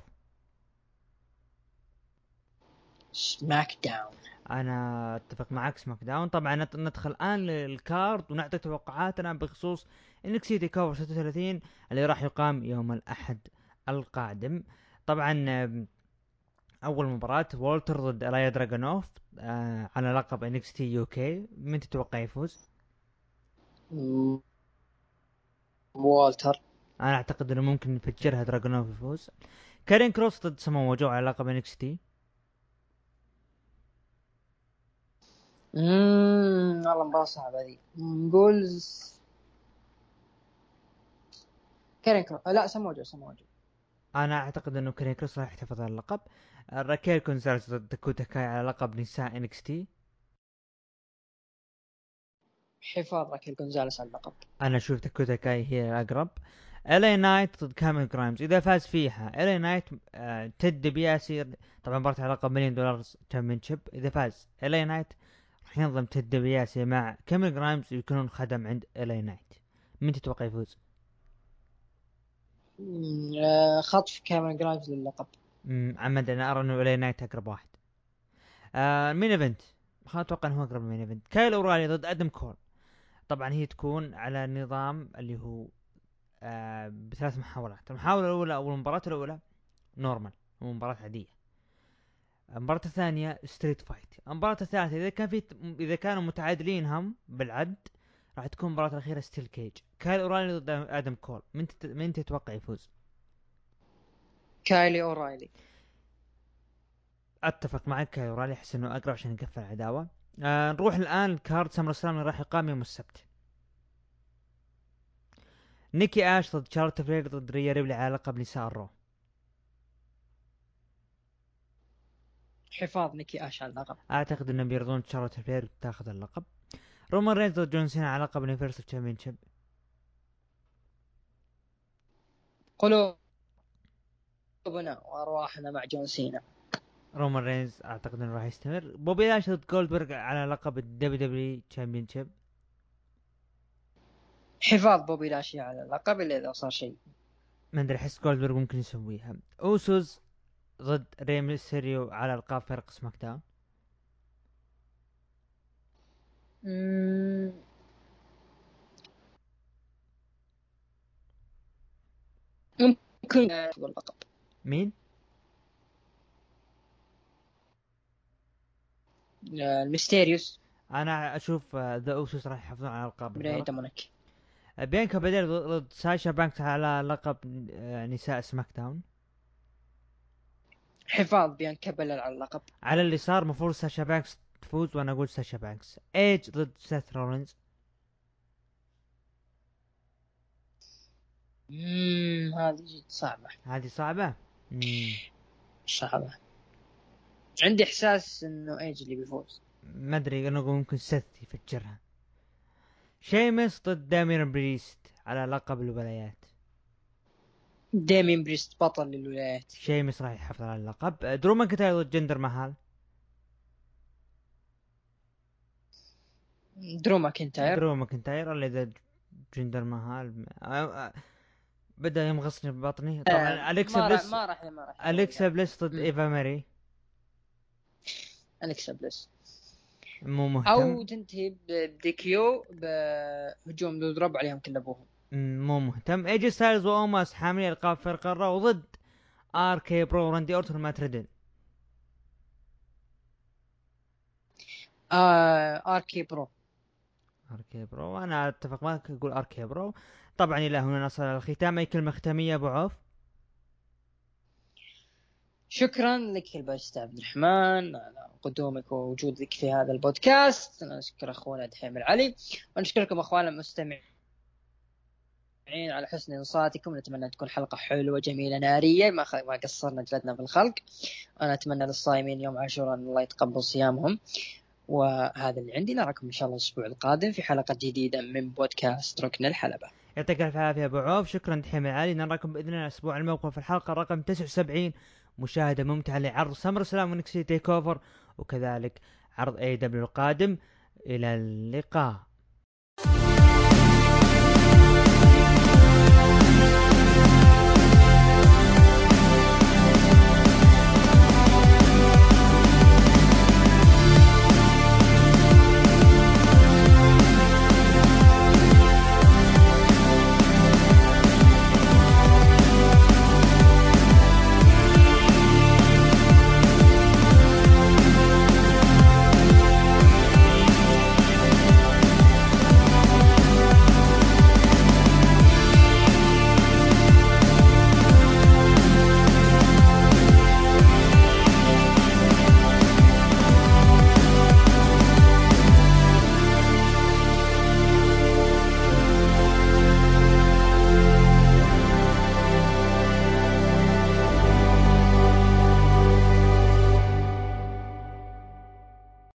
SmackDown أنا أتفق معك SmackDown طبعا ندخل الآن لل card ونعطي توقعاتنا بخصوص NXT TakeOver 36 اللي راح يقام يوم الأحد القادم. طبعا أول مباراة وولتر ضد إليا دراجونوف آه على لقب NXT UK من تتوقع يفوز؟ والتر أنا أعتقد إنه ممكن يفجرها دراجونوف يفوز كارين كروس ضد سمو جو على لقب انكس تي اممم والله مباراة صعبة ذي. نقول كارين كروس لا سمو جو سمو جو أنا أعتقد إنه كارين كروس راح يحتفظ على اللقب. راكيل كونزالز ضد داكوتا كاي على لقب نساء NXT حفاظ راكيل كونزاليس على اللقب. أنا أشوف داكوتا كاي هي الأقرب. ال اي نايت ضد كاميرون جرايمز إذا فاز فيها ال اي نايت آه تد طبعا مباراة على لقب Million Dollar Championship إذا فاز ال اي نايت راح ينضم تيد ديبياسي مع كاميرون جرايمز يكونون خدم عند ال اي نايت مين تتوقع يفوز؟ آه، خطف كاميرون جرايمز للقب. عمد أنا أرى إنه ال اي نايت أقرب واحد. آه main event خلينا أتوقع إنه هو أقرب main event كايل أورايلي ضد آدم كول طبعا هي تكون على نظام اللي هو آه بثلاث محاولات. المحاولة الأولى أو المباراة الأولى normal مباراة عادية. المباراة الثانية street fight المباراة الثالثة إذا كان في إذا كانوا متعادلين هم بالعد راح تكون المباراة الأخيرة steel cage كايل أورايلي ضد آدم كول. من تت... من تتوقع يفوز؟ كايل أورايلي. أتفق معك كايل أورايلي أحس إنه أقرب عشان يقفل العداوة. آه نروح الآن card SummerSlam اللي راح يقام يوم السبت. نيكي آش ضد شارلوت فلير ضد ريا ريبلي على لقب نساء ال Raw حفاظ نيكي آش على اللقب. أعتقد إنهم بيرضون شارلوت فلير تاخذ اللقب. رومان رينز ضد جون سينا على لقب ال Universal Championship. قلوبنا وارواحنا مع جون سينا. رومان رينز أعتقد إنه راح يستمر. بوبي لاشلي ضد جولدبرغ على لقب ال WWE Championship. حفاظ بوبي لاشلي على اللقب إلا إذا صار شيء. ما أدري أحس جولدبرغ ممكن يسويها. أوسوس ضد ري ميستيريو على القاب فرق SmackDown. ممكن اللقب. مين؟ الميستيريوس. أنا أشوف ذا أوسوس راح يحافظون على القاب ري ودومينيك بيانكا بلير ضد ساشا بانكس على لقب آه، نساء SmackDown حفاظ بيانكا بلير على اللقب. على اللي صار مفروض ساشا بانكس تفوز وأنا أقول ساشا بانكس. إيج ضد سيث رولينز. اممم هذه جد صعبة. هذه صعبة؟ مم. صعبة. عندي إحساس إنه إيج اللي بيفوز. ما أدري أنا أقول ممكن سيث يفجرها. شيمس ضد دامين بريست على لقب الولايات. دامين بريست بطل للولايات. شيمس راح يحافظ على اللقب. درو ماكنتاير ضد جندر مهال درو ماكنتاير. درو ماكنتاير اللي ضد جندر مهال بدأ يمغصني ببطني. طبعا آه اليكسا بليس ما راح ما راح أليكسا بليس ضد إيفا ماري. أليكسا بليس. مو مهتم. أو تنتهي ب DQ بهجوم دودروب عليهم كل أبوهم. مو مهتم. اي جي ستايلز واوماس حاملين القاب فرق ال Raw ضد RK-Bro راندي أورتون مات ريدل آه ار كي برو ار كي برو أنا أتفق معك أقول RK-Bro طبعا إلى هنا نصل الختام. أي كلمة ختامية أبو عوف؟ شكرا لك الباشا عبد الرحمن على قدومك ووجودك في هذا البودكاست. نشكر أخونا دحيم العلي ونشكركم أخواننا المستمعين على حسن إنصاتكم. نتمنى تكون حلقة حلوة جميلة نارية ما خ... ما قصرنا جلدنا في الخلق. أنا أتمنى للصائمين يوم عاشوراء أن الله يتقبل صيامهم. وهذا اللي عندي نراكم إن شاء الله الأسبوع القادم في حلقة جديدة من بودكاست ركن الحلبة. يعطيك الف عافية أبو عوف. شكرا دحيم العلي نراكم بإذن الله الأسبوع المقبل. في الحلقة رقم 79 مشاهدة ممتعة لعرض SummerSlam و NXT TakeOver وكذلك عرض AEW القادم. إلى اللقاء.